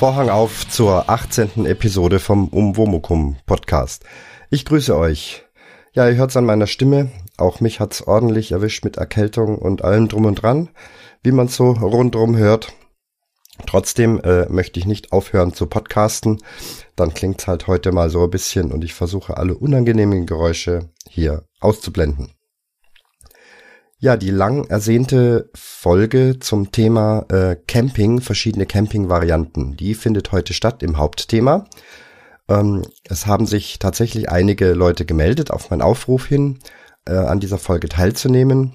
Vorhang auf zur 18. Episode vom Umwomukum Podcast. Ich grüße euch. Ja, ihr hört's an meiner Stimme. Auch mich hat's ordentlich erwischt mit Erkältung und allem drum und dran, wie man so rundrum hört. Trotzdem äh, möchte ich nicht aufhören zu podcasten. Dann klingt's halt heute mal so ein bisschen und ich versuche alle unangenehmen Geräusche hier auszublenden. Ja, die lang ersehnte Folge zum Thema äh, Camping, verschiedene Camping-Varianten, die findet heute statt im Hauptthema. Ähm, es haben sich tatsächlich einige Leute gemeldet auf meinen Aufruf hin, äh, an dieser Folge teilzunehmen.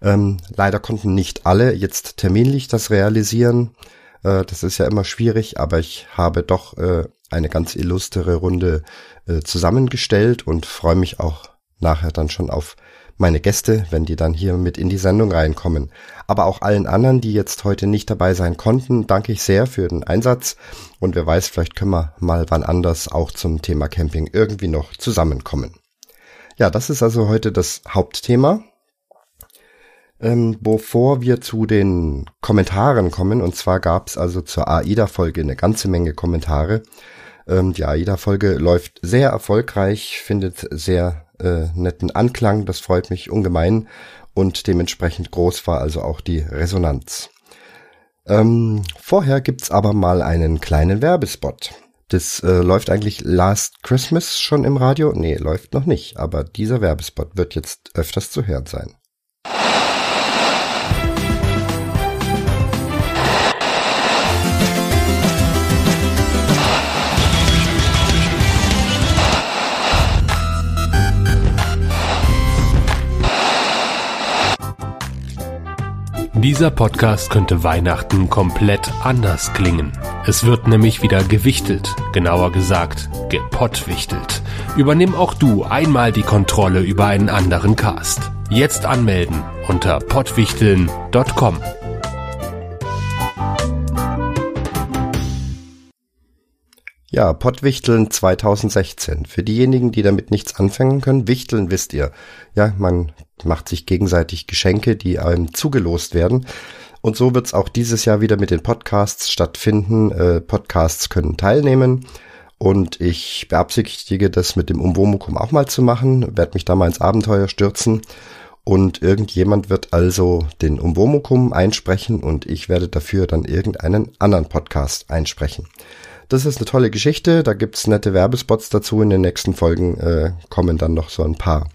Ähm, leider konnten nicht alle jetzt terminlich das realisieren. Äh, das ist ja immer schwierig, aber ich habe doch äh, eine ganz illustre Runde äh, zusammengestellt und freue mich auch nachher dann schon auf meine Gäste, wenn die dann hier mit in die Sendung reinkommen. Aber auch allen anderen, die jetzt heute nicht dabei sein konnten, danke ich sehr für den Einsatz. Und wer weiß, vielleicht können wir mal wann anders auch zum Thema Camping irgendwie noch zusammenkommen. Ja, das ist also heute das Hauptthema. Ähm, bevor wir zu den Kommentaren kommen, und zwar gab es also zur AIDA-Folge eine ganze Menge Kommentare. Ähm, die AIDA-Folge läuft sehr erfolgreich, findet sehr äh, netten Anklang. Das freut mich ungemein und dementsprechend groß war also auch die Resonanz. Ähm, vorher gibt's aber mal einen kleinen Werbespot. Das äh, läuft eigentlich Last Christmas schon im Radio? Nee, läuft noch nicht, aber dieser Werbespot wird jetzt öfters zu hören sein. Dieser Podcast könnte Weihnachten komplett anders klingen. Es wird nämlich wieder gewichtelt, genauer gesagt gepottwichtelt. Übernimm auch du einmal die Kontrolle über einen anderen Cast. Jetzt anmelden unter pottwichteln.com. Ja, Pottwichteln 2016. Für diejenigen, die damit nichts anfangen können, Wichteln wisst ihr. Ja, man macht sich gegenseitig Geschenke, die einem zugelost werden. Und so wird's auch dieses Jahr wieder mit den Podcasts stattfinden. Äh, Podcasts können teilnehmen. Und ich beabsichtige das mit dem Umwomukum auch mal zu machen, werde mich da mal ins Abenteuer stürzen. Und irgendjemand wird also den Umwomukum einsprechen und ich werde dafür dann irgendeinen anderen Podcast einsprechen. Das ist eine tolle Geschichte. Da gibt's nette Werbespots dazu. In den nächsten Folgen äh, kommen dann noch so ein paar.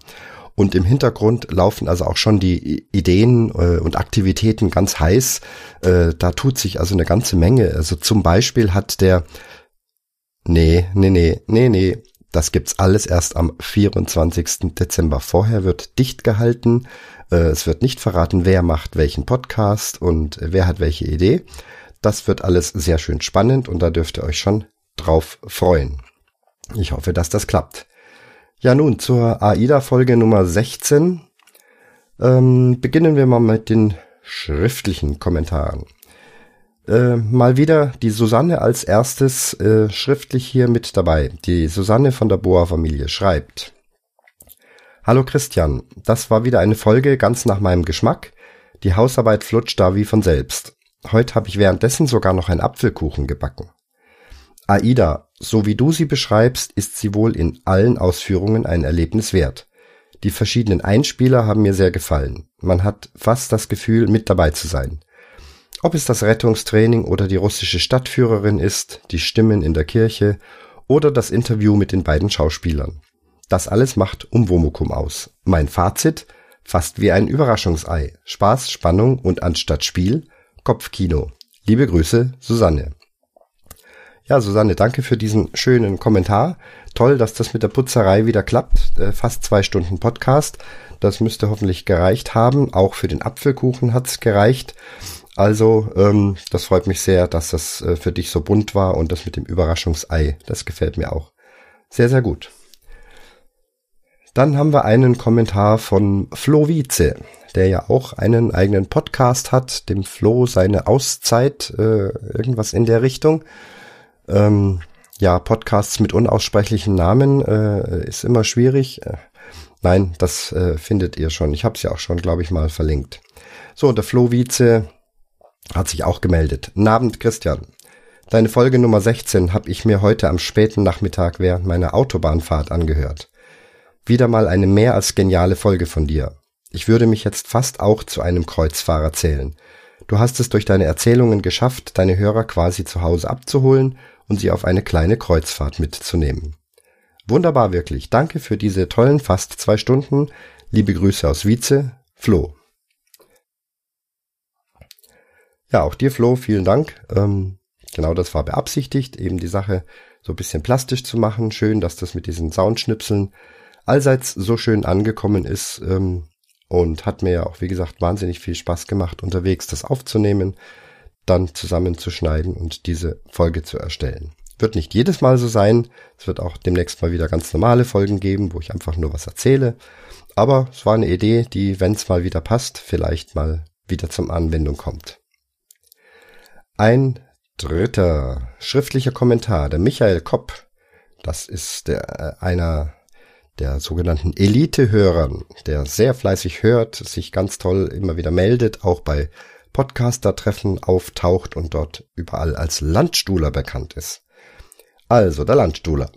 Und im Hintergrund laufen also auch schon die Ideen äh, und Aktivitäten ganz heiß. Äh, da tut sich also eine ganze Menge. Also zum Beispiel hat der Nee, nee, nee, nee, nee. Das gibt's alles erst am 24. Dezember. Vorher wird dicht gehalten. Äh, es wird nicht verraten, wer macht welchen Podcast und wer hat welche Idee. Das wird alles sehr schön spannend und da dürft ihr euch schon drauf freuen. Ich hoffe, dass das klappt. Ja, nun zur AIDA-Folge Nummer 16. Ähm, beginnen wir mal mit den schriftlichen Kommentaren. Äh, mal wieder die Susanne als erstes äh, schriftlich hier mit dabei. Die Susanne von der Boa-Familie schreibt. Hallo Christian, das war wieder eine Folge ganz nach meinem Geschmack. Die Hausarbeit flutscht da wie von selbst. Heute habe ich währenddessen sogar noch einen Apfelkuchen gebacken. Aida, so wie du sie beschreibst, ist sie wohl in allen Ausführungen ein Erlebnis wert. Die verschiedenen Einspieler haben mir sehr gefallen. Man hat fast das Gefühl, mit dabei zu sein. Ob es das Rettungstraining oder die russische Stadtführerin ist, die Stimmen in der Kirche oder das Interview mit den beiden Schauspielern. Das alles macht Umwomukum aus. Mein Fazit? Fast wie ein Überraschungsei. Spaß, Spannung und anstatt Spiel Kopfkino. Liebe Grüße, Susanne. Ja, Susanne, danke für diesen schönen Kommentar. Toll, dass das mit der Putzerei wieder klappt. Äh, fast zwei Stunden Podcast. Das müsste hoffentlich gereicht haben. Auch für den Apfelkuchen hat's gereicht. Also, ähm, das freut mich sehr, dass das äh, für dich so bunt war und das mit dem Überraschungsei. Das gefällt mir auch. Sehr, sehr gut. Dann haben wir einen Kommentar von Flo Wietze, der ja auch einen eigenen Podcast hat, dem Flo seine Auszeit, äh, irgendwas in der Richtung. Ähm, ja, Podcasts mit unaussprechlichen Namen äh, ist immer schwierig. Äh, nein, das äh, findet ihr schon. Ich habe es ja auch schon, glaube ich, mal verlinkt. So, der Flo Wietze hat sich auch gemeldet. Abend, Christian. Deine Folge Nummer 16 habe ich mir heute am späten Nachmittag während meiner Autobahnfahrt angehört. Wieder mal eine mehr als geniale Folge von dir. Ich würde mich jetzt fast auch zu einem Kreuzfahrer zählen. Du hast es durch deine Erzählungen geschafft, deine Hörer quasi zu Hause abzuholen und sie auf eine kleine Kreuzfahrt mitzunehmen. Wunderbar wirklich. Danke für diese tollen fast zwei Stunden. Liebe Grüße aus Wietze, Flo. Ja, auch dir, Flo, vielen Dank. Ähm, Genau das war beabsichtigt, eben die Sache so ein bisschen plastisch zu machen. Schön, dass das mit diesen Soundschnipseln allseits so schön angekommen ist ähm, und hat mir ja auch, wie gesagt, wahnsinnig viel Spaß gemacht, unterwegs das aufzunehmen, dann zusammenzuschneiden und diese Folge zu erstellen. Wird nicht jedes Mal so sein. Es wird auch demnächst mal wieder ganz normale Folgen geben, wo ich einfach nur was erzähle. Aber es war eine Idee, die, wenn es mal wieder passt, vielleicht mal wieder zum Anwendung kommt. Ein Dritter schriftlicher Kommentar, der Michael Kopp. Das ist der, äh, einer der sogenannten Elite-Hörern, der sehr fleißig hört, sich ganz toll immer wieder meldet, auch bei Podcaster-Treffen auftaucht und dort überall als Landstuhler bekannt ist. Also, der Landstuhler.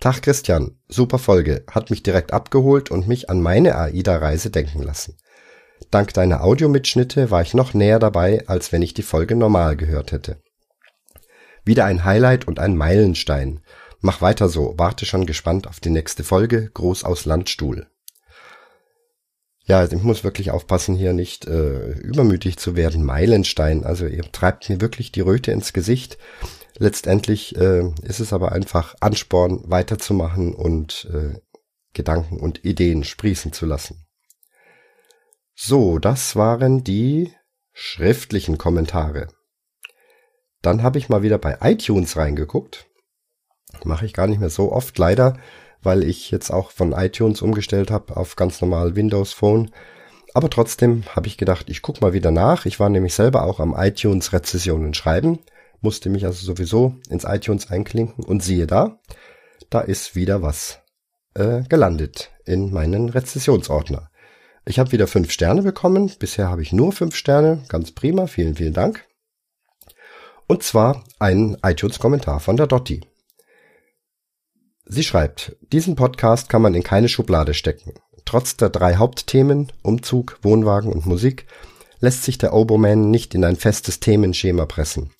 Tag Christian, super Folge, hat mich direkt abgeholt und mich an meine AIDA-Reise denken lassen. Dank deiner Audiomitschnitte war ich noch näher dabei, als wenn ich die Folge normal gehört hätte. Wieder ein Highlight und ein Meilenstein. Mach weiter so, warte schon gespannt auf die nächste Folge, groß aus Landstuhl. Ja, ich muss wirklich aufpassen, hier nicht äh, übermütig zu werden. Meilenstein, also ihr treibt mir wirklich die Röte ins Gesicht. Letztendlich äh, ist es aber einfach Ansporn, weiterzumachen und äh, Gedanken und Ideen sprießen zu lassen. So, das waren die schriftlichen Kommentare. Dann habe ich mal wieder bei iTunes reingeguckt. Mache ich gar nicht mehr so oft, leider, weil ich jetzt auch von iTunes umgestellt habe auf ganz normal Windows Phone. Aber trotzdem habe ich gedacht, ich gucke mal wieder nach. Ich war nämlich selber auch am iTunes Rezessionen schreiben, musste mich also sowieso ins iTunes einklinken und siehe da, da ist wieder was äh, gelandet in meinen Rezessionsordner. Ich habe wieder fünf Sterne bekommen. Bisher habe ich nur fünf Sterne. Ganz prima. Vielen, vielen Dank. Und zwar ein iTunes-Kommentar von der Dotti. Sie schreibt, diesen Podcast kann man in keine Schublade stecken. Trotz der drei Hauptthemen, Umzug, Wohnwagen und Musik, lässt sich der Oboman nicht in ein festes Themenschema pressen.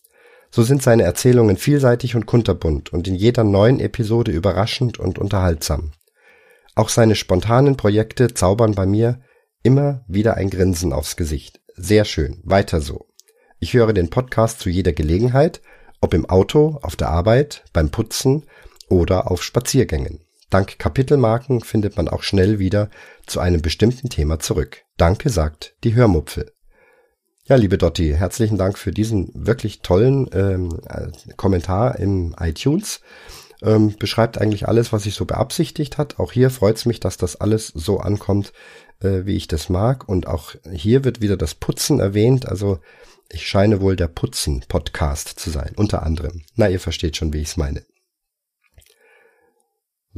So sind seine Erzählungen vielseitig und kunterbunt und in jeder neuen Episode überraschend und unterhaltsam. Auch seine spontanen Projekte zaubern bei mir immer wieder ein Grinsen aufs Gesicht. Sehr schön, weiter so. Ich höre den Podcast zu jeder Gelegenheit, ob im Auto, auf der Arbeit, beim Putzen oder auf Spaziergängen. Dank Kapitelmarken findet man auch schnell wieder zu einem bestimmten Thema zurück. Danke, sagt die Hörmupfel. Ja, liebe Dotti, herzlichen Dank für diesen wirklich tollen ähm, äh, Kommentar im iTunes. Ähm, beschreibt eigentlich alles, was ich so beabsichtigt hat. Auch hier freut es mich, dass das alles so ankommt, äh, wie ich das mag. Und auch hier wird wieder das Putzen erwähnt. Also ich scheine wohl der Putzen-Podcast zu sein, unter anderem. Na, ihr versteht schon, wie ich es meine.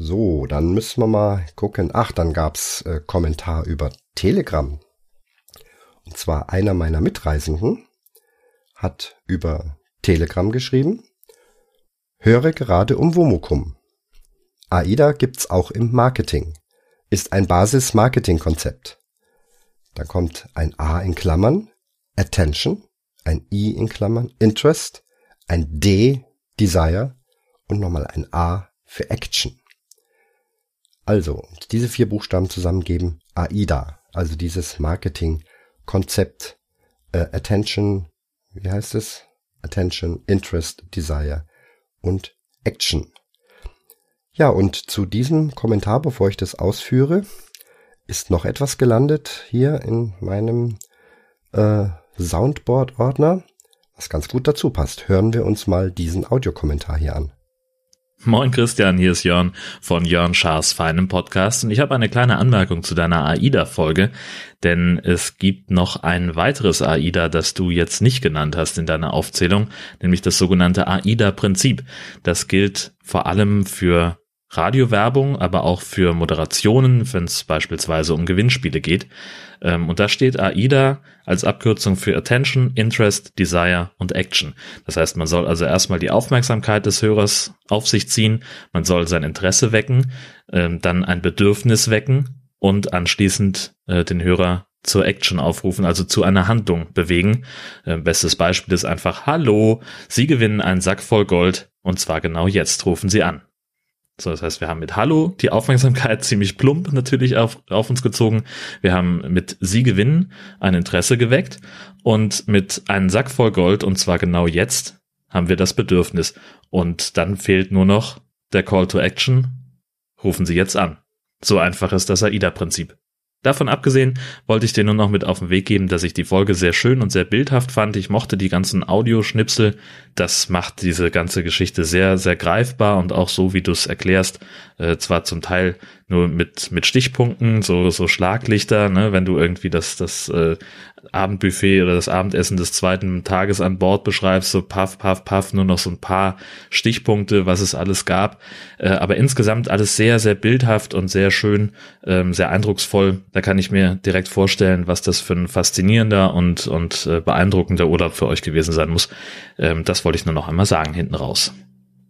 So, dann müssen wir mal gucken. Ach, dann gab's äh, Kommentar über Telegram. Und zwar einer meiner Mitreisenden hat über Telegram geschrieben. Höre gerade um Womukum. AIDA gibt's auch im Marketing. Ist ein Basis-Marketing-Konzept. Da kommt ein A in Klammern, Attention, ein I in Klammern, Interest, ein D, Desire und nochmal ein A für Action. Also, diese vier Buchstaben zusammengeben AIDA, also dieses Marketing-Konzept, äh, Attention, wie heißt es? Attention, Interest, Desire und Action. Ja, und zu diesem Kommentar, bevor ich das ausführe, ist noch etwas gelandet hier in meinem äh, Soundboard-Ordner, was ganz gut dazu passt. Hören wir uns mal diesen Audiokommentar hier an. Moin Christian, hier ist Jörn von Jörn Schaas feinem Podcast und ich habe eine kleine Anmerkung zu deiner AIDA-Folge, denn es gibt noch ein weiteres AIDA, das du jetzt nicht genannt hast in deiner Aufzählung, nämlich das sogenannte AIDA-Prinzip. Das gilt vor allem für Radiowerbung, aber auch für Moderationen, wenn es beispielsweise um Gewinnspiele geht. Ähm, und da steht AIDA als Abkürzung für Attention, Interest, Desire und Action. Das heißt, man soll also erstmal die Aufmerksamkeit des Hörers auf sich ziehen, man soll sein Interesse wecken, ähm, dann ein Bedürfnis wecken und anschließend äh, den Hörer zur Action aufrufen, also zu einer Handlung bewegen. Äh, bestes Beispiel ist einfach, hallo, Sie gewinnen einen Sack voll Gold und zwar genau jetzt, rufen Sie an. So, das heißt, wir haben mit Hallo die Aufmerksamkeit ziemlich plump natürlich auf, auf uns gezogen. Wir haben mit Sie gewinnen ein Interesse geweckt und mit einem Sack voll Gold und zwar genau jetzt haben wir das Bedürfnis. Und dann fehlt nur noch der Call to Action. Rufen Sie jetzt an. So einfach ist das AIDA-Prinzip. Davon abgesehen wollte ich dir nur noch mit auf den Weg geben, dass ich die Folge sehr schön und sehr bildhaft fand. Ich mochte die ganzen Audioschnipsel. Das macht diese ganze Geschichte sehr, sehr greifbar und auch so, wie du es erklärst, äh, zwar zum Teil nur mit, mit Stichpunkten, so, so Schlaglichter, ne, wenn du irgendwie das, das äh, Abendbuffet oder das Abendessen des zweiten Tages an Bord beschreibst, so paff, paff, paff, nur noch so ein paar Stichpunkte, was es alles gab. Äh, aber insgesamt alles sehr, sehr bildhaft und sehr schön, ähm, sehr eindrucksvoll. Da kann ich mir direkt vorstellen, was das für ein faszinierender und, und äh, beeindruckender Urlaub für euch gewesen sein muss. Ähm, das wollte ich nur noch einmal sagen hinten raus.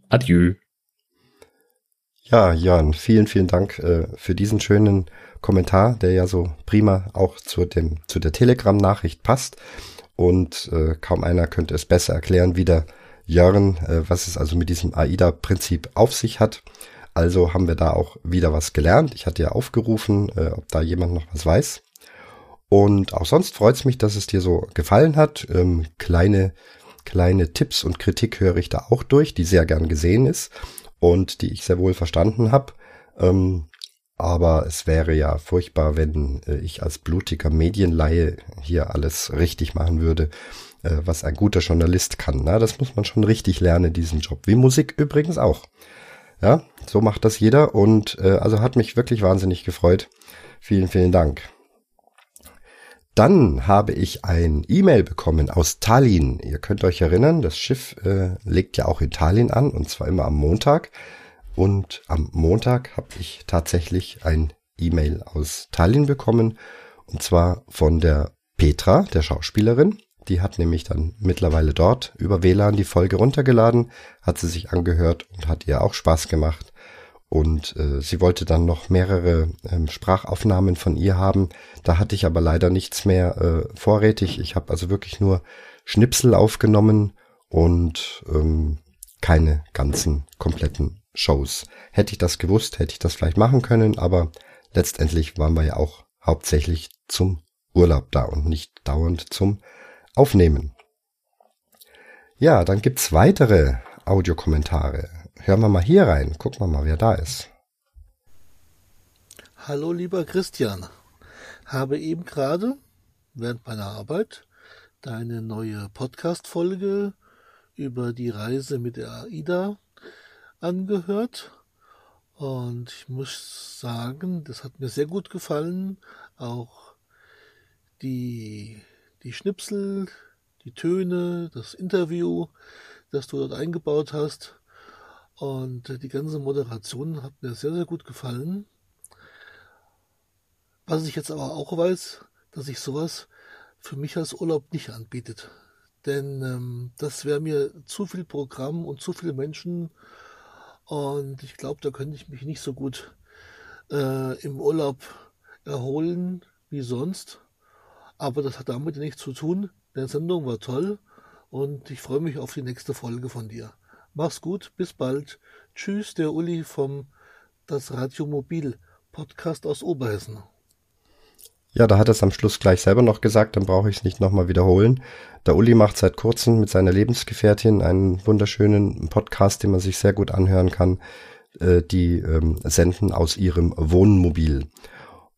Adieu. Ja, Jan, vielen, vielen Dank äh, für diesen schönen Kommentar, der ja so prima auch zu dem zu der Telegram-Nachricht passt. Und äh, kaum einer könnte es besser erklären wie der Jörn, äh, was es also mit diesem AIDA-Prinzip auf sich hat. Also haben wir da auch wieder was gelernt. Ich hatte ja aufgerufen, äh, ob da jemand noch was weiß. Und auch sonst freut es mich, dass es dir so gefallen hat. Ähm, kleine, kleine Tipps und Kritik höre ich da auch durch, die sehr gern gesehen ist und die ich sehr wohl verstanden habe. Ähm, aber es wäre ja furchtbar, wenn äh, ich als blutiger Medienlaie hier alles richtig machen würde, äh, was ein guter Journalist kann. Na, das muss man schon richtig lernen, diesen Job. Wie Musik übrigens auch. Ja, so macht das jeder und äh, also hat mich wirklich wahnsinnig gefreut. Vielen, vielen Dank. Dann habe ich ein E-Mail bekommen aus Tallinn. Ihr könnt euch erinnern, das Schiff äh, legt ja auch in Tallinn an und zwar immer am Montag. Und am Montag habe ich tatsächlich ein E-Mail aus Tallinn bekommen. Und zwar von der Petra, der Schauspielerin. Die hat nämlich dann mittlerweile dort über WLAN die Folge runtergeladen, hat sie sich angehört und hat ihr auch Spaß gemacht. Und äh, sie wollte dann noch mehrere ähm, Sprachaufnahmen von ihr haben. Da hatte ich aber leider nichts mehr äh, vorrätig. Ich habe also wirklich nur Schnipsel aufgenommen und ähm, keine ganzen kompletten Shows. Hätte ich das gewusst, hätte ich das vielleicht machen können, aber letztendlich waren wir ja auch hauptsächlich zum Urlaub da und nicht dauernd zum Aufnehmen. Ja, dann gibt's weitere Audiokommentare. Hören wir mal hier rein. Gucken wir mal, wer da ist. Hallo lieber Christian. Habe eben gerade während meiner Arbeit deine neue Podcast-Folge über die Reise mit der AIDA angehört und ich muss sagen, das hat mir sehr gut gefallen. Auch die, die Schnipsel, die Töne, das Interview, das du dort eingebaut hast. Und die ganze Moderation hat mir sehr, sehr gut gefallen. Was ich jetzt aber auch weiß, dass sich sowas für mich als Urlaub nicht anbietet. Denn ähm, das wäre mir zu viel Programm und zu viele Menschen und ich glaube, da könnte ich mich nicht so gut äh, im Urlaub erholen wie sonst. Aber das hat damit nichts zu tun. Der Sendung war toll und ich freue mich auf die nächste Folge von dir. Mach's gut, bis bald. Tschüss, der Uli vom Das Radio Mobil Podcast aus Oberhessen. Ja, da hat er es am Schluss gleich selber noch gesagt, dann brauche ich es nicht nochmal wiederholen. Der Uli macht seit kurzem mit seiner Lebensgefährtin einen wunderschönen Podcast, den man sich sehr gut anhören kann. Äh, die ähm, senden aus ihrem Wohnmobil.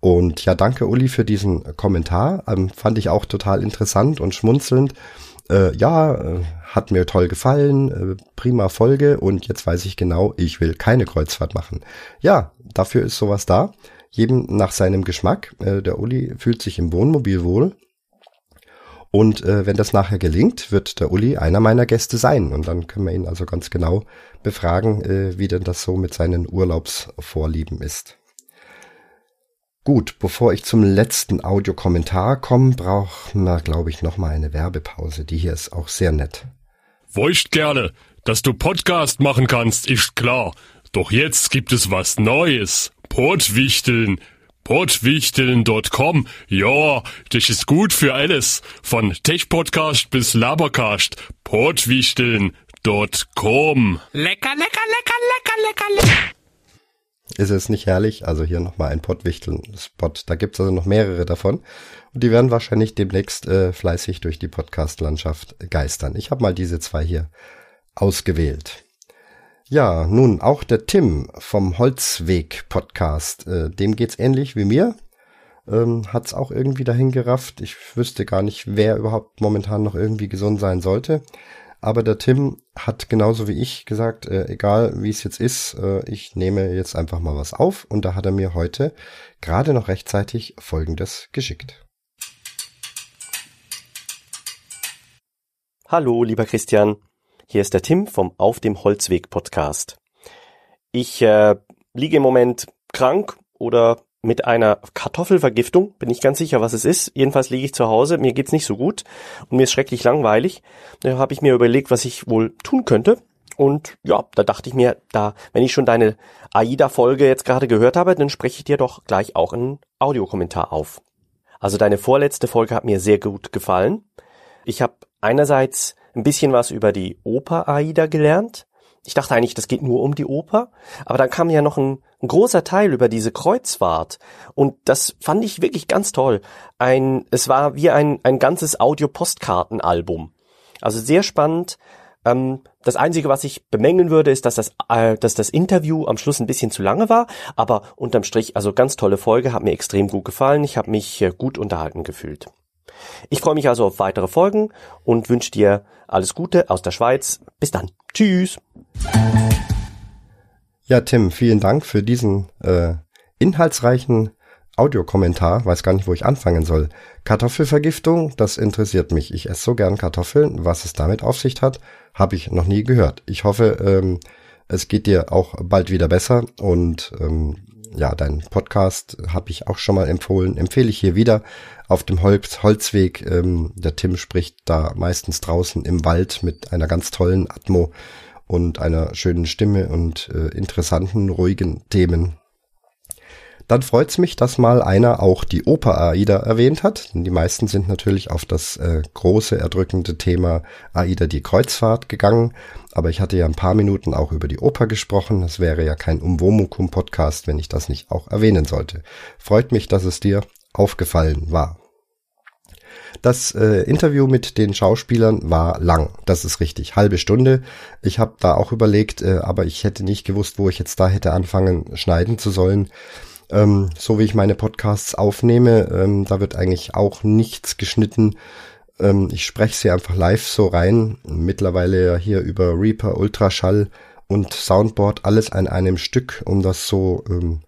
Und ja, danke Uli für diesen Kommentar. Ähm, fand ich auch total interessant und schmunzelnd. Äh, ja, äh, hat mir toll gefallen, äh, prima Folge und jetzt weiß ich genau, ich will keine Kreuzfahrt machen. Ja, dafür ist sowas da jedem nach seinem Geschmack. Äh, der Uli fühlt sich im Wohnmobil wohl. Und äh, wenn das nachher gelingt, wird der Uli einer meiner Gäste sein. Und dann können wir ihn also ganz genau befragen, äh, wie denn das so mit seinen Urlaubsvorlieben ist. Gut, bevor ich zum letzten Audiokommentar komme, brauchen wir, glaube ich, noch mal eine Werbepause. Die hier ist auch sehr nett. Wollcht gerne, dass du Podcast machen kannst, ist klar. Doch jetzt gibt es was Neues. Portwichteln. Portwichteln.com. Ja, das ist gut für alles. Von Tech-Podcast bis Labercast. Portwichteln.com. Lecker, lecker, lecker, lecker, lecker, lecker. Ist es nicht herrlich? Also hier nochmal ein Pottwichteln-Spot. Da gibt's also noch mehrere davon. Und die werden wahrscheinlich demnächst äh, fleißig durch die Podcast-Landschaft geistern. Ich habe mal diese zwei hier ausgewählt. Ja, nun auch der Tim vom Holzweg Podcast, äh, dem geht's ähnlich wie mir. Ähm, hat's auch irgendwie dahin gerafft. Ich wüsste gar nicht, wer überhaupt momentan noch irgendwie gesund sein sollte. Aber der Tim hat genauso wie ich gesagt, äh, egal wie es jetzt ist, äh, ich nehme jetzt einfach mal was auf. Und da hat er mir heute gerade noch rechtzeitig Folgendes geschickt. Hallo, lieber Christian. Hier ist der Tim vom Auf dem Holzweg Podcast. Ich äh, liege im Moment krank oder mit einer Kartoffelvergiftung, bin ich ganz sicher, was es ist. Jedenfalls liege ich zu Hause, mir geht's nicht so gut und mir ist schrecklich langweilig. Da habe ich mir überlegt, was ich wohl tun könnte. Und ja, da dachte ich mir, da, wenn ich schon deine AIDA-Folge jetzt gerade gehört habe, dann spreche ich dir doch gleich auch einen Audiokommentar auf. Also deine vorletzte Folge hat mir sehr gut gefallen. Ich habe einerseits ein bisschen was über die Oper Aida gelernt. Ich dachte eigentlich, das geht nur um die Oper, aber dann kam ja noch ein, ein großer Teil über diese Kreuzfahrt und das fand ich wirklich ganz toll. Ein, es war wie ein, ein ganzes Audio-Postkartenalbum. Also sehr spannend. Ähm, das Einzige, was ich bemängeln würde, ist, dass das, äh, dass das Interview am Schluss ein bisschen zu lange war, aber unterm Strich, also ganz tolle Folge, hat mir extrem gut gefallen. Ich habe mich äh, gut unterhalten gefühlt. Ich freue mich also auf weitere Folgen und wünsche dir alles Gute aus der Schweiz. Bis dann. Tschüss. Ja, Tim, vielen Dank für diesen äh, inhaltsreichen Audiokommentar. Weiß gar nicht, wo ich anfangen soll. Kartoffelvergiftung, das interessiert mich. Ich esse so gern Kartoffeln. Was es damit auf sich hat, habe ich noch nie gehört. Ich hoffe, ähm, es geht dir auch bald wieder besser und ähm, ja, dein Podcast habe ich auch schon mal empfohlen, empfehle ich hier wieder auf dem Holz, Holzweg. Ähm, der Tim spricht da meistens draußen im Wald mit einer ganz tollen Atmo und einer schönen Stimme und äh, interessanten, ruhigen Themen. Dann freut's mich, dass mal einer auch die Oper Aida erwähnt hat. Die meisten sind natürlich auf das äh, große, erdrückende Thema Aida die Kreuzfahrt gegangen. Aber ich hatte ja ein paar Minuten auch über die Oper gesprochen. Das wäre ja kein Umwomukum-Podcast, wenn ich das nicht auch erwähnen sollte. Freut mich, dass es dir aufgefallen war. Das äh, Interview mit den Schauspielern war lang, das ist richtig, halbe Stunde. Ich habe da auch überlegt, äh, aber ich hätte nicht gewusst, wo ich jetzt da hätte anfangen schneiden zu sollen ähm, so wie ich meine Podcasts aufnehme, ähm, da wird eigentlich auch nichts geschnitten. Ähm, ich spreche sie einfach live so rein. Mittlerweile ja hier über Reaper, Ultraschall und Soundboard alles an einem Stück, um das so ähm,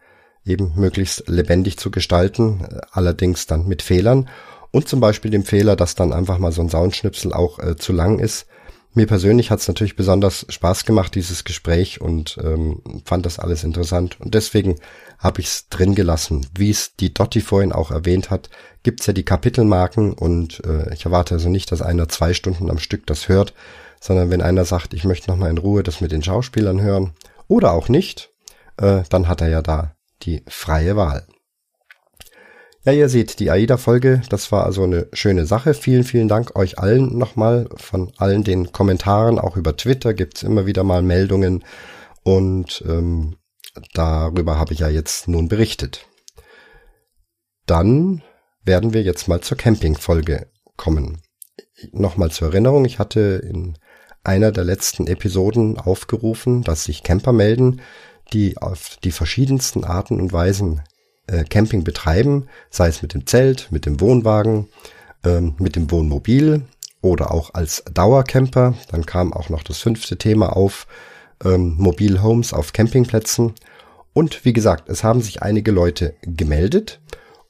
eben möglichst lebendig zu gestalten, allerdings dann mit Fehlern. Und zum Beispiel dem Fehler, dass dann einfach mal so ein Soundschnipsel auch äh, zu lang ist. Mir persönlich hat es natürlich besonders Spaß gemacht, dieses Gespräch und ähm, fand das alles interessant. Und deswegen habe ich es drin gelassen. Wie es die Dotti vorhin auch erwähnt hat, gibt's ja die Kapitelmarken und äh, ich erwarte also nicht, dass einer zwei Stunden am Stück das hört, sondern wenn einer sagt, ich möchte nochmal in Ruhe das mit den Schauspielern hören oder auch nicht, äh, dann hat er ja da die freie Wahl. Ja, ihr seht, die AIDA-Folge, das war also eine schöne Sache. Vielen, vielen Dank euch allen nochmal von allen den Kommentaren, auch über Twitter gibt's immer wieder mal Meldungen und ähm, darüber habe ich ja jetzt nun berichtet. Dann werden wir jetzt mal zur Camping-Folge kommen. Nochmal zur Erinnerung, ich hatte in einer der letzten Episoden aufgerufen, dass sich Camper melden, die auf die verschiedensten Arten und Weisen äh, Camping betreiben, sei es mit dem Zelt, mit dem Wohnwagen, ähm, mit dem Wohnmobil oder auch als Dauercamper. Dann kam auch noch das fünfte Thema auf, ähm, Mobile Homes auf Campingplätzen. Und wie gesagt, es haben sich einige Leute gemeldet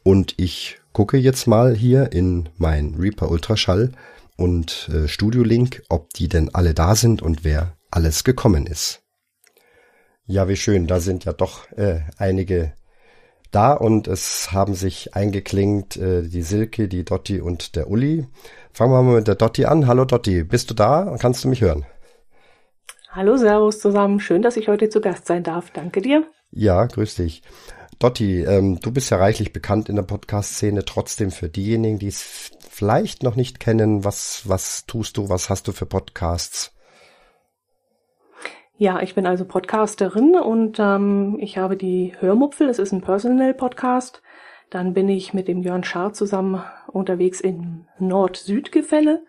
und ich gucke jetzt mal hier in mein Reaper Ultraschall und äh, Studio Link, ob die denn alle da sind und wer alles gekommen ist. Ja, wie schön, da sind ja doch äh, einige da und es haben sich eingeklingt äh, die Silke, die Dotti und der Uli. Fangen wir mal mit der Dotti an. Hallo Dotti, bist du da? Kannst du mich hören? Hallo, Servus zusammen. Schön, dass ich heute zu Gast sein darf. Danke dir. Ja, grüß dich. Dotti, ähm, du bist ja reichlich bekannt in der Podcast-Szene. Trotzdem für diejenigen, die es vielleicht noch nicht kennen, was, was tust du, was hast du für Podcasts? Ja, ich bin also Podcasterin und ähm, ich habe die Hörmupfel. Das ist ein Personal-Podcast. Dann bin ich mit dem Jörn Schaar zusammen unterwegs in Nord-Süd-Gefälle.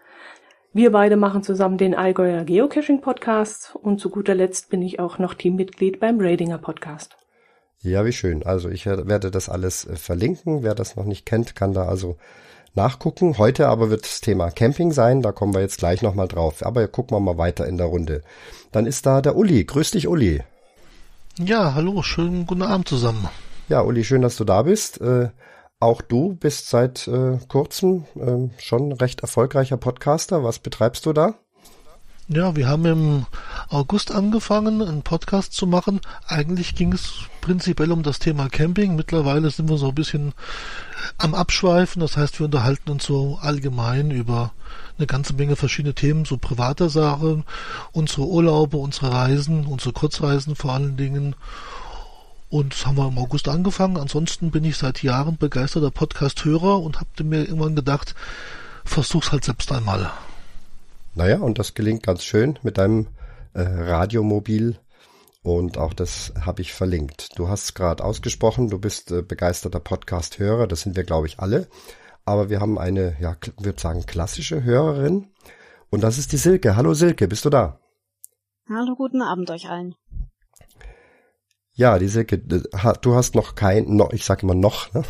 Wir beide machen zusammen den Allgäuer Geocaching Podcast und zu guter Letzt bin ich auch noch Teammitglied beim Radinger Podcast. Ja, wie schön. Also ich werde das alles äh, verlinken. Wer das noch nicht kennt, kann da also nachgucken. Heute aber wird das Thema Camping sein. Da kommen wir jetzt gleich nochmal drauf. Aber gucken wir mal weiter in der Runde. Dann ist da der Uli. Grüß dich, Uli. Ja, hallo. Schönen guten Abend zusammen. Ja, Uli, schön, dass du da bist. Auch du bist seit äh, kurzem äh, schon recht erfolgreicher Podcaster. Was betreibst du da? Ja, wir haben im August angefangen, einen Podcast zu machen. Eigentlich ging es prinzipiell um das Thema Camping. Mittlerweile sind wir so ein bisschen am Abschweifen. Das heißt, wir unterhalten uns so allgemein über eine ganze Menge verschiedene Themen, so privater Sachen, unsere Urlaube, unsere Reisen, unsere Kurzreisen vor allen Dingen und das haben wir im August angefangen. Ansonsten bin ich seit Jahren begeisterter Podcast-Hörer und habe mir irgendwann gedacht, versuch's halt selbst einmal. Naja, und das gelingt ganz schön mit deinem äh, Radiomobil. Und auch das habe ich verlinkt. Du hast gerade ausgesprochen, du bist äh, begeisterter Podcast-Hörer. Das sind wir, glaube ich, alle. Aber wir haben eine, ja, würde sagen, klassische Hörerin. Und das ist die Silke. Hallo Silke, bist du da? Hallo, guten Abend euch allen. Ja, diese, du hast noch kein, noch, ich sage immer noch, ne?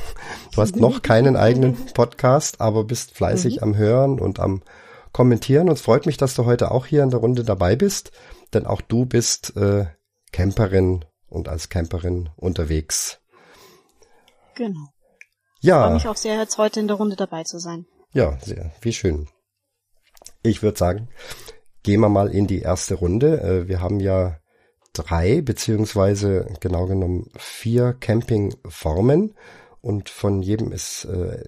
du hast noch keinen eigenen Podcast, aber bist fleißig mhm. am Hören und am Kommentieren. Und es freut mich, dass du heute auch hier in der Runde dabei bist, denn auch du bist äh, Camperin und als Camperin unterwegs. Genau. Ja. Ich freue mich auch sehr, jetzt heute in der Runde dabei zu sein. Ja, sehr, wie schön. Ich würde sagen, gehen wir mal in die erste Runde. Äh, wir haben ja drei beziehungsweise genau genommen vier Campingformen und von jedem ist, äh,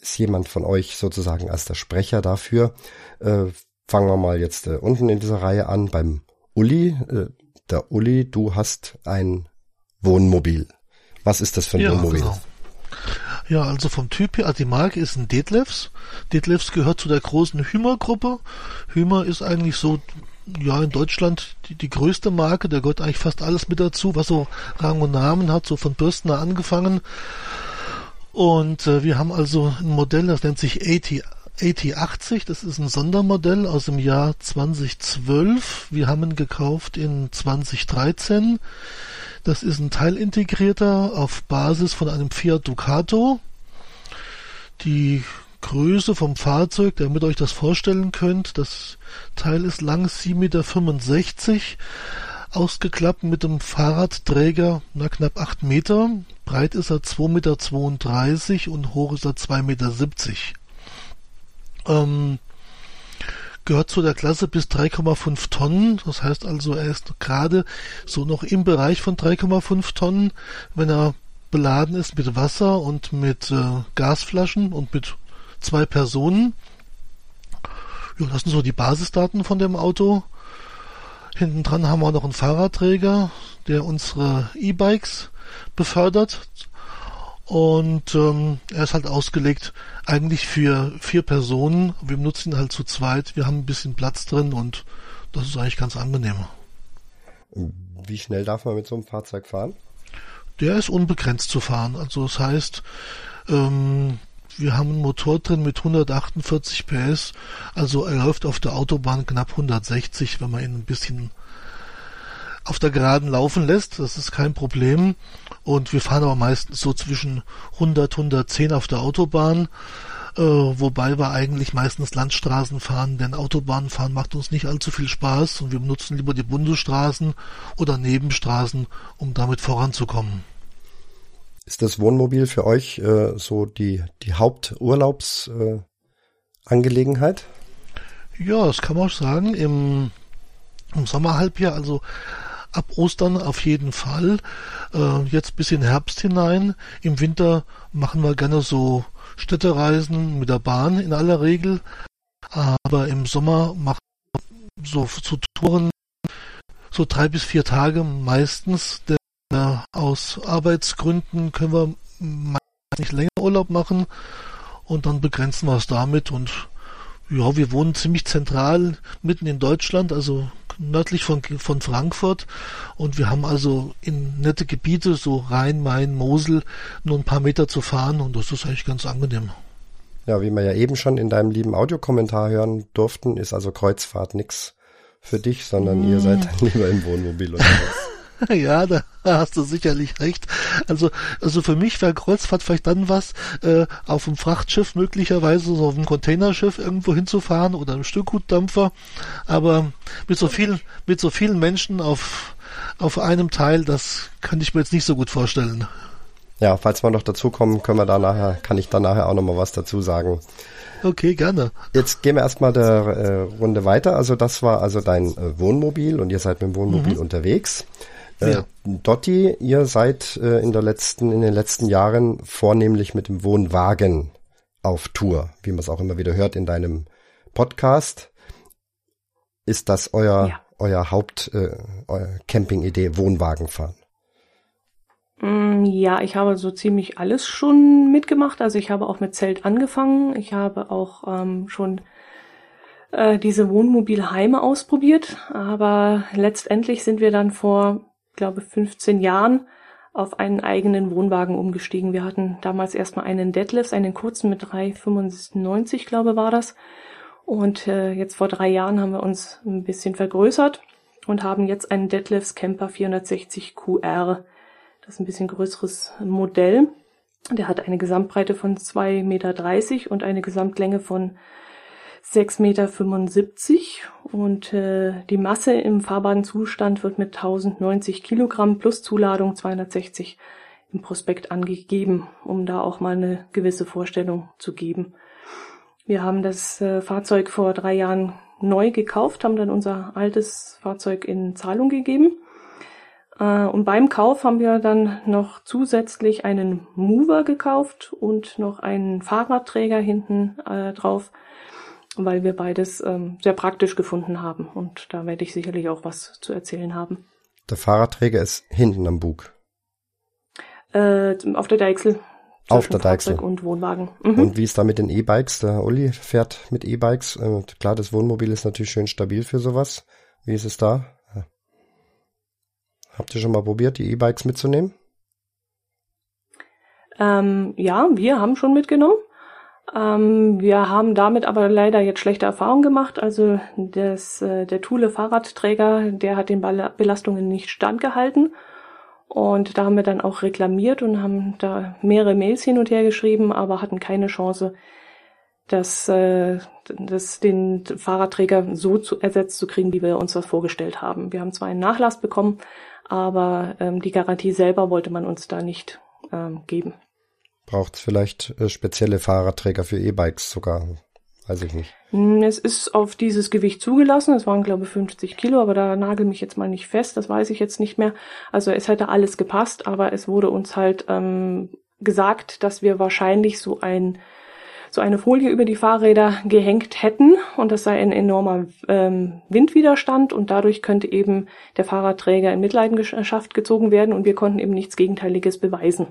ist jemand von euch sozusagen als der Sprecher dafür. Äh, fangen wir mal jetzt äh, unten in dieser Reihe an beim Uli. Äh, der Uli, du hast ein Wohnmobil. Was ist das für ein ja, Wohnmobil? Genau. Ja, also vom Typ her, also die Marke ist ein Detlefs. Detlefs gehört zu der großen Hümer-Gruppe. Hümer ist eigentlich so ja in Deutschland die, die größte Marke, da gehört eigentlich fast alles mit dazu, was so Rang und Namen hat, so von Bürstner angefangen. Und äh, wir haben also ein Modell, das nennt sich AT, AT80, das ist ein Sondermodell aus dem Jahr 2012. Wir haben ihn gekauft in 2013. Das ist ein Teilintegrierter auf Basis von einem Fiat Ducato. Die Größe vom Fahrzeug, damit ihr euch das vorstellen könnt. Das Teil ist lang 7,65 Meter, ausgeklappt mit dem Fahrradträger na, knapp 8 Meter. Breit ist er 2,32 Meter und hoch ist er 2,70 Meter. Ähm, gehört zu der Klasse bis 3,5 Tonnen. Das heißt also, er ist gerade so noch im Bereich von 3,5 Tonnen, wenn er beladen ist mit Wasser und mit äh, Gasflaschen und mit zwei Personen. Ja, das sind so die Basisdaten von dem Auto. Hinten dran haben wir noch einen Fahrradträger, der unsere E-Bikes befördert. Und ähm, er ist halt ausgelegt eigentlich für vier Personen. Wir nutzen ihn halt zu zweit. Wir haben ein bisschen Platz drin und das ist eigentlich ganz angenehm. Wie schnell darf man mit so einem Fahrzeug fahren? Der ist unbegrenzt zu fahren. Also das heißt, ähm, wir haben einen Motor drin mit 148 PS, also er läuft auf der Autobahn knapp 160, wenn man ihn ein bisschen auf der Geraden laufen lässt, das ist kein Problem. Und wir fahren aber meistens so zwischen 100, 110 auf der Autobahn, äh, wobei wir eigentlich meistens Landstraßen fahren, denn Autobahnen fahren macht uns nicht allzu viel Spaß und wir benutzen lieber die Bundesstraßen oder Nebenstraßen, um damit voranzukommen. Ist das Wohnmobil für euch äh, so die, die Haupturlaubsangelegenheit? Äh, ja, das kann man auch sagen. Im, im Sommerhalbjahr, also ab Ostern auf jeden Fall. Äh, jetzt bis in Herbst hinein. Im Winter machen wir gerne so Städtereisen mit der Bahn in aller Regel. Aber im Sommer machen wir so, so Touren so drei bis vier Tage meistens. Denn äh, aus Arbeitsgründen können wir meistens nicht länger Urlaub machen und dann begrenzen wir es damit und ja, wir wohnen ziemlich zentral mitten in Deutschland, also nördlich von, von Frankfurt und wir haben also in nette Gebiete, so Rhein, Main, Mosel, nur ein paar Meter zu fahren und das ist eigentlich ganz angenehm. Ja, wie wir ja eben schon in deinem lieben Audiokommentar hören durften, ist also Kreuzfahrt nix für dich, sondern mm. ihr seid dann lieber im Wohnmobil unterwegs. ja, da hast du sicherlich recht. Also, also für mich wäre Kreuzfahrt vielleicht dann was, äh, auf dem Frachtschiff möglicherweise, so auf dem Containerschiff irgendwo hinzufahren oder einem Stückgutdampfer. Aber mit so vielen, mit so vielen Menschen auf, auf einem Teil, das kann ich mir jetzt nicht so gut vorstellen. Ja, falls wir noch dazukommen, können wir da nachher, kann ich da nachher auch nochmal was dazu sagen. Okay, gerne. Jetzt gehen wir erstmal der äh, Runde weiter. Also das war also dein äh, Wohnmobil und ihr seid mit dem Wohnmobil mhm. unterwegs. Ja. Dotti, ihr seid äh, in der letzten, in den letzten Jahren vornehmlich mit dem Wohnwagen auf Tour, wie man es auch immer wieder hört in deinem Podcast. Ist das euer, ja. euer Haupt, äh, euer Camping-Idee, Wohnwagen fahren? Mm, ja, ich habe so ziemlich alles schon mitgemacht. Also ich habe auch mit Zelt angefangen. Ich habe auch ähm, schon äh, diese Wohnmobilheime ausprobiert. Aber letztendlich sind wir dann vor glaube 15 Jahren auf einen eigenen Wohnwagen umgestiegen. Wir hatten damals erstmal einen Deadlifts, einen kurzen mit 3,95, glaube war das. Und äh, jetzt vor drei Jahren haben wir uns ein bisschen vergrößert und haben jetzt einen Deadlifts Camper 460 QR. Das ist ein bisschen größeres Modell. Der hat eine Gesamtbreite von 2,30 Meter und eine Gesamtlänge von 6,75 Meter und äh, die Masse im fahrbaren Zustand wird mit 1090 Kilogramm plus Zuladung 260 im Prospekt angegeben, um da auch mal eine gewisse Vorstellung zu geben. Wir haben das äh, Fahrzeug vor drei Jahren neu gekauft, haben dann unser altes Fahrzeug in Zahlung gegeben. Äh, und beim Kauf haben wir dann noch zusätzlich einen Mover gekauft und noch einen Fahrradträger hinten äh, drauf, weil wir beides ähm, sehr praktisch gefunden haben. Und da werde ich sicherlich auch was zu erzählen haben. Der Fahrradträger ist hinten am Bug. Äh, auf der Deichsel. Auf der Deichsel. Und Wohnwagen. Mhm. Und wie ist da mit den E-Bikes? Der Uli fährt mit E-Bikes. Äh, klar, das Wohnmobil ist natürlich schön stabil für sowas. Wie ist es da? Habt ihr schon mal probiert, die E-Bikes mitzunehmen? Ähm, ja, wir haben schon mitgenommen. Ähm, wir haben damit aber leider jetzt schlechte Erfahrungen gemacht. Also das, äh, der Thule Fahrradträger, der hat den Belastungen nicht standgehalten. Und da haben wir dann auch reklamiert und haben da mehrere Mails hin und her geschrieben, aber hatten keine Chance, das, äh, das, den Fahrradträger so zu, ersetzt zu kriegen, wie wir uns das vorgestellt haben. Wir haben zwar einen Nachlass bekommen, aber ähm, die Garantie selber wollte man uns da nicht ähm, geben. Braucht es vielleicht äh, spezielle Fahrradträger für E-Bikes sogar? Weiß ich nicht. Hm, es ist auf dieses Gewicht zugelassen. Es waren, glaube ich, 50 Kilo, aber da nagel mich jetzt mal nicht fest. Das weiß ich jetzt nicht mehr. Also es hätte alles gepasst, aber es wurde uns halt ähm, gesagt, dass wir wahrscheinlich so ein so eine Folie über die Fahrräder gehängt hätten und das sei ein enormer ähm, Windwiderstand und dadurch könnte eben der Fahrradträger in Mitleidenschaft gezogen werden und wir konnten eben nichts Gegenteiliges beweisen.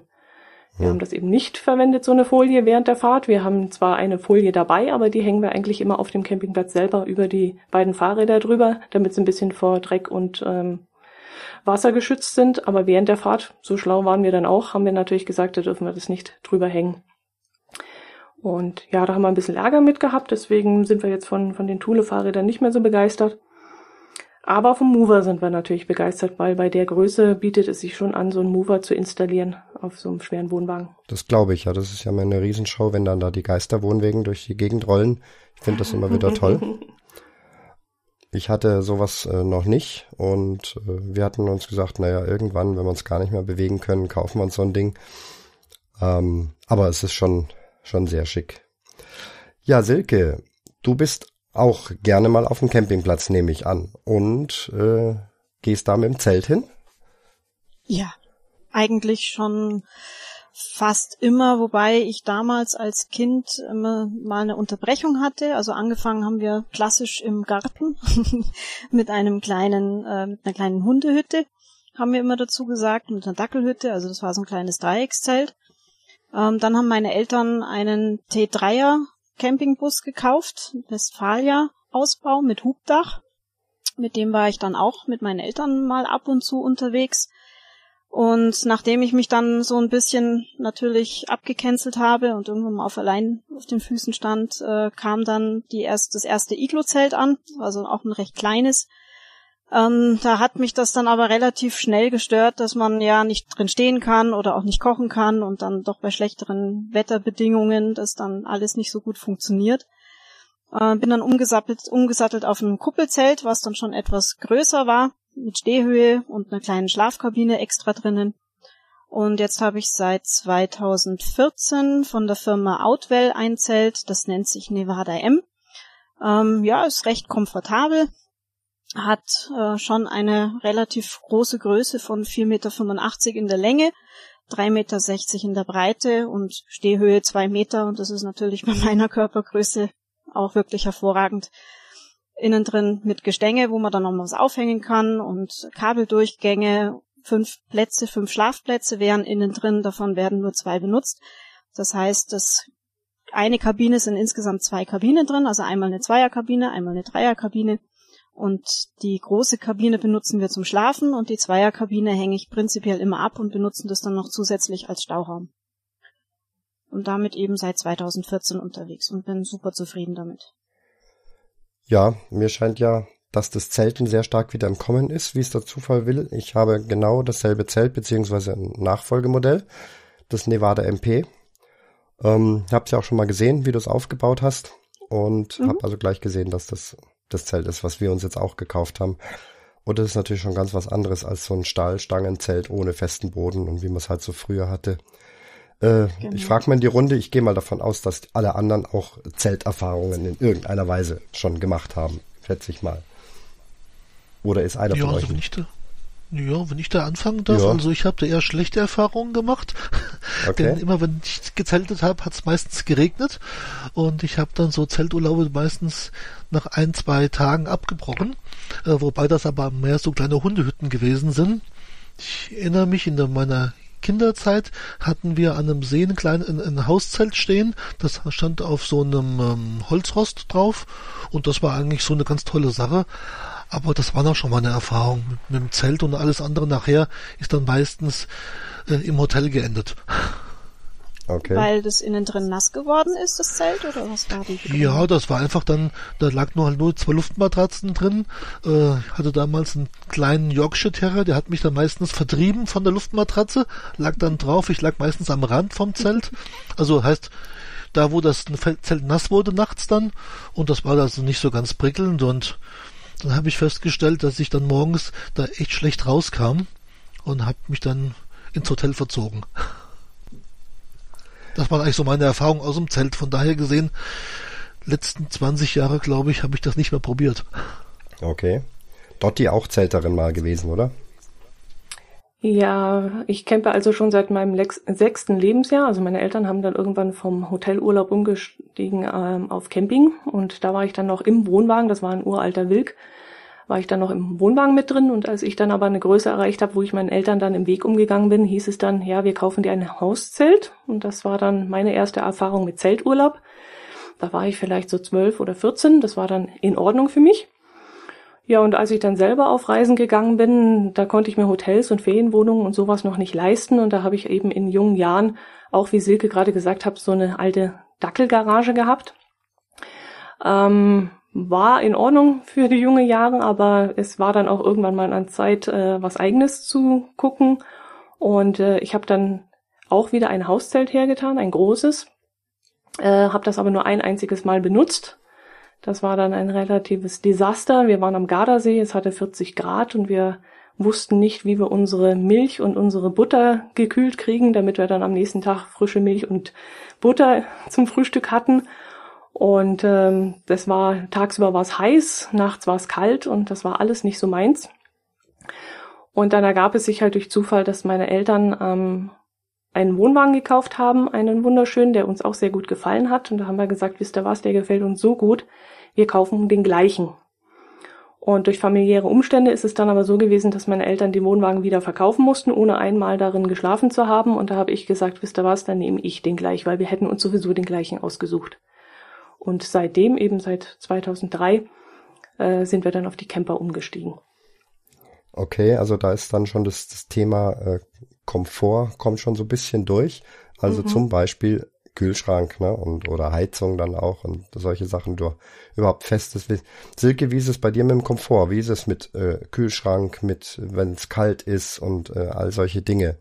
Wir haben das eben nicht verwendet, so eine Folie während der Fahrt. Wir haben zwar eine Folie dabei, aber die hängen wir eigentlich immer auf dem Campingplatz selber über die beiden Fahrräder drüber, damit sie ein bisschen vor Dreck und ähm, Wasser geschützt sind. Aber während der Fahrt, so schlau waren wir dann auch, haben wir natürlich gesagt, da dürfen wir das nicht drüber hängen. Und ja, da haben wir ein bisschen Ärger mit gehabt, deswegen sind wir jetzt von, von den Thule-Fahrrädern nicht mehr so begeistert. Aber vom Mover sind wir natürlich begeistert, weil bei der Größe bietet es sich schon an, so einen Mover zu installieren auf so einem schweren Wohnwagen. Das glaube ich, ja. Das ist ja mal eine Riesenshow, wenn dann da die Geisterwohnwegen durch die Gegend rollen. Ich finde das immer wieder toll. Ich hatte sowas äh, noch nicht und äh, wir hatten uns gesagt, naja, irgendwann, wenn wir uns gar nicht mehr bewegen können, kaufen wir uns so ein Ding. Ähm, aber es ist schon, schon sehr schick. Ja, Silke, du bist auch gerne mal auf dem Campingplatz, nehme ich an. Und äh, gehst da mit dem Zelt hin? Ja, eigentlich schon fast immer, wobei ich damals als Kind immer mal eine Unterbrechung hatte. Also angefangen haben wir klassisch im Garten mit einem kleinen, äh, mit einer kleinen Hundehütte, haben wir immer dazu gesagt, mit einer Dackelhütte. Also das war so ein kleines Dreieckszelt. Ähm, dann haben meine Eltern einen T3er Campingbus gekauft, Westfalia Ausbau mit Hubdach. Mit dem war ich dann auch mit meinen Eltern mal ab und zu unterwegs. Und nachdem ich mich dann so ein bisschen natürlich abgecancelt habe und irgendwann mal auf allein auf den Füßen stand, äh, kam dann die erst, das erste Iglo-Zelt an, also auch ein recht kleines. Ähm, da hat mich das dann aber relativ schnell gestört, dass man ja nicht drin stehen kann oder auch nicht kochen kann und dann doch bei schlechteren Wetterbedingungen das dann alles nicht so gut funktioniert. Äh, bin dann umgesattelt, umgesattelt auf ein Kuppelzelt, was dann schon etwas größer war mit Stehhöhe und einer kleinen Schlafkabine extra drinnen. Und jetzt habe ich seit 2014 von der Firma Outwell ein Zelt, das nennt sich Nevada M. Ähm, ja, ist recht komfortabel, hat äh, schon eine relativ große Größe von 4,85 Meter in der Länge, 3,60 Meter in der Breite und Stehhöhe 2 Meter und das ist natürlich bei meiner Körpergröße auch wirklich hervorragend innen drin mit Gestänge, wo man dann noch was aufhängen kann und Kabeldurchgänge, fünf Plätze, fünf Schlafplätze wären innen drin, davon werden nur zwei benutzt. Das heißt, dass eine Kabine sind insgesamt zwei Kabinen drin, also einmal eine Zweierkabine, einmal eine Dreierkabine. Und die große Kabine benutzen wir zum Schlafen und die Zweierkabine hänge ich prinzipiell immer ab und benutzen das dann noch zusätzlich als Stauraum. Und damit eben seit 2014 unterwegs und bin super zufrieden damit. Ja, mir scheint ja, dass das Zelten sehr stark wieder im Kommen ist, wie es der Zufall will. Ich habe genau dasselbe Zelt beziehungsweise ein Nachfolgemodell, das Nevada MP. Ähm, hab's ja auch schon mal gesehen, wie du es aufgebaut hast und mhm. habe also gleich gesehen, dass das das Zelt ist, was wir uns jetzt auch gekauft haben. Und das ist natürlich schon ganz was anderes als so ein Stahlstangenzelt ohne festen Boden und wie man es halt so früher hatte. Äh, genau. Ich frage mal in die Runde, ich gehe mal davon aus, dass alle anderen auch Zelterfahrungen in irgendeiner Weise schon gemacht haben, schätze ich mal. Oder ist einer ja, von euch? Da, ja, wenn ich da anfangen darf, ja. also ich habe da eher schlechte Erfahrungen gemacht. Okay. Denn immer wenn ich gezeltet habe, hat es meistens geregnet und ich habe dann so Zelturlaube meistens nach ein, zwei Tagen abgebrochen, äh, wobei das aber mehr so kleine Hundehütten gewesen sind. Ich erinnere mich in der, meiner Kinderzeit hatten wir an einem See ein kleines ein, ein Hauszelt stehen. Das stand auf so einem ähm, Holzrost drauf und das war eigentlich so eine ganz tolle Sache. Aber das war noch schon mal eine Erfahrung mit, mit dem Zelt und alles andere nachher ist dann meistens äh, im Hotel geendet. Okay. Weil das innen drin nass geworden ist, das Zelt, oder was war die? Ja, das war einfach dann, da lag nur halt nur zwei Luftmatratzen drin. Äh, hatte damals einen kleinen Yorkshire Terrier, der hat mich dann meistens vertrieben von der Luftmatratze, lag dann drauf, ich lag meistens am Rand vom Zelt. Also heißt, da wo das Zelt nass wurde nachts dann, und das war also nicht so ganz prickelnd und dann habe ich festgestellt, dass ich dann morgens da echt schlecht rauskam und habe mich dann ins Hotel verzogen. Das war eigentlich so meine Erfahrung aus dem Zelt. Von daher gesehen, letzten 20 Jahre, glaube ich, habe ich das nicht mehr probiert. Okay. Dotti auch Zelterin mal gewesen, oder? Ja, ich campe also schon seit meinem sechsten Lebensjahr. Also meine Eltern haben dann irgendwann vom Hotelurlaub umgestiegen ähm, auf Camping und da war ich dann noch im Wohnwagen. Das war ein uralter Wilk war ich dann noch im Wohnwagen mit drin und als ich dann aber eine Größe erreicht habe, wo ich meinen Eltern dann im Weg umgegangen bin, hieß es dann, ja, wir kaufen dir ein Hauszelt und das war dann meine erste Erfahrung mit Zelturlaub. Da war ich vielleicht so zwölf oder vierzehn, das war dann in Ordnung für mich. Ja, und als ich dann selber auf Reisen gegangen bin, da konnte ich mir Hotels und Ferienwohnungen und sowas noch nicht leisten und da habe ich eben in jungen Jahren, auch wie Silke gerade gesagt hat, so eine alte Dackelgarage gehabt. Ähm, war in Ordnung für die junge Jahre, aber es war dann auch irgendwann mal an Zeit, äh, was eigenes zu gucken. Und äh, ich habe dann auch wieder ein Hauszelt hergetan, ein großes. Äh, habe das aber nur ein einziges Mal benutzt. Das war dann ein relatives Desaster. Wir waren am Gardasee, es hatte 40 Grad und wir wussten nicht, wie wir unsere Milch und unsere Butter gekühlt kriegen, damit wir dann am nächsten Tag frische Milch und Butter zum Frühstück hatten. Und ähm, das war tagsüber war es heiß, nachts war es kalt und das war alles nicht so meins. Und dann ergab es sich halt durch Zufall, dass meine Eltern ähm, einen Wohnwagen gekauft haben, einen wunderschönen, der uns auch sehr gut gefallen hat. Und da haben wir gesagt, wisst ihr was, der gefällt uns so gut, wir kaufen den gleichen. Und durch familiäre Umstände ist es dann aber so gewesen, dass meine Eltern den Wohnwagen wieder verkaufen mussten, ohne einmal darin geschlafen zu haben. Und da habe ich gesagt, wisst ihr was, dann nehme ich den gleich, weil wir hätten uns sowieso den gleichen ausgesucht. Und seitdem, eben seit 2003, äh, sind wir dann auf die Camper umgestiegen. Okay, also da ist dann schon das, das Thema äh, Komfort kommt schon so ein bisschen durch. Also mhm. zum Beispiel Kühlschrank, ne, und oder Heizung dann auch und solche Sachen du überhaupt festes. Silke, wie ist es bei dir mit dem Komfort? Wie ist es mit äh, Kühlschrank, mit wenn es kalt ist und äh, all solche Dinge?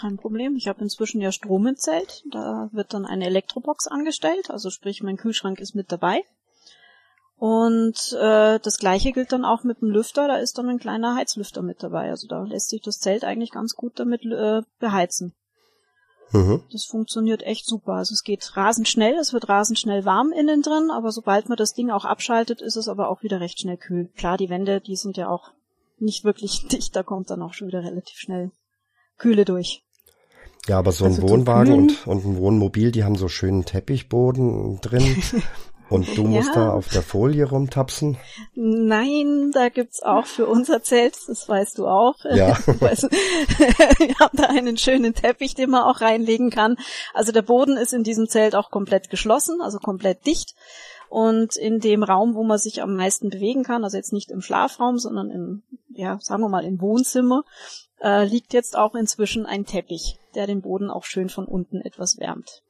Kein Problem. Ich habe inzwischen ja Strom im Zelt. Da wird dann eine Elektrobox angestellt, also sprich mein Kühlschrank ist mit dabei. Und äh, das gleiche gilt dann auch mit dem Lüfter, da ist dann ein kleiner Heizlüfter mit dabei. Also da lässt sich das Zelt eigentlich ganz gut damit äh, beheizen. Mhm. Das funktioniert echt super. Also es geht rasend schnell, es wird rasend schnell warm innen drin, aber sobald man das Ding auch abschaltet, ist es aber auch wieder recht schnell kühl. Klar, die Wände, die sind ja auch nicht wirklich dicht, da kommt dann auch schon wieder relativ schnell Kühle durch. Ja, aber so ein also Wohnwagen und, und ein Wohnmobil, die haben so schönen Teppichboden drin. Und du musst ja. da auf der Folie rumtapsen? Nein, da gibt's auch für unser Zelt, das weißt du auch. Ja. Wir haben da einen schönen Teppich, den man auch reinlegen kann. Also der Boden ist in diesem Zelt auch komplett geschlossen, also komplett dicht. Und in dem Raum, wo man sich am meisten bewegen kann, also jetzt nicht im Schlafraum, sondern im, ja, sagen wir mal im Wohnzimmer, äh, liegt jetzt auch inzwischen ein Teppich, der den Boden auch schön von unten etwas wärmt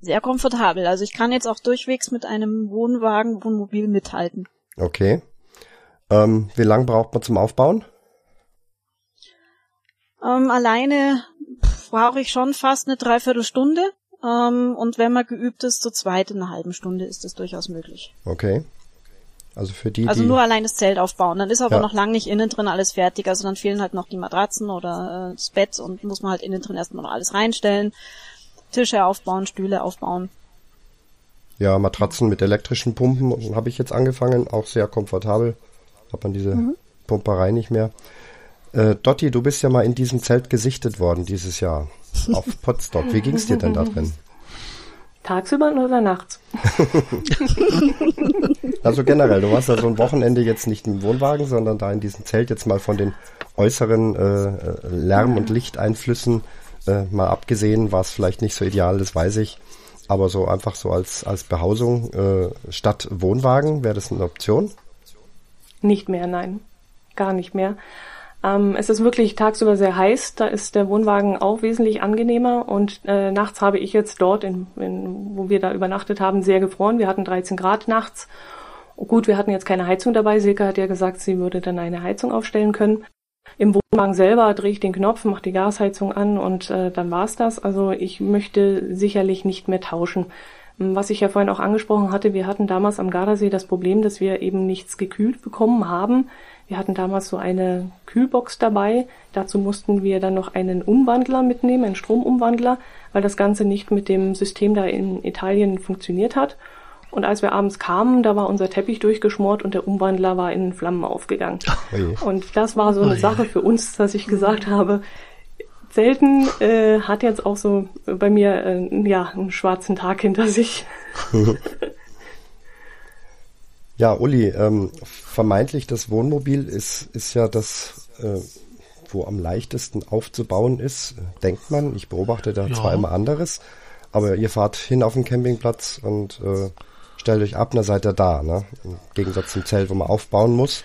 sehr komfortabel. Also ich kann jetzt auch durchwegs mit einem Wohnwagen, Wohnmobil mithalten. Okay. Ähm, wie lange braucht man zum Aufbauen? Ähm, alleine brauche ich schon fast eine Dreiviertelstunde. Ähm, und wenn man geübt ist, zu zweit in einer halben Stunde ist das durchaus möglich. Okay. Also für die, Also die nur allein das Zelt aufbauen. Dann ist aber ja. noch lang nicht innen drin alles fertig. Also dann fehlen halt noch die Matratzen oder äh, das Bett und muss man halt innen drin erstmal noch alles reinstellen. Tische aufbauen, Stühle aufbauen. Ja, Matratzen mit elektrischen Pumpen habe ich jetzt angefangen, auch sehr komfortabel. Hat man diese mhm. Pumperei nicht mehr. Äh, Dotti, du bist ja mal in diesem Zelt gesichtet worden dieses Jahr auf Potsdok. Wie ging es dir denn da drin? Tagsüber oder nachts? also generell, du warst ja so ein Wochenende jetzt nicht im Wohnwagen, sondern da in diesem Zelt jetzt mal von den äußeren äh, Lärm- und Lichteinflüssen äh, mal abgesehen, war es vielleicht nicht so ideal, das weiß ich. Aber so einfach so als, als Behausung äh, statt Wohnwagen, wäre das eine Option? Nicht mehr, nein. Gar nicht mehr. Ähm, es ist wirklich tagsüber sehr heiß, da ist der Wohnwagen auch wesentlich angenehmer und äh, nachts habe ich jetzt dort, in, in, wo wir da übernachtet haben, sehr gefroren. Wir hatten 13 Grad nachts. Gut, wir hatten jetzt keine Heizung dabei. Silke hat ja gesagt, sie würde dann eine Heizung aufstellen können. Im Wohnwagen selber drehe ich den Knopf, mache die Gasheizung an und äh, dann war's das. Also ich möchte sicherlich nicht mehr tauschen. Hm, was ich ja vorhin auch angesprochen hatte, wir hatten damals am Gardasee das Problem, dass wir eben nichts gekühlt bekommen haben. Wir hatten damals so eine Kühlbox dabei. Dazu mussten wir dann noch einen Umwandler mitnehmen, einen Stromumwandler, weil das Ganze nicht mit dem System da in Italien funktioniert hat. Und als wir abends kamen, da war unser Teppich durchgeschmort und der Umwandler war in Flammen aufgegangen. Oh und das war so eine oh Sache für uns, dass ich gesagt habe, selten äh, hat jetzt auch so bei mir äh, ja einen schwarzen Tag hinter sich. ja, Uli, ähm, vermeintlich das Wohnmobil ist ist ja das, äh, wo am leichtesten aufzubauen ist, denkt man. Ich beobachte da ja. zwar immer anderes, aber ihr fahrt hin auf den Campingplatz und äh, stellt euch ab, dann seid ihr da, ne? Im Gegensatz zum Zelt, wo man aufbauen muss.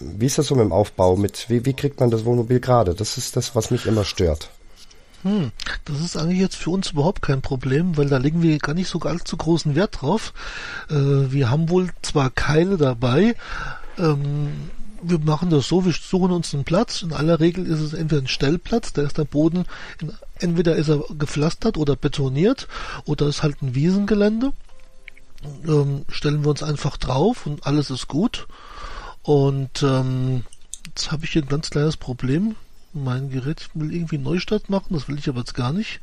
Wie ist das so mit dem Aufbau? Mit, wie, wie kriegt man das Wohnmobil gerade? Das ist das, was mich immer stört. Hm, das ist eigentlich jetzt für uns überhaupt kein Problem, weil da legen wir gar nicht so allzu großen Wert drauf. Äh, wir haben wohl zwar Keile dabei, ähm, wir machen das so, wir suchen uns einen Platz. In aller Regel ist es entweder ein Stellplatz, da ist der Boden, in, entweder ist er gepflastert oder betoniert, oder ist halt ein Wiesengelände ähm, stellen wir uns einfach drauf und alles ist gut. Und ähm, Jetzt habe ich hier ein ganz kleines Problem. Mein Gerät will irgendwie Neustart machen, das will ich aber jetzt gar nicht.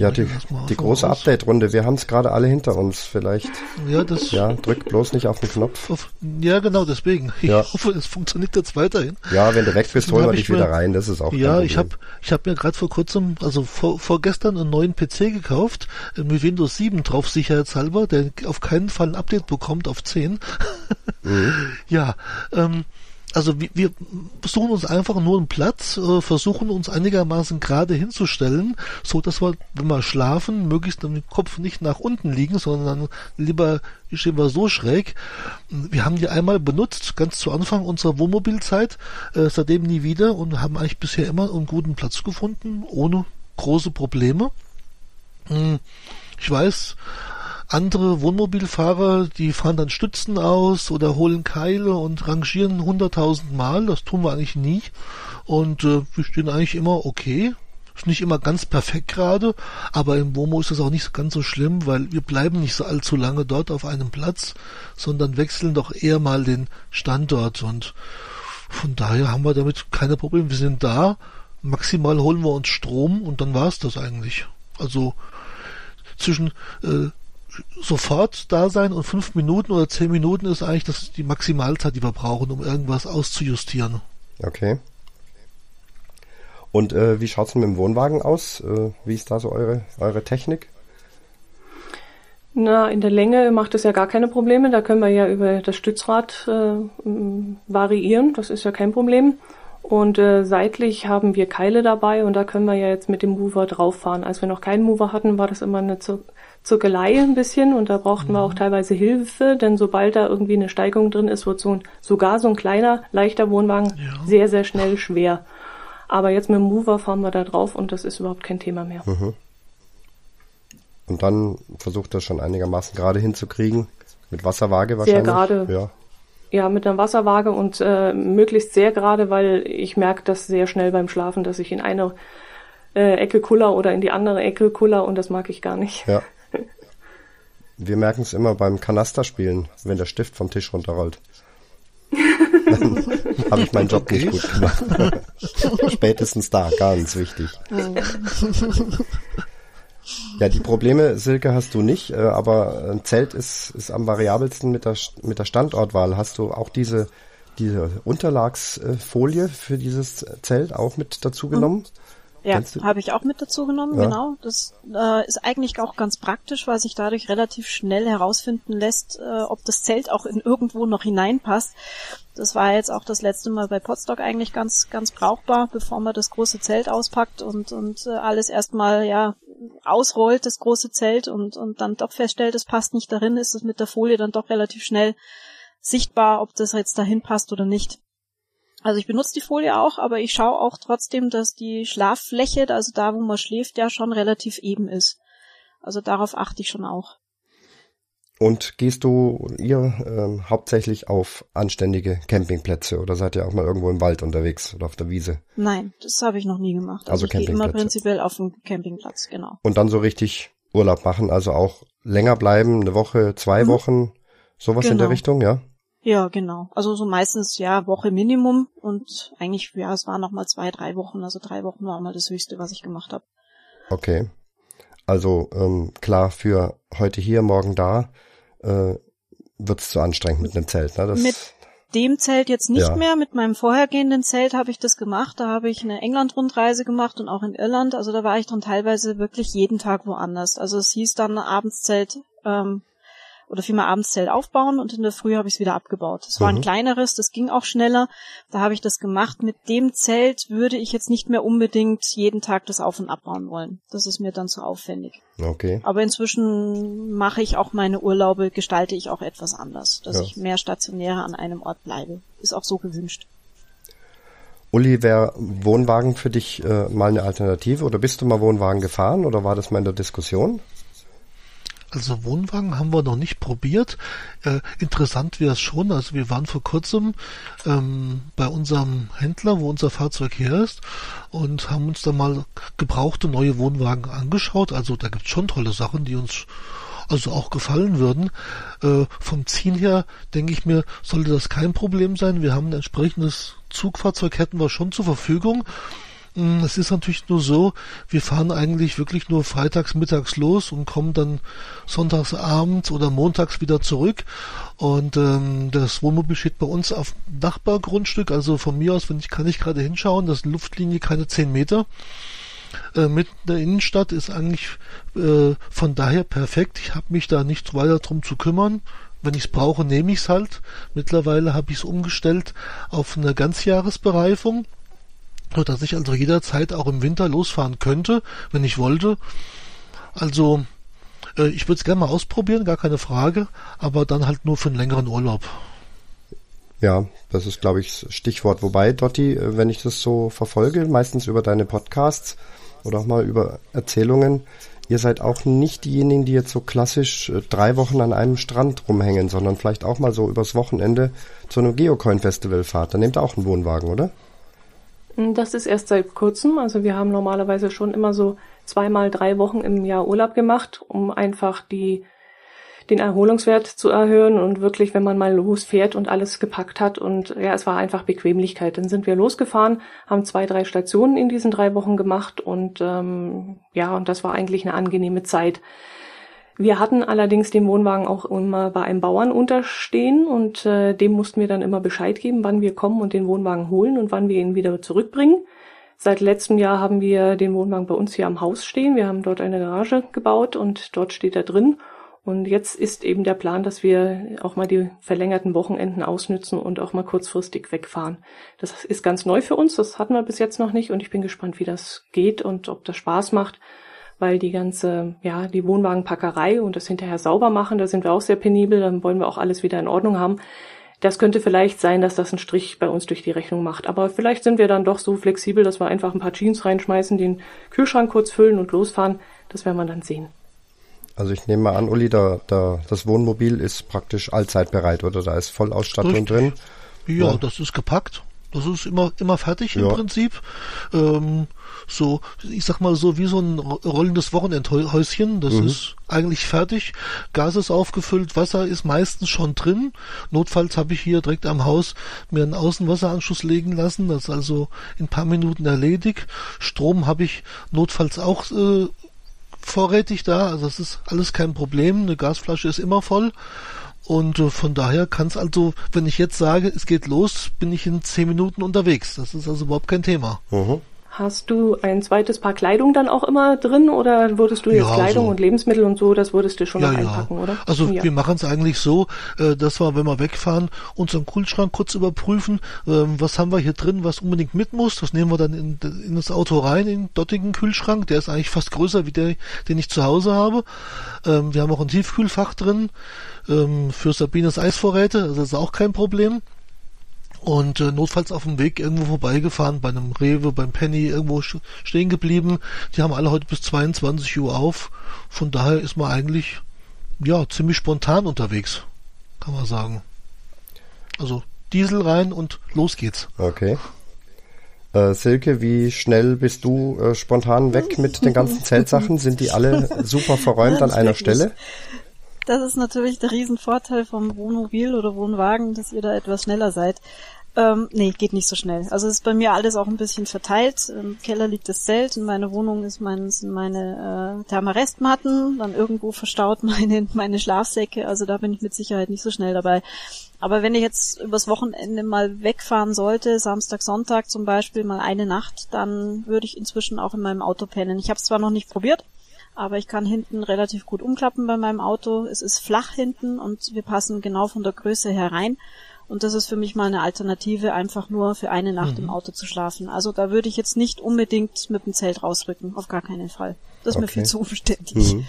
Ja, die, die große Update-Runde, wir haben es gerade alle hinter uns. Vielleicht. Ja, das. Ja, drück bloß nicht auf den Knopf. Auf, ja, genau, deswegen. Ich Ja. hoffe, es funktioniert jetzt weiterhin. Ja, wenn du weg bist, holen wir dich wieder rein. Das ist auch Ja, ich habe ich hab mir gerade vor kurzem, also vor, vorgestern, einen neuen PC gekauft, äh, mit Windows 7 drauf, sicherheitshalber, der auf keinen Fall ein Update bekommt auf 10. Ja, ähm, also wir, wir suchen uns einfach nur einen Platz, äh, versuchen uns einigermaßen gerade hinzustellen, so dass wir, wenn wir schlafen, möglichst den Kopf nicht nach unten liegen, sondern lieber stehen wir so schräg. Wir haben die einmal benutzt, ganz zu Anfang unserer Wohnmobilzeit, äh, seitdem nie wieder und haben eigentlich bisher immer einen guten Platz gefunden, ohne große Probleme. Hm, Ich weiß, andere Wohnmobilfahrer, die fahren dann Stützen aus oder holen Keile und rangieren hunderttausend Mal. Das tun wir eigentlich nie. Und äh, wir stehen eigentlich immer okay. Ist nicht immer ganz perfekt gerade, aber im Womo ist das auch nicht ganz so schlimm, weil wir bleiben nicht so allzu lange dort auf einem Platz, sondern wechseln doch eher mal den Standort und von daher haben wir damit keine Probleme. Wir sind da, maximal holen wir uns Strom und dann war's das eigentlich. Also zwischen äh, sofort da sein und fünf Minuten oder zehn Minuten ist eigentlich das die Maximalzeit, die wir brauchen, um irgendwas auszujustieren. Okay. Und äh, wie schaut's denn mit dem Wohnwagen aus? Äh, wie ist da so eure, eure Technik? Na, in der Länge macht es ja gar keine Probleme. Da können wir ja über das Stützrad äh, variieren. Das ist ja kein Problem. Und äh, seitlich haben wir Keile dabei und da können wir ja jetzt mit dem Mover drauffahren. Als wir noch keinen Mover hatten, war das immer eine Zirkelei ein bisschen und da brauchten wir auch teilweise Hilfe, denn sobald da irgendwie eine Steigung drin ist, wird so ein, sogar so ein kleiner, leichter Wohnwagen sehr, sehr schnell schwer. Aber jetzt mit dem Mover fahren wir da drauf und das ist überhaupt kein Thema mehr. Und dann versucht das schon einigermaßen gerade hinzukriegen. Mit Wasserwaage wahrscheinlich. gerade. Ja. Ja, mit einer Wasserwaage und äh, möglichst sehr gerade, weil ich merke das sehr schnell beim Schlafen, dass ich in eine äh, Ecke kuller oder in die andere Ecke kuller und das mag ich gar nicht. Ja. Wir merken es immer beim Kanasterspielen, wenn der Stift vom Tisch runterrollt. Dann habe ich meinen Job nicht gut gemacht. Spätestens da, ganz wichtig. Ja, die Probleme, Silke, hast du nicht, äh, aber ein Zelt ist, ist am variabelsten mit der, mit der Standortwahl. Hast du auch diese, diese Unterlagsfolie für dieses Zelt auch mit dazu genommen? Ja, habe ich auch mit dazu genommen, Ja. genau. Das äh, ist eigentlich auch ganz praktisch, weil sich dadurch relativ schnell herausfinden lässt, äh, ob das Zelt auch in irgendwo noch hineinpasst. Das war jetzt auch das letzte Mal bei Potstock eigentlich ganz, ganz brauchbar, bevor man das große Zelt auspackt und, und äh, alles erstmal ja ausrollt, das große Zelt und, und dann doch feststellt, es passt nicht darin, ist es mit der Folie dann doch relativ schnell sichtbar, ob das jetzt dahin passt oder nicht. Also ich benutze die Folie auch, aber ich schaue auch trotzdem, dass die Schlaffläche, also da, wo man schläft, ja schon relativ eben ist. Also darauf achte ich schon auch. Und gehst du ihr ähm, hauptsächlich auf anständige Campingplätze oder seid ihr auch mal irgendwo im Wald unterwegs oder auf der Wiese? Nein, das habe ich noch nie gemacht. Also Also, ich gehe immer Campingplätze. prinzipiell auf den Campingplatz, genau. Und dann so richtig Urlaub machen, also auch länger bleiben, eine Woche, zwei Mhm. Wochen, sowas in der Genau. Richtung, ja? Ja, genau. Also so meistens ja Woche Minimum und eigentlich ja es waren noch mal zwei, drei Wochen. Also drei Wochen war mal das Höchste, was ich gemacht habe. Okay. Also ähm, klar, für heute hier, morgen da, äh, wird's zu anstrengend mit einem Zelt, ne? Das, Mit dem Zelt jetzt nicht Ja. mehr. Mit meinem vorhergehenden Zelt habe ich das gemacht. Da habe ich eine England-Rundreise gemacht und auch in Irland. Also da war ich dann teilweise wirklich jeden Tag woanders. Also es hieß dann Abendszelt ähm, oder vielmehr Abendszelt aufbauen und in der Früh habe ich es wieder abgebaut. War Mhm. ein kleineres, das ging auch schneller. Da habe ich das gemacht. Mit dem Zelt würde ich jetzt nicht mehr unbedingt jeden Tag das auf und abbauen wollen. Das ist mir dann zu aufwendig. okay. Aber inzwischen mache ich auch meine Urlaube, gestalte ich auch etwas anders, dass Ja. ich mehr stationärer an einem Ort bleibe. Ist auch so gewünscht. Uli, wäre Wohnwagen für dich äh, mal eine Alternative oder bist du mal Wohnwagen gefahren oder war das mal in der Diskussion? Also Wohnwagen haben wir noch nicht probiert. Äh, interessant wäre es schon. Also wir waren vor kurzem ähm, bei unserem Händler, wo unser Fahrzeug her ist, und haben uns da mal gebrauchte neue Wohnwagen angeschaut. Also da gibt's schon tolle Sachen, die uns also auch gefallen würden. Äh, vom Ziehen her denke ich mir, sollte das kein Problem sein. Wir haben ein entsprechendes Zugfahrzeug, hätten wir schon zur Verfügung. Es ist natürlich nur so, wir fahren eigentlich wirklich nur freitags mittags los und kommen dann sonntags abends oder montags wieder zurück. Und ähm, das Wohnmobil steht bei uns auf Nachbargrundstück, also von mir aus, wenn ich kann ich gerade hinschauen, das ist Luftlinie keine zehn Meter. Äh, in der Innenstadt ist eigentlich äh, von daher perfekt. Ich habe mich da nicht weiter drum zu kümmern. Wenn ich es brauche, nehme ich es halt. Mittlerweile habe ich es umgestellt auf eine Ganzjahresbereifung so dass ich also jederzeit auch im Winter losfahren könnte, wenn ich wollte. Also äh, ich würde es gerne mal ausprobieren, gar keine Frage, aber dann halt nur für einen längeren Urlaub. Ja, das ist, glaube ich, Stichwort. Wobei, Dotti, äh, wenn ich das so verfolge, meistens über deine Podcasts oder auch mal über Erzählungen, ihr seid auch nicht diejenigen, die jetzt so klassisch äh, drei Wochen an einem Strand rumhängen, sondern vielleicht auch mal so übers Wochenende zu einem Geocoin-Festival fahrt. Da nehmt ihr auch einen Wohnwagen, oder? Das ist erst seit kurzem. Also wir haben normalerweise schon immer so zweimal drei Wochen im Jahr Urlaub gemacht, um einfach die, den Erholungswert zu erhöhen und wirklich, wenn man mal losfährt und alles gepackt hat und ja, es war einfach Bequemlichkeit. Dann sind wir losgefahren, haben zwei, drei Stationen in diesen drei Wochen gemacht und ähm, ja, und das war eigentlich eine angenehme Zeit. Wir hatten allerdings den Wohnwagen auch immer bei einem Bauern unterstehen und äh, dem mussten wir dann immer Bescheid geben, wann wir kommen und den Wohnwagen holen und wann wir ihn wieder zurückbringen. Seit letztem Jahr haben wir den Wohnwagen bei uns hier am Haus stehen. Wir haben dort eine Garage gebaut und dort steht er drin. Und jetzt ist eben der Plan, dass wir auch mal die verlängerten Wochenenden ausnützen und auch mal kurzfristig wegfahren. Das ist ganz neu für uns, das hatten wir bis jetzt noch nicht und ich bin gespannt, wie das geht und ob das Spaß macht weil die ganze, ja, die Wohnwagenpackerei und das hinterher sauber machen, da sind wir auch sehr penibel, dann wollen wir auch alles wieder in Ordnung haben. Das könnte vielleicht sein, dass das einen Strich bei uns durch die Rechnung macht. Aber vielleicht sind wir dann doch so flexibel, dass wir einfach ein paar Jeans reinschmeißen, den Kühlschrank kurz füllen und losfahren. Das werden wir dann sehen. Also ich nehme mal an, Uli, da, da, das Wohnmobil ist praktisch allzeit bereit, oder? Da ist Vollausstattung Richtig. drin. Ja, ja, das ist gepackt. Das ist immer, immer fertig ja. im Prinzip. Ähm, so, ich sag mal so wie so ein rollendes Wochenendhäuschen. Das mhm. ist eigentlich fertig. Gas ist aufgefüllt, Wasser ist meistens schon drin. Notfalls habe ich hier direkt am Haus mir einen Außenwasseranschluss legen lassen. Das ist also in paar Minuten erledigt. Strom habe ich notfalls auch äh, vorrätig da. Also das ist alles kein Problem. Eine Gasflasche ist immer voll. Und äh, von daher kann es also, wenn ich jetzt sage, es geht los, bin ich in zehn Minuten unterwegs. Das ist also überhaupt kein Thema. Mhm. Hast du ein zweites Paar Kleidung dann auch immer drin oder würdest du jetzt ja, Kleidung so. und Lebensmittel und so, das würdest du schon ja, noch einpacken, ja. oder? Also ja. wir machen es eigentlich so, äh, dass wir, wenn wir wegfahren, unseren Kühlschrank kurz überprüfen, äh, was haben wir hier drin, was unbedingt mit muss. Das nehmen wir dann in, in das Auto rein, in den dortigen Kühlschrank. Der ist eigentlich fast größer wie der, den ich zu Hause habe. Ähm, wir haben auch ein Tiefkühlfach drin ähm, für Sabines Eisvorräte, also das ist auch kein Problem und äh, notfalls auf dem Weg irgendwo vorbeigefahren, bei einem Rewe, beim Penny, irgendwo stehen geblieben. Die haben alle heute bis 22 Uhr auf. Von daher ist man eigentlich, ja, ziemlich spontan unterwegs, kann man sagen. Also Diesel rein und los geht's. Okay. Äh, Silke, wie schnell bist du äh, spontan weg mit den ganzen Zeltsachen? Sind die alle super verräumt an einer Stelle? Das ist natürlich der Riesenvorteil vom Wohnmobil oder Wohnwagen, dass ihr da etwas schneller seid. Ähm, nee, geht nicht so schnell. Also ist bei mir alles auch ein bisschen verteilt. Im Keller liegt das Zelt, in meiner Wohnung ist mein, sind meine äh, Thermarestmatten, dann irgendwo verstaut meine, meine Schlafsäcke, also da bin ich mit Sicherheit nicht so schnell dabei. Aber wenn ich jetzt übers Wochenende mal wegfahren sollte, Samstag, Sonntag zum Beispiel, mal eine Nacht, dann würde ich inzwischen auch in meinem Auto pennen. Ich habe es zwar noch nicht probiert, aber ich kann hinten relativ gut umklappen bei meinem Auto. Es ist flach hinten und wir passen genau von der Größe herein. Und das ist für mich mal eine Alternative, einfach nur für eine Nacht mhm. im Auto zu schlafen. Also da würde ich jetzt nicht unbedingt mit dem Zelt rausrücken, auf gar keinen Fall. Das ist okay. mir viel zu umständlich. Mhm.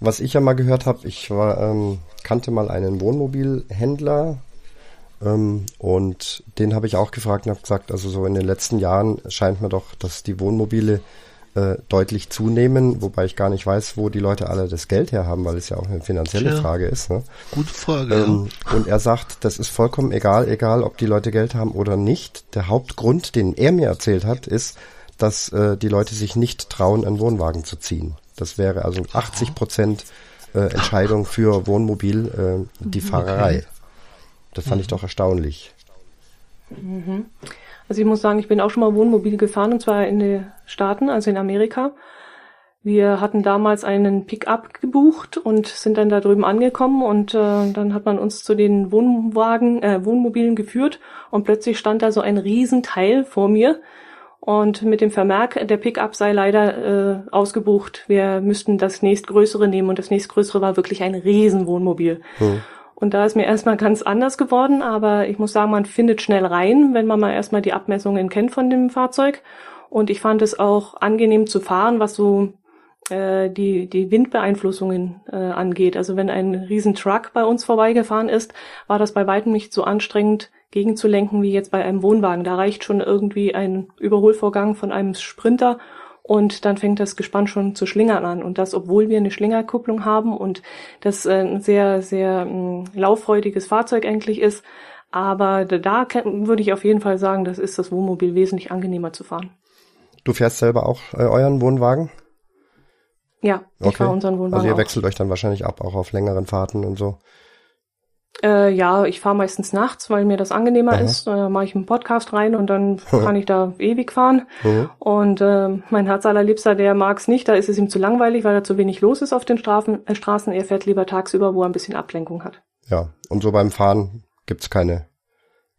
Was ich ja mal gehört habe, ich war, ähm, kannte mal einen Wohnmobilhändler ähm, und den habe ich auch gefragt und habe gesagt, also so in den letzten Jahren scheint mir doch, dass die Wohnmobile äh, deutlich zunehmen, wobei ich gar nicht weiß, wo die Leute alle das Geld her haben, weil es ja auch eine finanzielle Tja, Frage ist. Ne? Gute Frage. Ähm, ja. Und er sagt, das ist vollkommen egal, egal ob die Leute Geld haben oder nicht. Der Hauptgrund, den er mir erzählt hat, ist, dass äh, die Leute sich nicht trauen, einen Wohnwagen zu ziehen. Das wäre also 80 Prozent äh, Entscheidung für Wohnmobil äh, die Fahrerei. Das fand ich doch erstaunlich. Mhm. Also ich muss sagen, ich bin auch schon mal Wohnmobil gefahren und zwar in den Staaten, also in Amerika. Wir hatten damals einen Pickup gebucht und sind dann da drüben angekommen und äh, dann hat man uns zu den Wohnwagen, äh, Wohnmobilen geführt und plötzlich stand da so ein Riesenteil vor mir und mit dem Vermerk, der Pickup sei leider äh, ausgebucht. Wir müssten das nächstgrößere nehmen und das nächstgrößere war wirklich ein Riesenwohnmobil. Hm. Und da ist mir erstmal ganz anders geworden, aber ich muss sagen, man findet schnell rein, wenn man mal erstmal die Abmessungen kennt von dem Fahrzeug. Und ich fand es auch angenehm zu fahren, was so äh, die, die Windbeeinflussungen äh, angeht. Also wenn ein riesen Truck bei uns vorbeigefahren ist, war das bei weitem nicht so anstrengend gegenzulenken wie jetzt bei einem Wohnwagen. Da reicht schon irgendwie ein Überholvorgang von einem Sprinter und dann fängt das Gespann schon zu schlingern an. Und das, obwohl wir eine Schlingerkupplung haben und das äh, ein sehr, sehr äh, lauffreudiges Fahrzeug eigentlich ist. Aber da würde ich auf jeden Fall sagen, das ist das Wohnmobil wesentlich angenehmer zu fahren. Du fährst selber auch äh, euren Wohnwagen? Ja, ich okay. fahre unseren Wohnwagen. Also ihr wechselt euch dann wahrscheinlich ab, auch auf längeren Fahrten und so. Äh, ja, ich fahre meistens nachts, weil mir das angenehmer Aha. ist. Da mache ich einen Podcast rein und dann kann ich da ewig fahren. Mhm. Und äh, mein Herz allerliebster, der mag es nicht. Da ist es ihm zu langweilig, weil da zu wenig los ist auf den Strafen, äh, Straßen. Er fährt lieber tagsüber, wo er ein bisschen Ablenkung hat. Ja, und so beim Fahren gibt's keine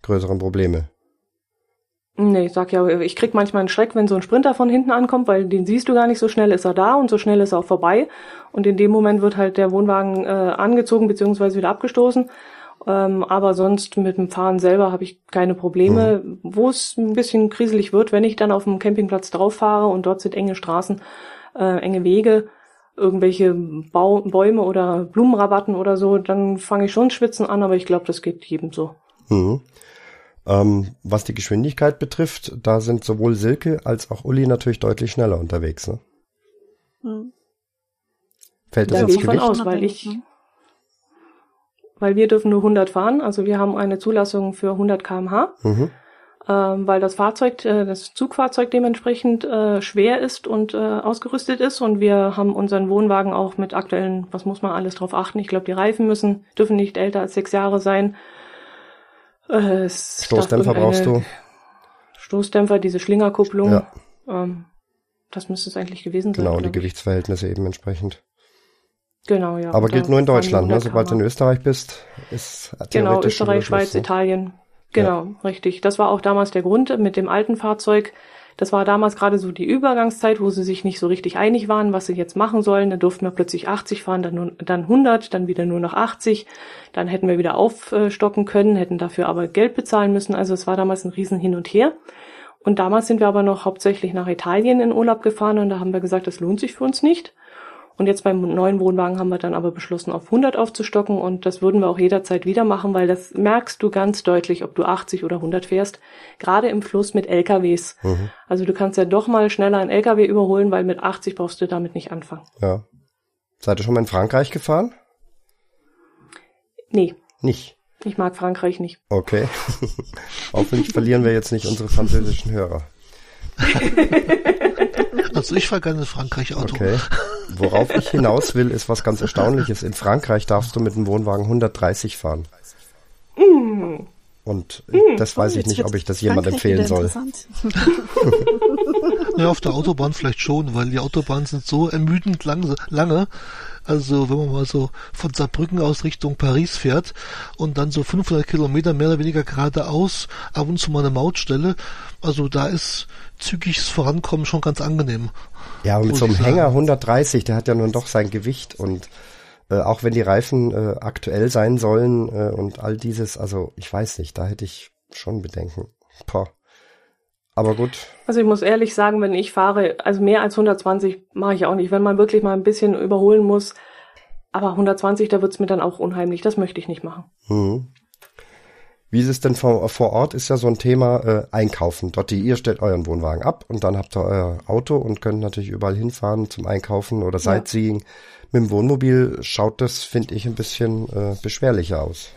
größeren Probleme. Nee, ich sag ja, ich krieg manchmal einen Schreck, wenn so ein Sprinter von hinten ankommt, weil den siehst du gar nicht, so schnell ist er da und so schnell ist er auch vorbei. Und in dem Moment wird halt der Wohnwagen äh, angezogen beziehungsweise wieder abgestoßen. Ähm, aber sonst mit dem Fahren selber habe ich keine Probleme. Mhm. Wo es ein bisschen kriselig wird, wenn ich dann auf dem Campingplatz drauf fahre und dort sind enge Straßen, äh, enge Wege, irgendwelche Bau Bäume oder Blumenrabatten oder so, dann fange ich schon schwitzen an, aber ich glaube, das geht jedem so. Mhm. Ähm, was die Geschwindigkeit betrifft, da sind sowohl Silke als auch Uli natürlich deutlich schneller unterwegs. Ne? Hm. Fällt das da ins gehe ich von aus, weil ich, weil wir dürfen nur 100 fahren, also wir haben eine Zulassung für 100 km/h, mhm. ähm, weil das Fahrzeug, äh, das Zugfahrzeug dementsprechend äh, schwer ist und äh, ausgerüstet ist und wir haben unseren Wohnwagen auch mit aktuellen, was muss man alles drauf achten? Ich glaube, die Reifen müssen dürfen nicht älter als sechs Jahre sein. Äh, Stoßdämpfer brauchst du. Stoßdämpfer, diese Schlingerkupplung. Ja. Ähm, das müsste es eigentlich gewesen sein. Genau, die Gewichtsverhältnisse eben entsprechend. Genau, ja. Aber gilt nur in Deutschland, ne? Sobald du in Österreich bist, ist Genau, Österreich, Schweiz, ne? Italien. Genau, ja. richtig. Das war auch damals der Grund mit dem alten Fahrzeug. Das war damals gerade so die Übergangszeit, wo sie sich nicht so richtig einig waren, was sie jetzt machen sollen. Dann durften wir plötzlich 80 fahren, dann, nur, dann 100, dann wieder nur noch 80. Dann hätten wir wieder aufstocken können, hätten dafür aber Geld bezahlen müssen. Also es war damals ein Riesen hin und her. Und damals sind wir aber noch hauptsächlich nach Italien in Urlaub gefahren und da haben wir gesagt, das lohnt sich für uns nicht. Und jetzt beim neuen Wohnwagen haben wir dann aber beschlossen, auf 100 aufzustocken und das würden wir auch jederzeit wieder machen, weil das merkst du ganz deutlich, ob du 80 oder 100 fährst, gerade im Fluss mit LKWs. Mhm. Also du kannst ja doch mal schneller einen LKW überholen, weil mit 80 brauchst du damit nicht anfangen. Ja. Seid ihr schon mal in Frankreich gefahren? Nee. Nicht? Ich mag Frankreich nicht. Okay. Hoffentlich verlieren wir jetzt nicht unsere französischen Hörer. also ich fahre gerne Frankreich Auto. Okay. Worauf ich hinaus will, ist was ganz Erstaunliches. In Frankreich darfst du mit dem Wohnwagen 130 fahren. Mm. Und mm. das weiß oh, ich nicht, ob ich das jemand empfehlen soll. ja, auf der Autobahn vielleicht schon, weil die Autobahnen sind so ermüdend lang, lange. Also wenn man mal so von Saarbrücken aus Richtung Paris fährt und dann so 500 Kilometer mehr oder weniger geradeaus, ab und zu mal eine Mautstelle. Also da ist zügiges Vorankommen schon ganz angenehm. Ja, und mit so einem Hänger 130, der hat ja nun doch sein Gewicht und äh, auch wenn die Reifen äh, aktuell sein sollen äh, und all dieses, also ich weiß nicht, da hätte ich schon Bedenken. Poh. Aber gut. Also ich muss ehrlich sagen, wenn ich fahre, also mehr als 120 mache ich auch nicht. Wenn man wirklich mal ein bisschen überholen muss, aber 120, da wird's mir dann auch unheimlich. Das möchte ich nicht machen. Mhm. Wie ist es denn vor, vor Ort? Ist ja so ein Thema äh, Einkaufen. Dort die, ihr stellt euren Wohnwagen ab und dann habt ihr euer Auto und könnt natürlich überall hinfahren zum Einkaufen oder Sightseeing. Ja. Mit dem Wohnmobil schaut das, finde ich, ein bisschen äh, beschwerlicher aus.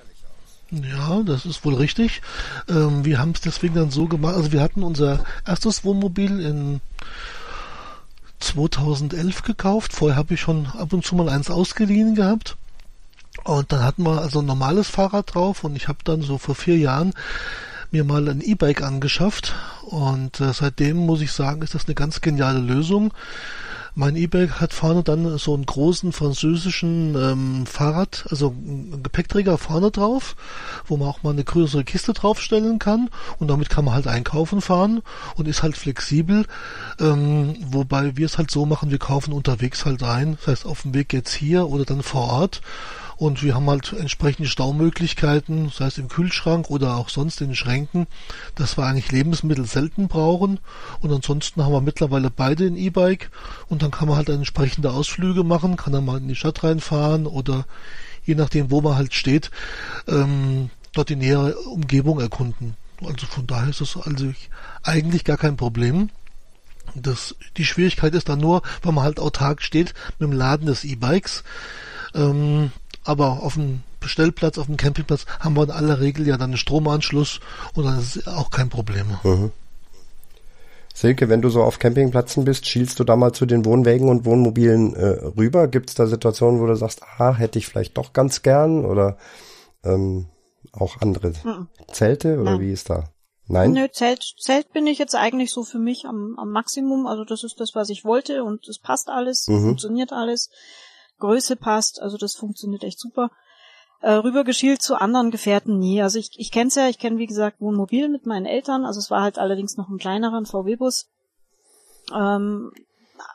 Ja, das ist wohl richtig. Ähm, wir haben es deswegen dann so gemacht. Also wir hatten unser erstes Wohnmobil in 2011 gekauft. Vorher habe ich schon ab und zu mal eins ausgeliehen gehabt. Und dann hatten wir also ein normales Fahrrad drauf und ich habe dann so vor vier Jahren mir mal ein E-Bike angeschafft und äh, seitdem muss ich sagen, ist das eine ganz geniale Lösung. Mein E-Bike hat vorne dann so einen großen französischen ähm, Fahrrad, also einen Gepäckträger vorne drauf, wo man auch mal eine größere Kiste draufstellen kann. Und damit kann man halt einkaufen fahren und ist halt flexibel. Ähm, wobei wir es halt so machen, wir kaufen unterwegs halt ein, das heißt auf dem Weg jetzt hier oder dann vor Ort und wir haben halt entsprechende Staumöglichkeiten, sei es im Kühlschrank oder auch sonst in den Schränken, dass wir eigentlich Lebensmittel selten brauchen. Und ansonsten haben wir mittlerweile beide ein E-Bike und dann kann man halt entsprechende Ausflüge machen, kann dann mal in die Stadt reinfahren oder je nachdem, wo man halt steht, ähm, dort die nähere Umgebung erkunden. Also von daher ist das also eigentlich gar kein Problem. Das, die Schwierigkeit ist dann nur, wenn man halt autark steht mit dem Laden des E-Bikes. Ähm, aber auf dem Bestellplatz, auf dem Campingplatz haben wir in aller Regel ja dann einen Stromanschluss und dann ist es auch kein Problem. Mhm. Silke, wenn du so auf Campingplätzen bist, schielst du da mal zu den Wohnwägen und Wohnmobilen äh, rüber? Gibt es da Situationen, wo du sagst, ah, hätte ich vielleicht doch ganz gern oder ähm, auch andere mhm. Zelte oder Nein. wie ist da? Nein? Nö, Zelt, Zelt bin ich jetzt eigentlich so für mich am, am Maximum. Also das ist das, was ich wollte und es passt alles, mhm. funktioniert alles. Größe passt, also das funktioniert echt super. Äh, rübergeschielt zu anderen Gefährten nie. Also ich, ich kenne es ja, ich kenne wie gesagt Wohnmobil mit meinen Eltern, also es war halt allerdings noch ein kleinerer VW-Bus. Ähm,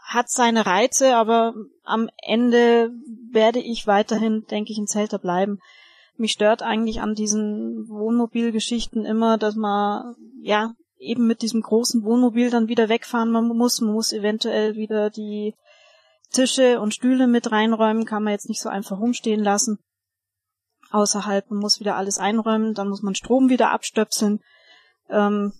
hat seine Reize, aber am Ende werde ich weiterhin, denke ich, ein Zelter bleiben. Mich stört eigentlich an diesen Wohnmobilgeschichten immer, dass man ja eben mit diesem großen Wohnmobil dann wieder wegfahren muss. Man muss eventuell wieder die Tische und Stühle mit reinräumen, kann man jetzt nicht so einfach rumstehen lassen. Außerhalb, man muss wieder alles einräumen, dann muss man Strom wieder abstöpseln. Ähm,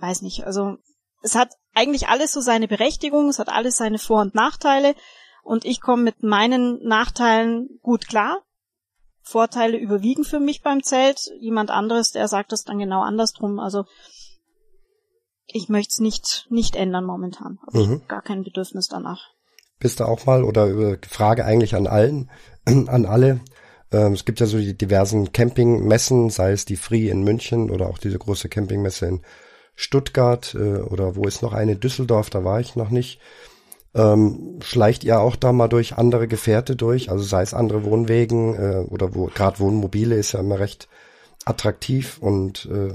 weiß nicht, also es hat eigentlich alles so seine Berechtigung, es hat alles seine Vor- und Nachteile und ich komme mit meinen Nachteilen gut klar. Vorteile überwiegen für mich beim Zelt. Jemand anderes, der sagt das dann genau andersrum. Also ich möchte es nicht, nicht ändern momentan. Habe mhm. gar kein Bedürfnis danach bist du auch mal oder über Frage eigentlich an allen, an alle. Ähm, es gibt ja so die diversen Campingmessen, sei es die Free in München oder auch diese große Campingmesse in Stuttgart äh, oder wo ist noch eine Düsseldorf, da war ich noch nicht. Ähm, schleicht ihr auch da mal durch andere Gefährte durch, also sei es andere Wohnwegen äh, oder wo gerade Wohnmobile ist ja immer recht attraktiv und äh,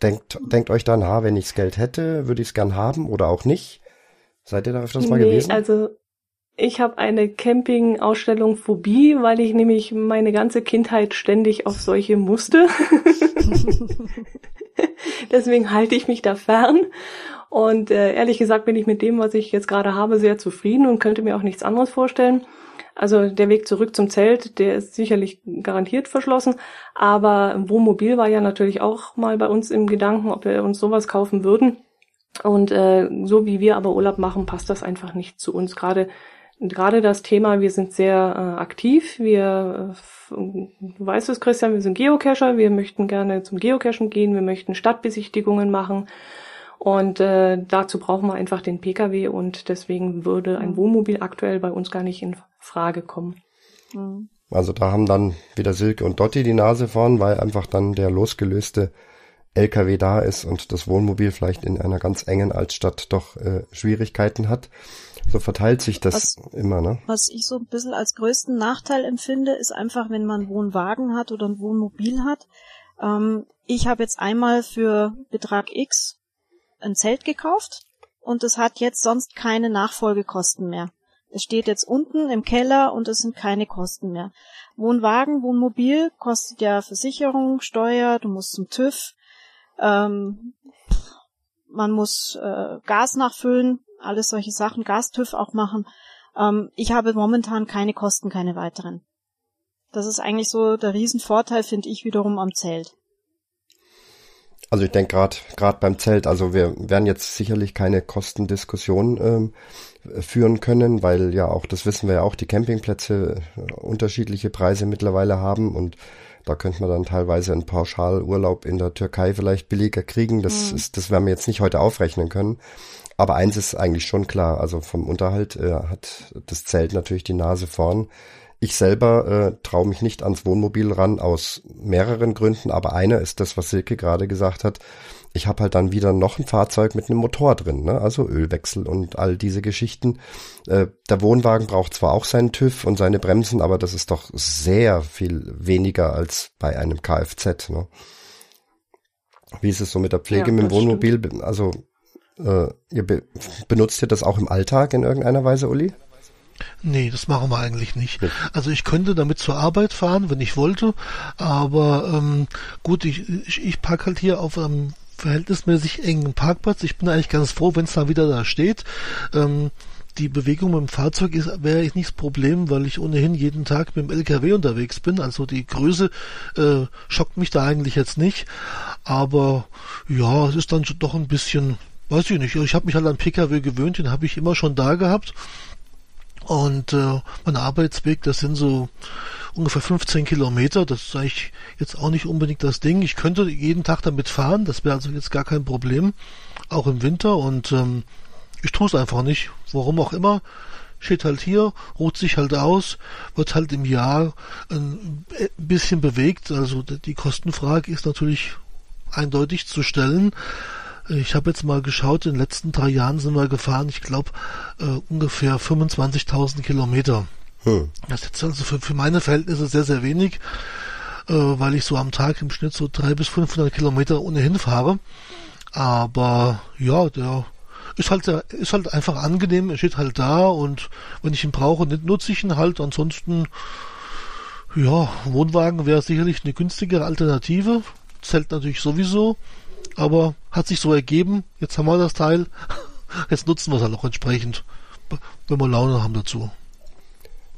denkt denkt euch dann, ha, wenn ichs Geld hätte, würde ich es gern haben oder auch nicht. Seid ihr da öfters mal nee, gewesen? Also ich habe eine Camping-Ausstellung Phobie, weil ich nämlich meine ganze Kindheit ständig auf solche musste. Deswegen halte ich mich da fern. Und äh, ehrlich gesagt bin ich mit dem, was ich jetzt gerade habe, sehr zufrieden und könnte mir auch nichts anderes vorstellen. Also der Weg zurück zum Zelt, der ist sicherlich garantiert verschlossen. Aber Wohnmobil war ja natürlich auch mal bei uns im Gedanken, ob wir uns sowas kaufen würden. Und äh, so wie wir aber Urlaub machen, passt das einfach nicht zu uns. Gerade gerade das Thema, wir sind sehr äh, aktiv. Wir, äh, du weißt es, Christian, wir sind Geocacher. Wir möchten gerne zum Geocachen gehen. Wir möchten Stadtbesichtigungen machen. Und äh, dazu brauchen wir einfach den Pkw und deswegen würde ein mhm. Wohnmobil aktuell bei uns gar nicht in Frage kommen. Mhm. Also da haben dann wieder Silke und Dotti die Nase vorn, weil einfach dann der losgelöste LKW da ist und das Wohnmobil vielleicht in einer ganz engen Altstadt doch äh, Schwierigkeiten hat. So verteilt sich das was, immer, ne? Was ich so ein bisschen als größten Nachteil empfinde, ist einfach, wenn man einen Wohnwagen hat oder ein Wohnmobil hat. Ähm, ich habe jetzt einmal für Betrag X ein Zelt gekauft und es hat jetzt sonst keine Nachfolgekosten mehr. Es steht jetzt unten im Keller und es sind keine Kosten mehr. Wohnwagen, Wohnmobil kostet ja Versicherung, Steuer, du musst zum TÜV, ähm, man muss äh, Gas nachfüllen, alles solche Sachen, Gastüv auch machen. Ähm, ich habe momentan keine Kosten, keine weiteren. Das ist eigentlich so der Riesenvorteil, finde ich wiederum am Zelt. Also ich denke gerade gerade beim Zelt, also wir werden jetzt sicherlich keine Kostendiskussion ähm, führen können, weil ja auch, das wissen wir ja auch, die Campingplätze äh, unterschiedliche Preise mittlerweile haben und da könnte man dann teilweise einen Pauschalurlaub in der Türkei vielleicht billiger kriegen. Das Mhm. ist, das werden wir jetzt nicht heute aufrechnen können. Aber eins ist eigentlich schon klar, also vom Unterhalt äh, hat das Zelt natürlich die Nase vorn. Ich selber äh, traue mich nicht ans Wohnmobil ran aus mehreren Gründen, aber einer ist das, was Silke gerade gesagt hat. Ich habe halt dann wieder noch ein Fahrzeug mit einem Motor drin, ne? also Ölwechsel und all diese Geschichten. Äh, der Wohnwagen braucht zwar auch seinen TÜV und seine Bremsen, aber das ist doch sehr viel weniger als bei einem Kfz. Ne? Wie ist es so mit der Pflege Ja, mit dem Wohnmobil? Also äh, ihr be benutzt ihr das auch im Alltag in irgendeiner Weise, Uli? Nee, das machen wir eigentlich nicht. Also ich könnte damit zur Arbeit fahren, wenn ich wollte, aber ähm, gut, ich, ich, ich park halt hier auf einem verhältnismäßig engen Parkplatz. Ich bin eigentlich ganz froh, wenn es dann wieder da steht. Ähm, die Bewegung mit dem Fahrzeug ist, wäre nicht das Problem, weil ich ohnehin jeden Tag mit dem LKW unterwegs bin. Also die Größe äh, schockt mich da eigentlich jetzt nicht. Aber ja, es ist dann doch ein bisschen, weiß ich nicht. Ich habe mich halt an PKW gewöhnt, den habe ich immer schon da gehabt. Und äh, mein Arbeitsweg, das sind so ungefähr 15 Kilometer. Das ist eigentlich jetzt auch nicht unbedingt das Ding. Ich könnte jeden Tag damit fahren. Das wäre also jetzt gar kein Problem. Auch im Winter. Und ähm, ich tue es einfach nicht. Warum auch immer. Steht halt hier, ruht sich halt aus, wird halt im Jahr ein bisschen bewegt. Also die Kostenfrage ist natürlich eindeutig zu stellen. Ich habe jetzt mal geschaut, in den letzten drei Jahren sind wir gefahren, ich glaube, äh, ungefähr 25.000 Kilometer. Hm. Das ist jetzt also für, für meine Verhältnisse sehr, sehr wenig, äh, weil ich so am Tag im Schnitt so 300 bis 500 Kilometer ohnehin fahre. Aber ja, der ist halt, der, ist halt einfach angenehm, er steht halt da und wenn ich ihn brauche, nutze ich ihn halt. Ansonsten, ja, Wohnwagen wäre sicherlich eine günstigere Alternative. Zelt natürlich sowieso, aber hat sich so ergeben. Jetzt haben wir das Teil. Jetzt nutzen wir es halt auch entsprechend, wenn wir Laune haben dazu.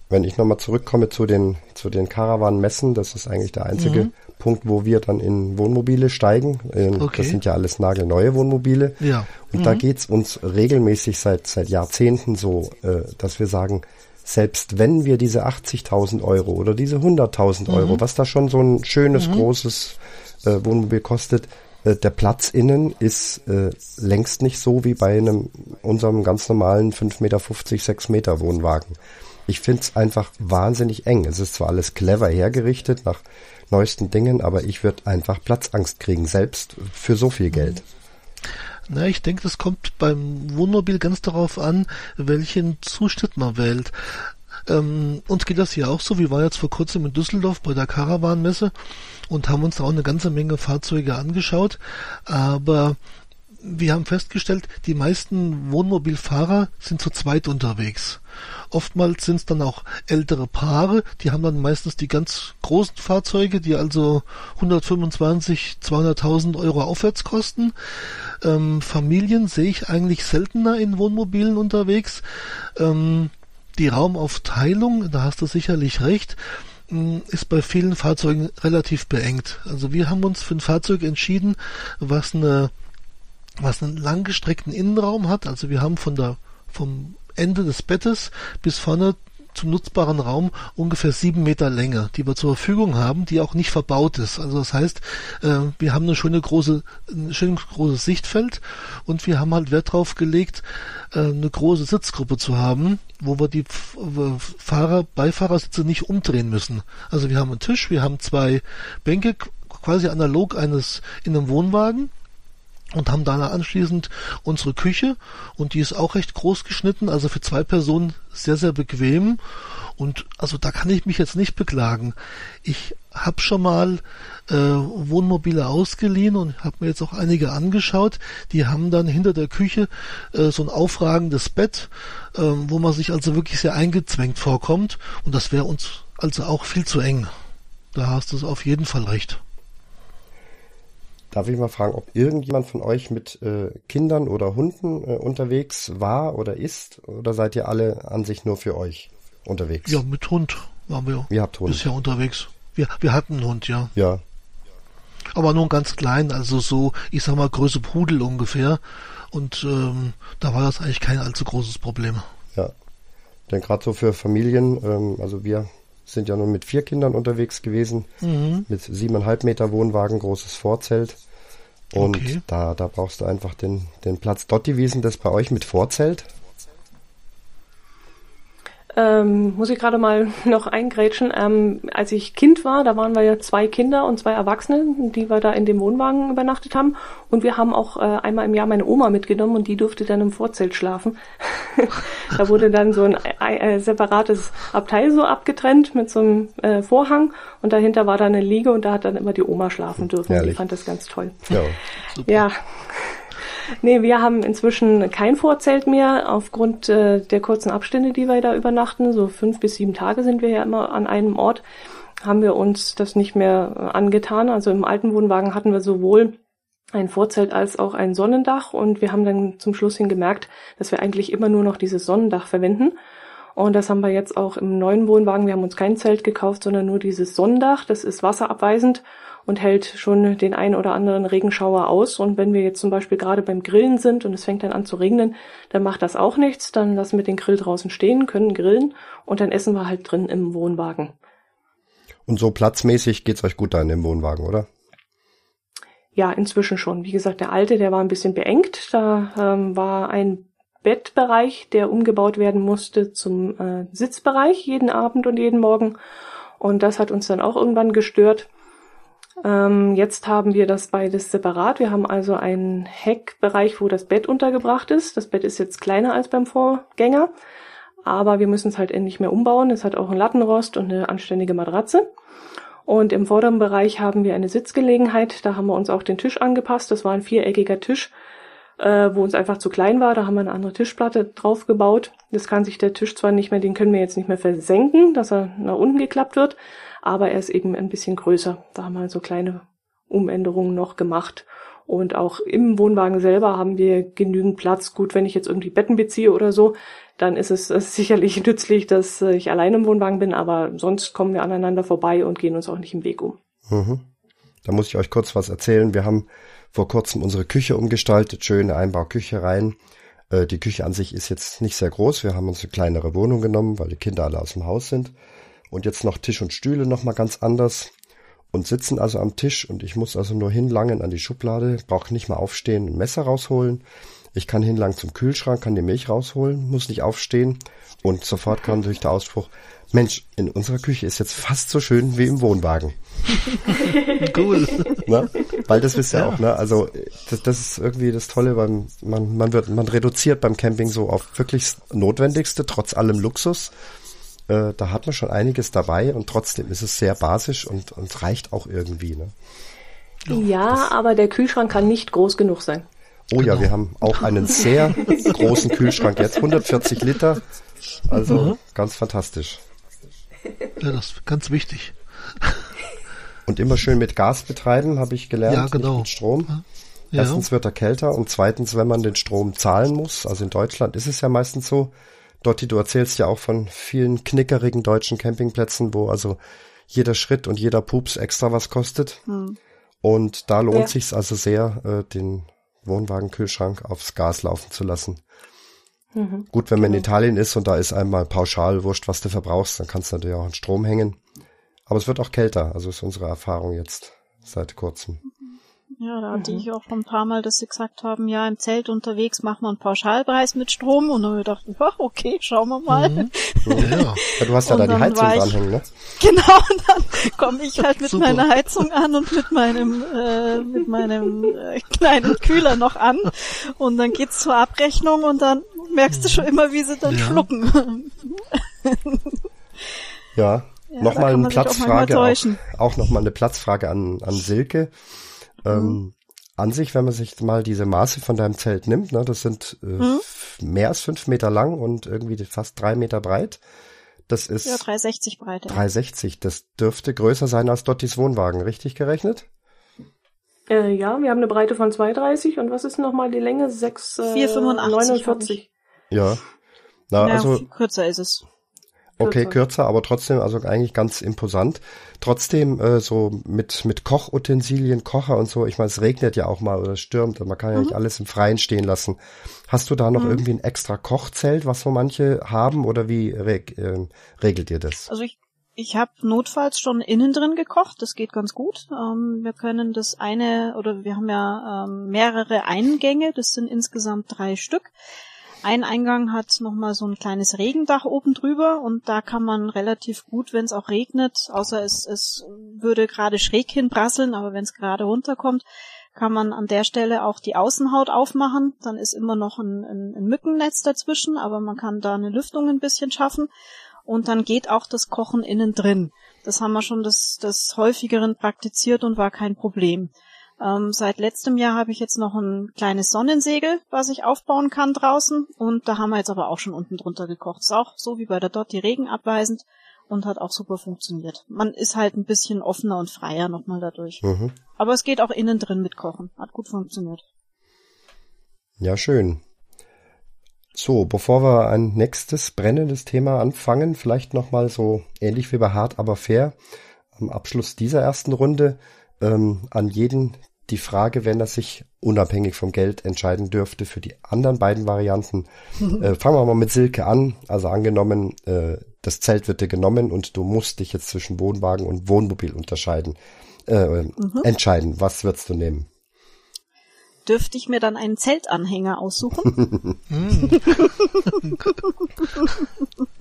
Wenn ich nochmal zurückkomme zu den, zu den Caravan-Messen, das ist eigentlich der einzige Mhm. Punkt, wo wir dann in Wohnmobile steigen. Ähm, Okay. Das sind ja alles nagelneue Wohnmobile. Ja. Und da geht's uns regelmäßig seit, seit Jahrzehnten so, äh, dass wir sagen, selbst wenn wir diese 80.000 Euro oder diese 100.000 Euro, was da schon so ein schönes, großes äh, Wohnmobil kostet, äh, der Platz innen ist äh, längst nicht so wie bei einem unserem ganz normalen 5,50 Meter, 6 Meter Wohnwagen. Ich find's einfach wahnsinnig eng. Es ist zwar alles clever hergerichtet nach neuesten Dingen, aber ich würde einfach Platzangst kriegen, selbst für so viel Geld. Na, ich denke, das kommt beim Wohnmobil ganz darauf an, welchen Zuschnitt man wählt. Ähm, uns geht das hier auch so. Wir waren jetzt vor kurzem in Düsseldorf bei der Caravan-Messe und haben uns da auch eine ganze Menge Fahrzeuge angeschaut. Aber wir haben festgestellt, die meisten Wohnmobilfahrer sind zu zweit unterwegs. Oftmals sind es dann auch ältere Paare, die haben dann meistens die ganz großen Fahrzeuge, die also 125, 200.000 Euro aufwärts kosten. Ähm, Familien sehe ich eigentlich seltener in Wohnmobilen unterwegs. Ähm, die Raumaufteilung, da hast du sicherlich recht, mh, ist bei vielen Fahrzeugen relativ beengt. Also wir haben uns für ein Fahrzeug entschieden, was eine was einen langgestreckten Innenraum hat. Also wir haben von der vom Ende des Bettes bis vorne zum nutzbaren Raum ungefähr sieben Meter Länge, die wir zur Verfügung haben, die auch nicht verbaut ist. Also das heißt, äh, wir haben eine schöne große, ein schönes großes Sichtfeld und wir haben halt Wert drauf gelegt, äh, eine große Sitzgruppe zu haben, wo wir die Fahrer, Beifahrersitze nicht umdrehen müssen. Also wir haben einen Tisch, wir haben zwei Bänke, qu- quasi analog eines in einem Wohnwagen und haben danach anschließend unsere Küche und die ist auch recht groß geschnitten, also für zwei Personen sehr, sehr bequem und also da kann ich mich jetzt nicht beklagen. Ich habe schon mal äh, Wohnmobile ausgeliehen und habe mir jetzt auch einige angeschaut. Die haben dann hinter der Küche äh, so ein aufragendes Bett, äh, wo man sich also wirklich sehr eingezwängt vorkommt und das wäre uns also auch viel zu eng. Da hast du auf jeden Fall recht. Darf ich mal fragen, ob irgendjemand von euch mit äh, Kindern oder Hunden äh, unterwegs war oder ist? Oder seid ihr alle an sich nur für euch unterwegs? Ja, mit Hund waren wir Ihr habt Hund. bisher unterwegs. Wir, wir hatten einen Hund, ja. Ja. aber nur ganz klein, also so, ich sag mal, Größe Pudel ungefähr. Und ähm, da war das eigentlich kein allzu großes Problem. Ja, denn gerade so für Familien, ähm, also wir sind ja nur mit vier Kindern unterwegs gewesen, Mhm. mit siebeneinhalb Meter Wohnwagen, großes Vorzelt. Und Okay. da, da brauchst du einfach den, den Platz. Dotti, wie ist denn das bei euch mit Vorzelt? Ähm, muss ich gerade mal noch eingrätschen. Ähm, als ich Kind war, da waren wir ja zwei Kinder und zwei Erwachsene, die wir da in dem Wohnwagen übernachtet haben. Und wir haben auch äh, einmal im Jahr meine Oma mitgenommen und die durfte dann im Vorzelt schlafen. da wurde dann so ein äh, äh, separates Abteil so abgetrennt mit so einem äh, Vorhang und dahinter war dann eine Liege und da hat dann immer die Oma schlafen dürfen. Herrlich. Die fand das ganz toll. Ja, Ja. Nee, wir haben inzwischen kein Vorzelt mehr aufgrund äh, der kurzen Abstände, die wir da übernachten. So fünf bis sieben Tage sind wir ja immer an einem Ort. Haben wir uns das nicht mehr äh, angetan. Also im alten Wohnwagen hatten wir sowohl ein Vorzelt als auch ein Sonnendach und wir haben dann zum Schluss hin gemerkt, dass wir eigentlich immer nur noch dieses Sonnendach verwenden. Und das haben wir jetzt auch im neuen Wohnwagen. Wir haben uns kein Zelt gekauft, sondern nur dieses Sonnendach. Das ist wasserabweisend und hält schon den ein oder anderen Regenschauer aus. Und wenn wir jetzt zum Beispiel gerade beim Grillen sind und es fängt dann an zu regnen, dann macht das auch nichts. Dann lassen wir den Grill draußen stehen, können grillen und dann essen wir halt drin im Wohnwagen. Und so platzmäßig geht's euch gut da in dem Wohnwagen, oder? Ja, inzwischen schon. Wie gesagt, der alte, der war ein bisschen beengt. Da ähm, war ein Bettbereich, der umgebaut werden musste zum äh, Sitzbereich jeden Abend und jeden Morgen. Und das hat uns dann auch irgendwann gestört. Ähm, jetzt haben wir das beides separat. Wir haben also einen Heckbereich, wo das Bett untergebracht ist. Das Bett ist jetzt kleiner als beim Vorgänger, aber wir müssen es halt endlich mehr umbauen. Es hat auch einen Lattenrost und eine anständige Matratze. Und im vorderen Bereich haben wir eine Sitzgelegenheit. Da haben wir uns auch den Tisch angepasst. Das war ein viereckiger Tisch, äh, wo uns einfach zu klein war. Da haben wir eine andere Tischplatte drauf gebaut. Das kann sich der Tisch zwar nicht mehr, den können wir jetzt nicht mehr versenken, dass er nach unten geklappt wird, aber er ist eben ein bisschen größer. Da haben wir so kleine Umänderungen noch gemacht. Und auch im Wohnwagen selber haben wir genügend Platz. Gut, wenn ich jetzt irgendwie Betten beziehe oder so, dann ist es äh, sicherlich nützlich, dass äh, ich allein im Wohnwagen bin, aber sonst kommen wir aneinander vorbei und gehen uns auch nicht im Weg um. Mhm. Da muss ich euch kurz was erzählen. Wir haben vor kurzem unsere Küche umgestaltet, schöne Einbauküche rein. Äh, die Küche an sich ist jetzt nicht sehr groß. Wir haben uns eine kleinere Wohnung genommen, weil die Kinder alle aus dem Haus sind. Und jetzt noch Tisch und Stühle nochmal ganz anders. Und sitzen also am Tisch und ich muss also nur hinlangen an die Schublade, brauche nicht mal aufstehen, ein Messer rausholen. Ich kann hinlangen zum Kühlschrank, kann die Milch rausholen, muss nicht aufstehen. Und sofort kam durch der Ausspruch, Mensch, in unserer Küche ist jetzt fast so schön wie im Wohnwagen. Cool. Ne? Weil das wisst ihr auch, ne? Also das, das ist irgendwie das Tolle, beim man, man wird, man reduziert beim Camping so auf wirklich Notwendigste, trotz allem Luxus. Äh, da hat man schon einiges dabei und trotzdem ist es sehr basisch und, und reicht auch irgendwie, ne? Ja, aber der Kühlschrank kann nicht groß genug sein. Oh ja, wir haben auch einen sehr großen Kühlschrank jetzt, 140 Liter. Also ganz fantastisch. Ja, das ist ganz wichtig. Und immer schön mit Gas betreiben, habe ich gelernt, Ja, genau. nicht mit Strom. Ja. Erstens wird er kälter und zweitens, wenn man den Strom zahlen muss, also in Deutschland ist es ja meistens so, Dotti, du erzählst ja auch von vielen knickerigen deutschen Campingplätzen, wo also jeder Schritt und jeder Pups extra was kostet. Und da lohnt Ja. sich's also sehr, äh, den Wohnwagenkühlschrank aufs Gas laufen zu lassen. Mhm. Gut, wenn man in Italien ist und da ist einmal pauschal wurscht, was du verbrauchst, dann kannst du natürlich auch an Strom hängen. Aber es wird auch kälter, also ist unsere Erfahrung jetzt seit kurzem. Ja, da hatte Mhm. ich auch schon ein paar Mal, dass sie gesagt haben, ja, im Zelt unterwegs machen wir einen Pauschalpreis mit Strom. Und dann habe ich gedacht, ja, okay, schauen wir mal. Mhm. Ja, du hast ja da die Heizung dranhängen, ne? Genau, und dann komme ich halt mit Super. meiner Heizung an und mit meinem, äh, mit meinem äh, kleinen Kühler noch an. Und dann geht's zur Abrechnung und dann merkst du schon immer, wie sie dann Ja. schlucken. Ja. Ja, nochmal eine auch Platzfrage, auch, auch nochmal eine Platzfrage an, an Silke. Ähm, Mhm. An sich, wenn man sich mal diese Maße von deinem Zelt nimmt, ne, das sind äh, Mhm. mehr als fünf Meter lang und irgendwie fast drei Meter breit. Das ist Ja, 360 Breite. 360. Das dürfte größer sein als Dottis Wohnwagen, richtig gerechnet? Äh, ja, wir haben eine Breite von 2,30 und was ist nochmal die Länge? 6, äh, 4,85 49. Ja. Na, Ja, also viel kürzer ist es. Okay, Kürzer. kürzer, aber trotzdem, also eigentlich ganz imposant. Trotzdem äh, so mit mit Kochutensilien, Kocher und so. Ich meine, es regnet ja auch mal oder stürmt. Man kann ja nicht alles im Freien stehen lassen. Hast du da noch irgendwie ein extra Kochzelt, was so manche haben, oder wie reg, äh, regelt ihr das? Also ich, ich habe notfalls schon innen drin gekocht, das geht ganz gut. Ähm, wir können das eine, oder wir haben ja ähm, mehrere Eingänge, das sind insgesamt drei Stück. Ein Eingang hat nochmal so ein kleines Regendach oben drüber und da kann man relativ gut, wenn es auch regnet, außer es, es würde gerade schräg hinprasseln, aber wenn es gerade runterkommt, kann man an der Stelle auch die Außenhaut aufmachen. Dann ist immer noch ein, ein, ein Mückennetz dazwischen, aber man kann da eine Lüftung ein bisschen schaffen. Und dann geht auch das Kochen innen drin. Das haben wir schon des, des häufigeren praktiziert und war kein Problem. Ähm, seit letztem Jahr habe ich jetzt noch ein kleines Sonnensegel, was ich aufbauen kann draußen. Und da haben wir jetzt aber auch schon unten drunter gekocht. Ist auch so wie bei der Dotti regenabweisend und hat auch super funktioniert. Man ist halt ein bisschen offener und freier nochmal dadurch. Mhm. Aber es geht auch innen drin mit Kochen. Hat gut funktioniert. Ja, schön. So, bevor wir ein nächstes brennendes Thema anfangen, vielleicht nochmal so ähnlich wie bei Hart aber fair am Abschluss dieser ersten Runde ähm, an jeden die Frage, wenn er sich unabhängig vom Geld entscheiden dürfte für die anderen beiden Varianten. Äh, fangen wir mal mit Silke an. Also angenommen, äh, das Zelt wird dir genommen und du musst dich jetzt zwischen Wohnwagen und Wohnmobil unterscheiden, äh, entscheiden. Was würdest du nehmen? Dürfte ich mir dann einen Zeltanhänger aussuchen?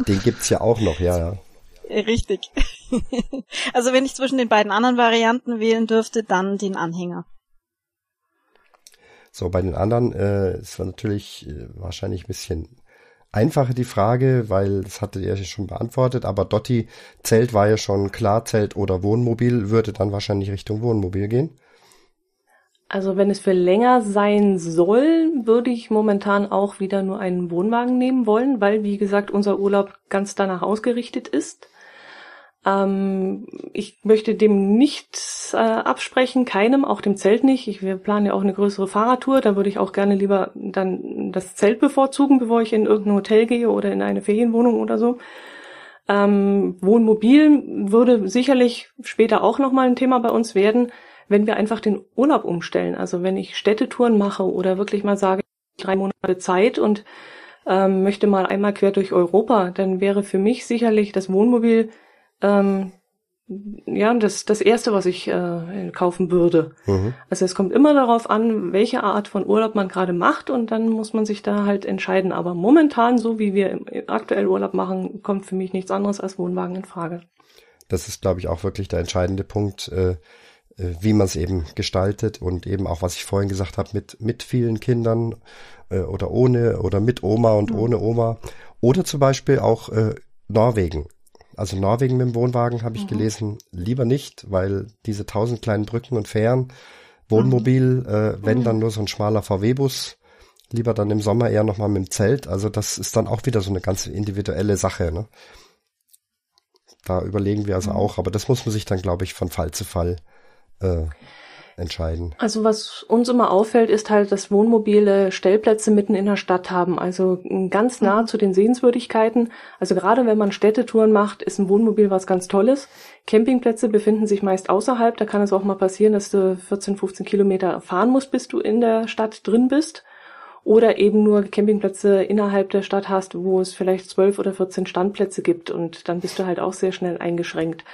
Den gibt's ja auch noch, ja, ja. Richtig. also wenn ich zwischen den beiden anderen Varianten wählen dürfte, dann den Anhänger. So, bei den anderen äh, ist war natürlich äh, wahrscheinlich ein bisschen einfacher die Frage, weil das hattet ihr ja schon beantwortet, aber Dotti, Zelt war ja schon klar, Zelt oder Wohnmobil würde dann wahrscheinlich Richtung Wohnmobil gehen. Also wenn es für länger sein soll, würde ich momentan auch wieder nur einen Wohnwagen nehmen wollen, weil, wie gesagt, unser Urlaub ganz danach ausgerichtet ist. Ähm, ich möchte dem nichts äh, absprechen, keinem, auch dem Zelt nicht. Ich, wir planen ja auch eine größere Fahrradtour, da würde ich auch gerne lieber dann das Zelt bevorzugen, bevor ich in irgendein Hotel gehe oder in eine Ferienwohnung oder so. Ähm, Wohnmobil würde sicherlich später auch nochmal ein Thema bei uns werden, wenn wir einfach den Urlaub umstellen. Also wenn ich Städtetouren mache oder wirklich mal sage, drei Monate Zeit und ähm, möchte mal einmal quer durch Europa, dann wäre für mich sicherlich das Wohnmobil ähm, ja das, das Erste, was ich äh, kaufen würde. Mhm. Also es kommt immer darauf an, welche Art von Urlaub man gerade macht und dann muss man sich da halt entscheiden. Aber momentan, so wie wir im, aktuell Urlaub machen, kommt für mich nichts anderes als Wohnwagen in Frage. Das ist, glaube ich, auch wirklich der entscheidende Punkt, äh, äh, wie man es eben gestaltet und eben auch, was ich vorhin gesagt habe, mit, mit vielen Kindern äh, oder ohne oder mit Oma und ohne Oma. Oder zum Beispiel auch äh, Norwegen. Also Norwegen mit dem Wohnwagen habe ich gelesen, lieber nicht, weil diese tausend kleinen Brücken und Fähren, Wohnmobil, äh, wenn dann nur so ein schmaler VW-Bus, lieber dann im Sommer eher nochmal mit dem Zelt. Also das ist dann auch wieder so eine ganz individuelle Sache. Ne? Da überlegen wir also auch, aber das muss man sich dann, glaube ich, von Fall zu Fall äh, entscheiden. Also was uns immer auffällt, ist halt, dass Wohnmobile Stellplätze mitten in der Stadt haben, also ganz nah zu den Sehenswürdigkeiten. Also gerade wenn man Städtetouren macht, ist ein Wohnmobil was ganz Tolles. Campingplätze befinden sich meist außerhalb. Da kann es auch mal passieren, dass du 14, 15 Kilometer fahren musst, bis du in der Stadt drin bist. Oder eben nur Campingplätze innerhalb der Stadt hast, wo es vielleicht 12 oder 14 Standplätze gibt und dann bist du halt auch sehr schnell eingeschränkt.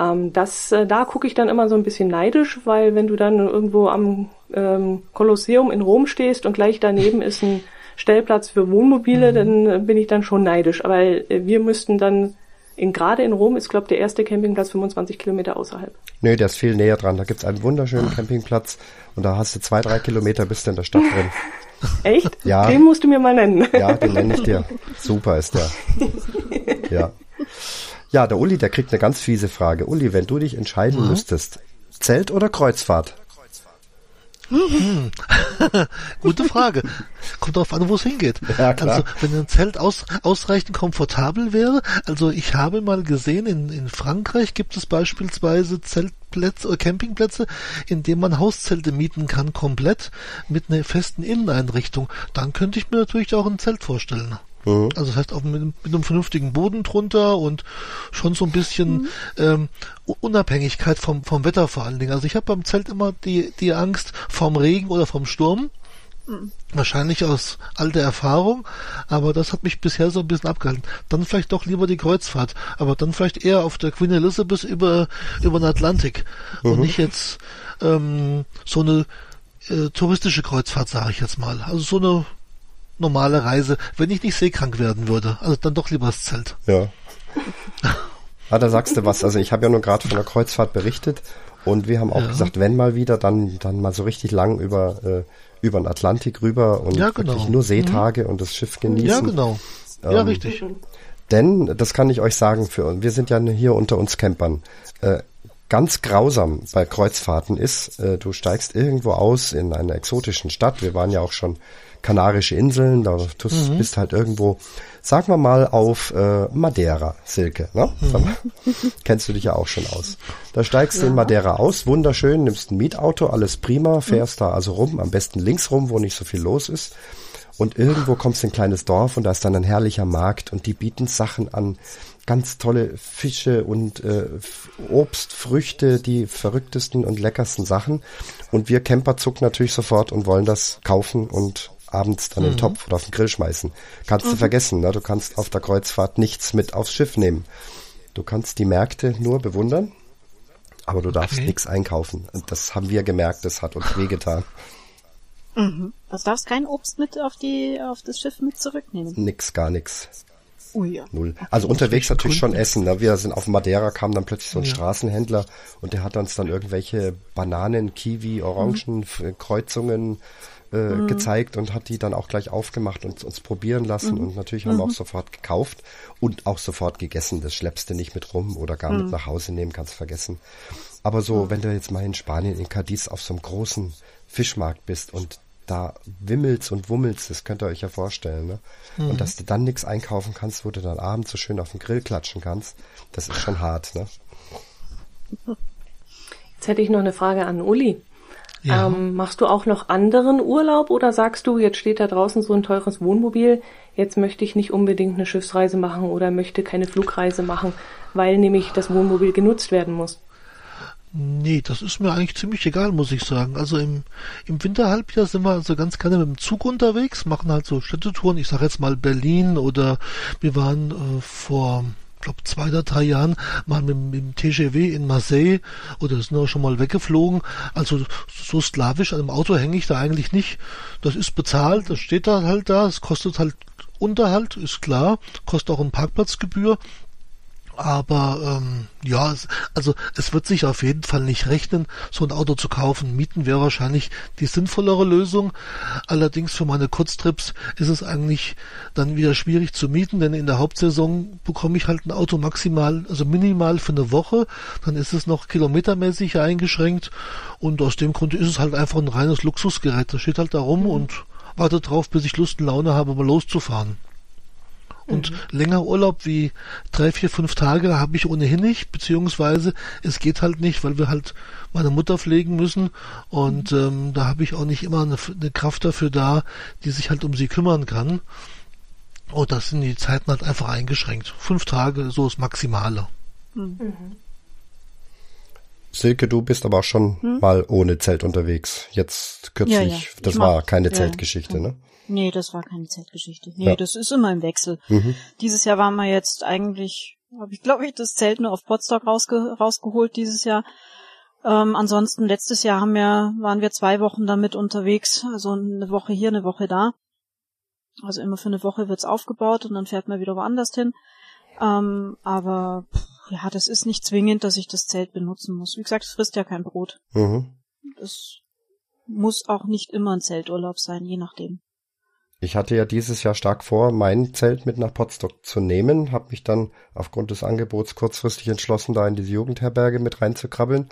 Ähm, das, äh, da gucke ich dann immer so ein bisschen neidisch, weil wenn du dann irgendwo am ähm, Kolosseum in Rom stehst und gleich daneben ist ein Stellplatz für Wohnmobile, dann äh, bin ich dann schon neidisch. Aber äh, wir müssten dann in, gerade in Rom ist, glaube der erste Campingplatz 25 Kilometer außerhalb. Nö, der ist viel näher dran. Da gibt's einen wunderschönen Campingplatz und da hast du zwei, drei Kilometer bist du in der Stadt drin. Echt? Ja. Den musst du mir mal nennen. Ja, den nenne ich dir. Super ist der. Ja. Ja, der Uli, der kriegt eine ganz fiese Frage. Uli, wenn du dich entscheiden müsstest, Zelt oder Kreuzfahrt? Gute Frage. Kommt darauf an, wo es hingeht. Ja. Also, wenn ein Zelt aus, ausreichend komfortabel wäre, also ich habe mal gesehen, in, in Frankreich gibt es beispielsweise Zeltplätze oder Campingplätze, in denen man Hauszelte mieten kann, komplett mit einer festen Inneneinrichtung. Dann könnte ich mir natürlich auch ein Zelt vorstellen. Mhm. Also das heißt auch mit, mit, einem vernünftigen Boden drunter und schon so ein bisschen mhm. ähm, Unabhängigkeit vom, vom Wetter vor allen Dingen. Also ich habe beim Zelt immer die, die Angst vom Regen oder vom Sturm. Wahrscheinlich aus alter Erfahrung, aber das hat mich bisher so ein bisschen abgehalten. Dann vielleicht doch lieber die Kreuzfahrt, aber dann vielleicht eher auf der Queen Elizabeth über, über den Atlantik mhm. und nicht jetzt ähm, so eine äh, touristische Kreuzfahrt, sage ich jetzt mal. Also so eine normale Reise, wenn ich nicht seekrank werden würde. Also dann doch lieber das Zelt. Ja. ah, da sagst du was. Also ich habe ja nur gerade von der Kreuzfahrt berichtet und wir haben auch ja. gesagt, wenn mal wieder, dann, dann mal so richtig lang über, äh, über den Atlantik rüber und ja, genau. wirklich nur Seetage mhm. und das Schiff genießen. Ja, genau. Ja, ähm, richtig. Denn, das kann ich euch sagen, für wir sind ja hier unter uns Campern. Äh, ganz grausam bei Kreuzfahrten ist, äh, du steigst irgendwo aus in einer exotischen Stadt. Wir waren ja auch schon Kanarische Inseln, da du mhm. bist halt irgendwo, sagen wir mal, auf äh, Madeira, Silke. Ne? Mhm. Kennst du dich ja auch schon aus. Da steigst du ja. in Madeira aus, wunderschön, nimmst ein Mietauto, alles prima, fährst mhm. da also rum, am besten links rum, wo nicht so viel los ist. Und irgendwo kommst du in ein kleines Dorf und da ist dann ein herrlicher Markt und die bieten Sachen an, ganz tolle Fische und äh, Obst, Früchte, die verrücktesten und leckersten Sachen. Und wir Camper zucken natürlich sofort und wollen das kaufen und abends dann mhm. in den Topf oder auf den Grill schmeißen. Kannst mhm. du vergessen, ne? du kannst auf der Kreuzfahrt nichts mit aufs Schiff nehmen. Du kannst die Märkte nur bewundern, aber du darfst okay. nichts einkaufen. Und das haben wir gemerkt, das hat uns wehgetan. Mhm. Also darfst kein Obst mit auf die auf das Schiff mit zurücknehmen. Nix, gar nix. Oh ja. Null. Also unterwegs natürlich schon essen. Ne? Wir sind auf Madeira, kam dann plötzlich so ein ja. Straßenhändler und der hat uns dann irgendwelche Bananen, Kiwi, Orangen, mhm. Kreuzungen, äh, mhm. gezeigt und hat die dann auch gleich aufgemacht und uns probieren lassen. Mhm. Und natürlich haben wir auch mhm. sofort gekauft und auch sofort gegessen. Das schleppst du nicht mit rum oder gar mit mhm. nach Hause nehmen, kannst vergessen. Aber so, wenn du jetzt mal in Spanien, in Cadiz auf so einem großen Fischmarkt bist und da wimmelst und wummelst, das könnt ihr euch ja vorstellen, ne? Mhm. Und dass du dann nichts einkaufen kannst, wo du dann abends so schön auf den Grill klatschen kannst, das ist schon hart, ne? Jetzt hätte ich noch eine Frage an Uli. Ja. Ähm, machst du auch noch anderen Urlaub oder sagst du, jetzt steht da draußen so ein teures Wohnmobil, jetzt möchte ich nicht unbedingt eine Schiffsreise machen oder möchte keine Flugreise machen, weil nämlich das Wohnmobil genutzt werden muss? Nee, das ist mir eigentlich ziemlich egal, muss ich sagen. Also im, im Winterhalbjahr sind wir also ganz gerne mit dem Zug unterwegs, machen halt so Städtetouren. Ich sag jetzt mal Berlin oder wir waren äh, vor glaube zwei oder drei Jahren mal mit, mit dem TGW in Marseille oder sind auch schon mal weggeflogen. Also so sklavisch an dem Auto hänge ich da eigentlich nicht. Das ist bezahlt, das steht da halt da, es kostet halt Unterhalt, ist klar, kostet auch ein Parkplatzgebühr. Aber ähm, ja, also es wird sich auf jeden Fall nicht rechnen, so ein Auto zu kaufen. Mieten wäre wahrscheinlich die sinnvollere Lösung. Allerdings für meine Kurztrips ist es eigentlich dann wieder schwierig zu mieten, denn in der Hauptsaison bekomme ich halt ein Auto maximal, also minimal für eine Woche. Dann ist es noch kilometermäßig eingeschränkt und aus dem Grund ist es halt einfach ein reines Luxusgerät. Das steht halt da rum mhm. und wartet drauf, bis ich Lust und Laune habe, mal loszufahren. Und mhm. länger Urlaub wie drei, vier, fünf Tage habe ich ohnehin nicht, beziehungsweise es geht halt nicht, weil wir halt meine Mutter pflegen müssen und mhm. ähm, da habe ich auch nicht immer eine, eine Kraft dafür da, die sich halt um sie kümmern kann. Und das sind die Zeiten halt einfach eingeschränkt. Fünf Tage, so das Maximale. Mhm. Silke, du bist aber auch schon hm? mal ohne Zelt unterwegs. Jetzt kürzlich, ja, ja. das ich war keine ja, Zeltgeschichte, ne? Nee, das war keine Zeltgeschichte. Nee, das ist immer im Wechsel. Mhm. Dieses Jahr waren wir jetzt eigentlich, habe ich glaube ich das Zelt nur auf Potsdok rausge rausgeholt dieses Jahr. Ähm, ansonsten letztes Jahr haben wir, waren wir zwei Wochen damit unterwegs, also eine Woche hier, eine Woche da. Also immer für eine Woche wird's aufgebaut und dann fährt man wieder woanders hin. Ähm, aber ja, das ist nicht zwingend, dass ich das Zelt benutzen muss. Wie gesagt, es frisst ja kein Brot. Mhm. Das muss auch nicht immer ein Zelturlaub sein, je nachdem. Ich hatte ja dieses Jahr stark vor, mein Zelt mit nach Potsdok zu nehmen, habe mich dann aufgrund des Angebots kurzfristig entschlossen, da in diese Jugendherberge mit reinzukrabbeln.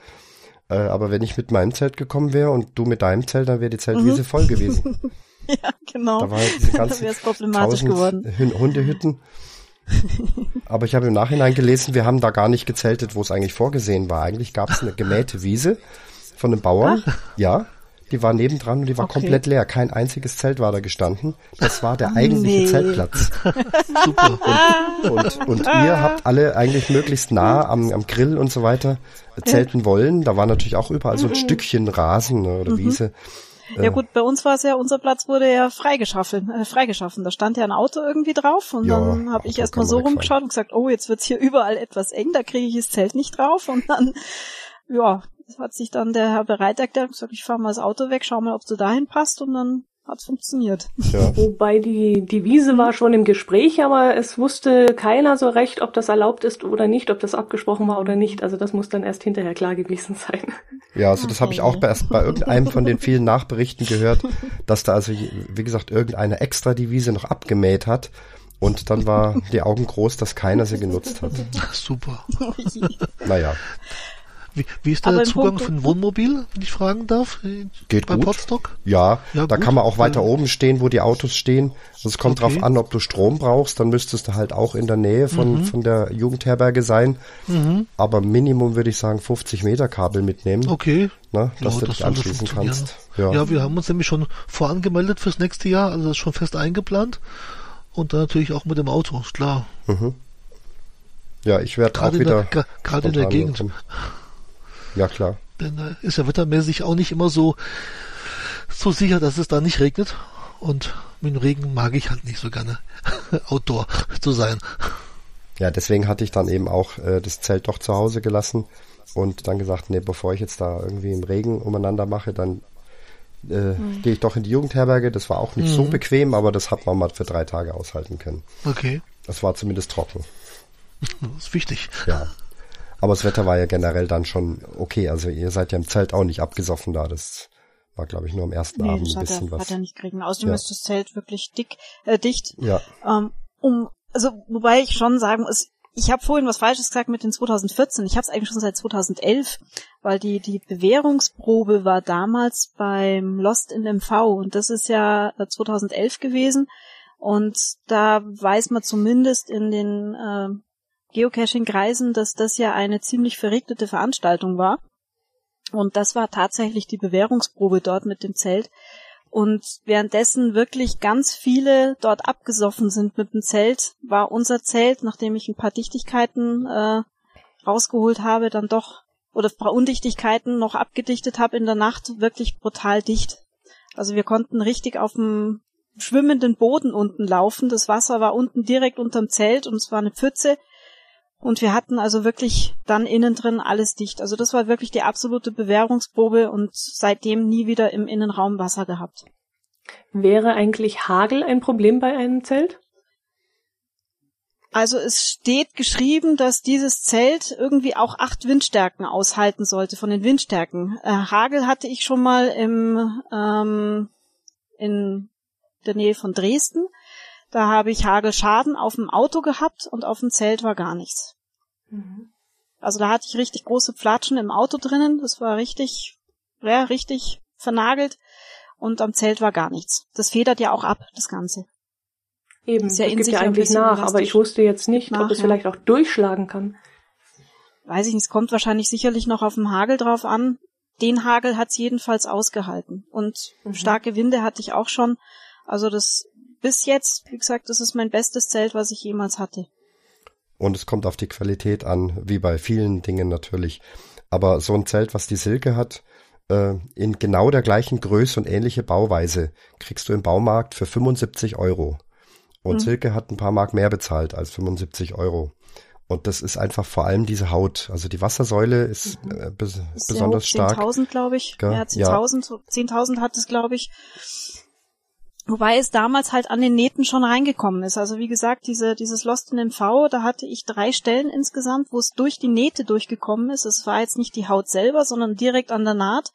Äh, aber wenn ich mit meinem Zelt gekommen wäre und du mit deinem Zelt, dann wäre die Zeltwiese mhm. voll gewesen. ja, genau. Da war halt diese ganze problematisch geworden. Hundehütten. Aber ich habe im Nachhinein gelesen, wir haben da gar nicht gezeltet, wo es eigentlich vorgesehen war. Eigentlich gab es eine gemähte Wiese von einem Bauern. Ach. Ja, die war nebendran und die war Okay. komplett leer. Kein einziges Zelt war da gestanden. Das war der eigentliche nee. Zeltplatz. Super. Und, und ihr habt alle eigentlich möglichst nah am, am Grill und so weiter zelten wollen. Da war natürlich auch überall so ein Stückchen Rasen ne, oder Wiese. Ja gut, bei uns war es ja, unser Platz wurde ja freigeschaffen, äh, freigeschaffen. Da stand ja ein Auto irgendwie drauf und Ja, dann habe ich erstmal so rumgeschaut und gesagt, oh, jetzt wird's hier überall etwas eng, da kriege ich das Zelt nicht drauf. Und dann, ja, hat sich dann der Herr Bereiter gedacht, gesagt, ich fahre mal das Auto weg, schau mal, ob du dahin passt und dann hat's funktioniert. Ja. Wobei die, Wiese war schon im Gespräch, aber es wusste keiner so recht, ob das erlaubt ist oder nicht, ob das abgesprochen war oder nicht. Also das muss dann erst hinterher klar gewesen sein. Ja, also das habe ich auch bei, erst bei irgendeinem von den vielen Nachberichten gehört, dass da also, wie gesagt, irgendeiner extra die Wiese noch abgemäht hat. Und dann war die Augen groß, dass keiner sie genutzt hat. Super. Naja, Wie, wie ist der Zugang ein Wohnmobil, wenn ich fragen darf? äh, Geht bei gut. Potsdok? ja, Ja, da gut. kann man auch weiter Ja. oben stehen, wo die Autos stehen. Also es kommt Okay. drauf an, ob du Strom brauchst, dann müsstest du halt auch in der Nähe von, von der Jugendherberge sein. Mhm. Aber Minimum würde ich sagen 50 Meter Kabel mitnehmen, Okay. ne, dass Ja, du das dich anschließen kannst. Ja. Ja, wir haben uns nämlich schon vorangemeldet fürs nächste Jahr, also das ist schon fest eingeplant. Und dann natürlich auch mit dem Auto, ist klar. ja, ich werde auch Gerade in der, wieder gerade in der Gegend. kommen. Ja, klar. Denn äh, ist ja wettermäßig auch nicht immer so, so sicher, dass es da nicht regnet. Und mit dem Regen mag ich halt nicht so gerne Outdoor zu sein. Ja, deswegen hatte ich dann eben auch äh, das Zelt doch zu Hause gelassen und dann gesagt, nee, bevor ich jetzt da irgendwie im Regen umeinander mache, dann äh, gehe ich doch in die Jugendherberge. Das war auch nicht so bequem, aber das hat man mal für drei Tage aushalten können. Okay, Das war zumindest trocken. das ist wichtig. Ja. Aber das Wetter war ja generell dann schon okay. Also ihr seid ja im Zelt auch nicht abgesoffen da. Das war, glaube ich, nur am ersten Nee, Abend ein hat bisschen er, hat was. er nicht kriegen. Außerdem Ja. ist das Zelt wirklich dick, äh, dicht. Ja, Ähm, um, also wobei ich schon sagen muss, ich habe vorhin was Falsches gesagt mit den 2014. Ich habe es eigentlich schon seit 2011, weil die die Bewährungsprobe war damals beim Lost in MV und das ist ja äh, 2011 gewesen und da weiß man zumindest in den äh, Geocaching-Kreisen, dass das ja eine ziemlich verregnete Veranstaltung war. Und das war tatsächlich die Bewährungsprobe dort mit dem Zelt. Und währenddessen wirklich ganz viele dort abgesoffen sind mit dem Zelt, war unser Zelt, nachdem ich ein paar Dichtigkeiten äh, rausgeholt habe, dann doch, oder ein paar Undichtigkeiten noch abgedichtet habe in der Nacht, wirklich brutal dicht. Also wir konnten richtig auf dem schwimmenden Boden unten laufen. Das Wasser war unten direkt unterm Zelt und es war eine Pfütze. Und wir hatten also wirklich dann innen drin alles dicht. Also das war wirklich die absolute Bewährungsprobe und seitdem nie wieder im Innenraum Wasser gehabt. Wäre eigentlich Hagel ein Problem bei einem Zelt? Also es steht geschrieben, dass dieses Zelt irgendwie auch acht Windstärken aushalten sollte von den Windstärken. Äh, Hagel hatte ich schon mal im, ähm, in der Nähe von Dresden. Da habe ich Hagelschaden auf dem Auto gehabt und auf dem Zelt war gar nichts. Also da hatte ich richtig große Flatschen im Auto drinnen. Das war richtig, ja, richtig vernagelt. Und am Zelt war gar nichts. Das federt ja auch ab, das Ganze. Eben, Ist ja das gibt sich ja eigentlich nach, aber ich wusste jetzt nicht, Nach, ob es ja. vielleicht auch durchschlagen kann. Weiß ich nicht, es kommt wahrscheinlich sicherlich noch auf den Hagel drauf an. Den Hagel hat's jedenfalls ausgehalten. Und Mhm. starke Winde hatte ich auch schon. Also das bis jetzt, wie gesagt, das ist mein bestes Zelt, was ich jemals hatte. Und es kommt auf die Qualität an, wie bei vielen Dingen natürlich. Aber so ein Zelt, was die Silke hat, äh, in genau der gleichen Größe und ähnliche Bauweise, kriegst du im Baumarkt für 75 Euro. Und Mhm. Silke hat ein paar Mark mehr bezahlt als 75 Euro. Und das ist einfach vor allem diese Haut. Also die Wassersäule ist äh, bes Mhm. Ist besonders stark. 10.000, glaube ich. Ja, 10.000, so 10.000 hat es, glaube ich. Wobei es damals halt an den Nähten schon reingekommen ist. Also wie gesagt, diese, dieses Lost in MV, da hatte ich drei Stellen insgesamt, wo es durch die Nähte durchgekommen ist. Es war jetzt nicht die Haut selber, sondern direkt an der Naht.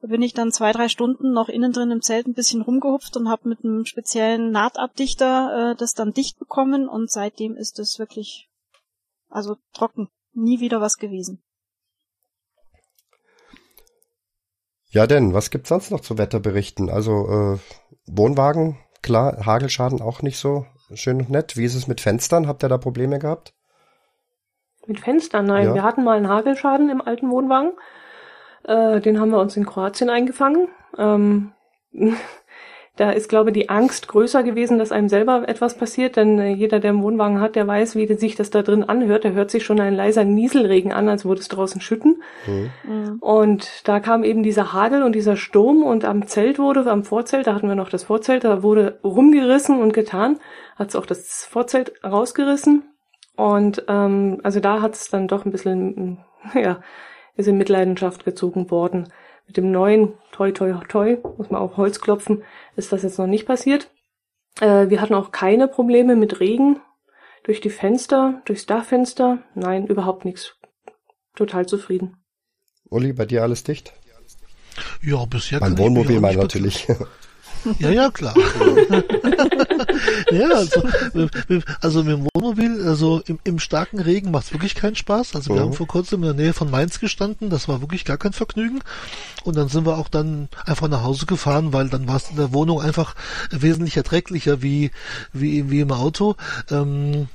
Da bin ich dann zwei, drei Stunden noch innen drin im Zelt ein bisschen rumgehupft und habe mit einem speziellen Nahtabdichter äh, das dann dicht bekommen und seitdem ist es wirklich, also trocken. Nie wieder was gewesen. Ja, denn, was gibt's sonst noch zu Wetterberichten? Also äh, Wohnwagen, klar, Hagelschaden auch nicht so schön und nett. Wie ist es mit Fenstern? Habt ihr da Probleme gehabt? Mit Fenstern, nein. Ja. Wir hatten mal einen Hagelschaden im alten Wohnwagen. Äh, den haben wir uns in Kroatien eingefangen. Ähm, da ist, glaube ich, die Angst größer gewesen, dass einem selber etwas passiert, denn äh, jeder, der einen Wohnwagen hat, der weiß, wie sich das da drin anhört. Da hört sich schon ein leiser Nieselregen an, als würde es draußen schütten. Mhm. Und da kam eben dieser Hagel und dieser Sturm und am Zelt wurde, am Vorzelt, da hatten wir noch das Vorzelt, da wurde rumgerissen und getan, hat es auch das Vorzelt rausgerissen. Und ähm, also da hat es dann doch ein bisschen, ja, ist in Mitleidenschaft gezogen worden. Mit dem neuen, toi toi toi, muss man auf Holz klopfen, ist das jetzt noch nicht passiert. Äh, wir hatten auch keine Probleme mit Regen durch die Fenster, durchs Dachfenster. Nein, überhaupt nichts. Total zufrieden. Uli, bei dir alles dicht? Ja, bisher Mein kann ich mich Wohnmobil mal natürlich. Ja, ja, klar. ja, also, also mit dem Wohnmobil, also im, im starken Regen macht es wirklich keinen Spaß. Also wir Mhm. haben vor kurzem in der Nähe von Mainz gestanden, das war wirklich gar kein Vergnügen. Und dann sind wir auch dann einfach nach Hause gefahren, weil dann war es in der Wohnung einfach wesentlich erträglicher wie, wie, wie im Auto. Ähm,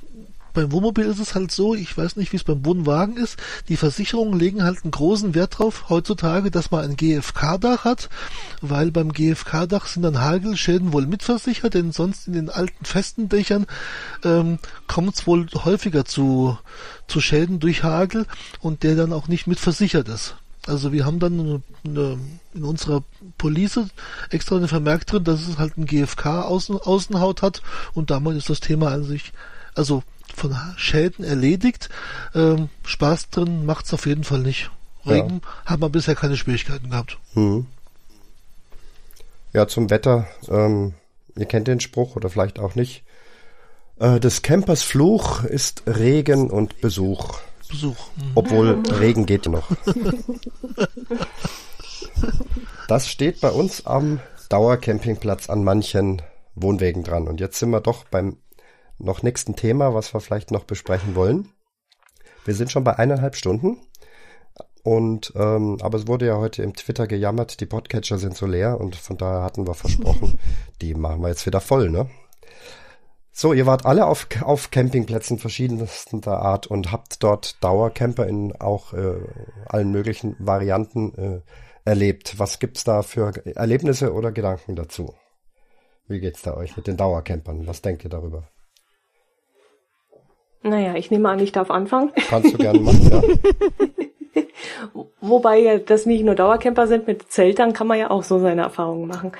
beim Wohnmobil ist es halt so, ich weiß nicht, wie es beim Wohnwagen ist, die Versicherungen legen halt einen großen Wert drauf heutzutage, dass man ein GFK-Dach hat, weil beim GFK-Dach sind dann Hagelschäden wohl mitversichert, denn sonst in den alten festen Dächern ähm, kommt es wohl häufiger zu, zu Schäden durch Hagel und der dann auch nicht mitversichert ist. Also wir haben dann eine, eine, in unserer Police extra eine Vermerk drin, dass es halt ein GFK Außen, Außenhaut hat und damit ist das Thema an sich, also von Schäden erledigt. Ähm, Spaß drin macht's auf jeden Fall nicht. Regen haben wir bisher keine Schwierigkeiten gehabt. Mhm. Ja, zum Wetter. Ähm, ihr kennt den Spruch oder vielleicht auch nicht. Äh, des Campers Fluch ist Regen und Besuch. Besuch. Mhm. Obwohl Regen geht noch. Das steht bei uns am Dauercampingplatz an manchen Wohnwegen dran. Und jetzt sind wir doch beim noch nächsten Thema, was wir vielleicht noch besprechen wollen. Wir sind schon bei eineinhalb Stunden. Und ähm, aber es wurde ja heute im Twitter gejammert, die Podcatcher sind so leer und von daher hatten wir versprochen, die machen wir jetzt wieder voll, ne? So, ihr wart alle auf, auf Campingplätzen verschiedenster Art und habt dort Dauercamper in auch äh, allen möglichen Varianten äh, erlebt. Was gibt's da für Erlebnisse oder Gedanken dazu? Wie geht's da euch mit den Dauercampern? Was denkt ihr darüber? Naja, ich nehme an, ich darf anfangen. Kannst du gerne machen, ja. Wobei ja das nicht nur Dauercamper sind, mit Zeltern kann man ja auch so seine Erfahrungen machen.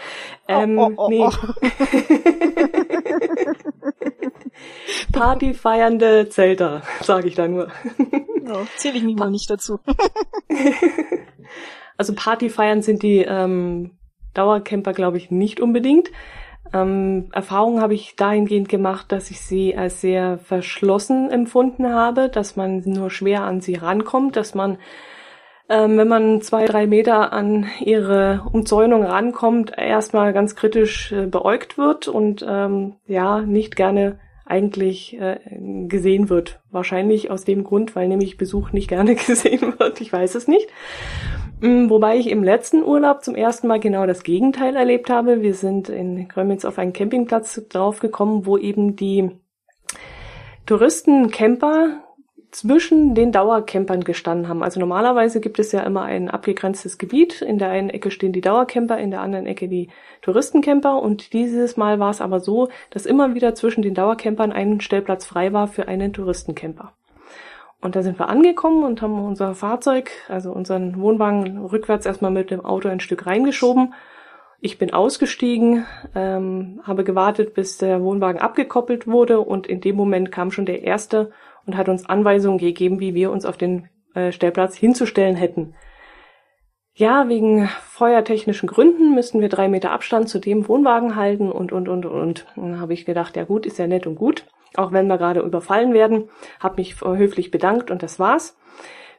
Ähm, oh, oh, nee. oh. Partyfeiernde Zelter, sage ich da nur. Ja, Zähle ich mich mal nicht dazu. Also Partyfeiern sind die ähm, Dauercamper, glaube ich, nicht unbedingt. Ähm, Erfahrungen habe ich dahingehend gemacht, dass ich sie als sehr verschlossen empfunden habe, dass man nur schwer an sie rankommt, dass man, ähm, wenn man zwei, drei Meter an ihre Umzäunung rankommt, erstmal ganz kritisch äh, beäugt wird und ähm, ja, nicht gerne eigentlich äh, gesehen wird. Wahrscheinlich aus dem Grund, weil nämlich Besuch nicht gerne gesehen wird. Ich weiß es nicht. Mm, Wobei ich im letzten Urlaub zum ersten Mal genau das Gegenteil erlebt habe. Wir sind in Grömitz auf einen Campingplatz draufgekommen, wo eben die Touristencamper zwischen den Dauercampern gestanden haben. Also normalerweise gibt es ja immer ein abgegrenztes Gebiet. In der einen Ecke stehen die Dauercamper, in der anderen Ecke die Touristencamper. Und dieses Mal war es aber so, dass immer wieder zwischen den Dauercampern ein Stellplatz frei war für einen Touristencamper. Und da sind wir angekommen und haben unser Fahrzeug, also unseren Wohnwagen, rückwärts erstmal mit dem Auto ein Stück reingeschoben. Ich bin ausgestiegen, ähm, habe gewartet, bis der Wohnwagen abgekoppelt wurde und in dem Moment kam schon der Erste und hat uns Anweisungen gegeben, wie wir uns auf den äh, Stellplatz hinzustellen hätten. Ja, wegen feuertechnischen Gründen müssten wir drei Meter Abstand zu dem Wohnwagen halten und, und, und, und. Dann habe ich gedacht, ja gut, ist ja nett und gut, auch wenn wir gerade überfallen werden. Habe mich höflich bedankt und das war's.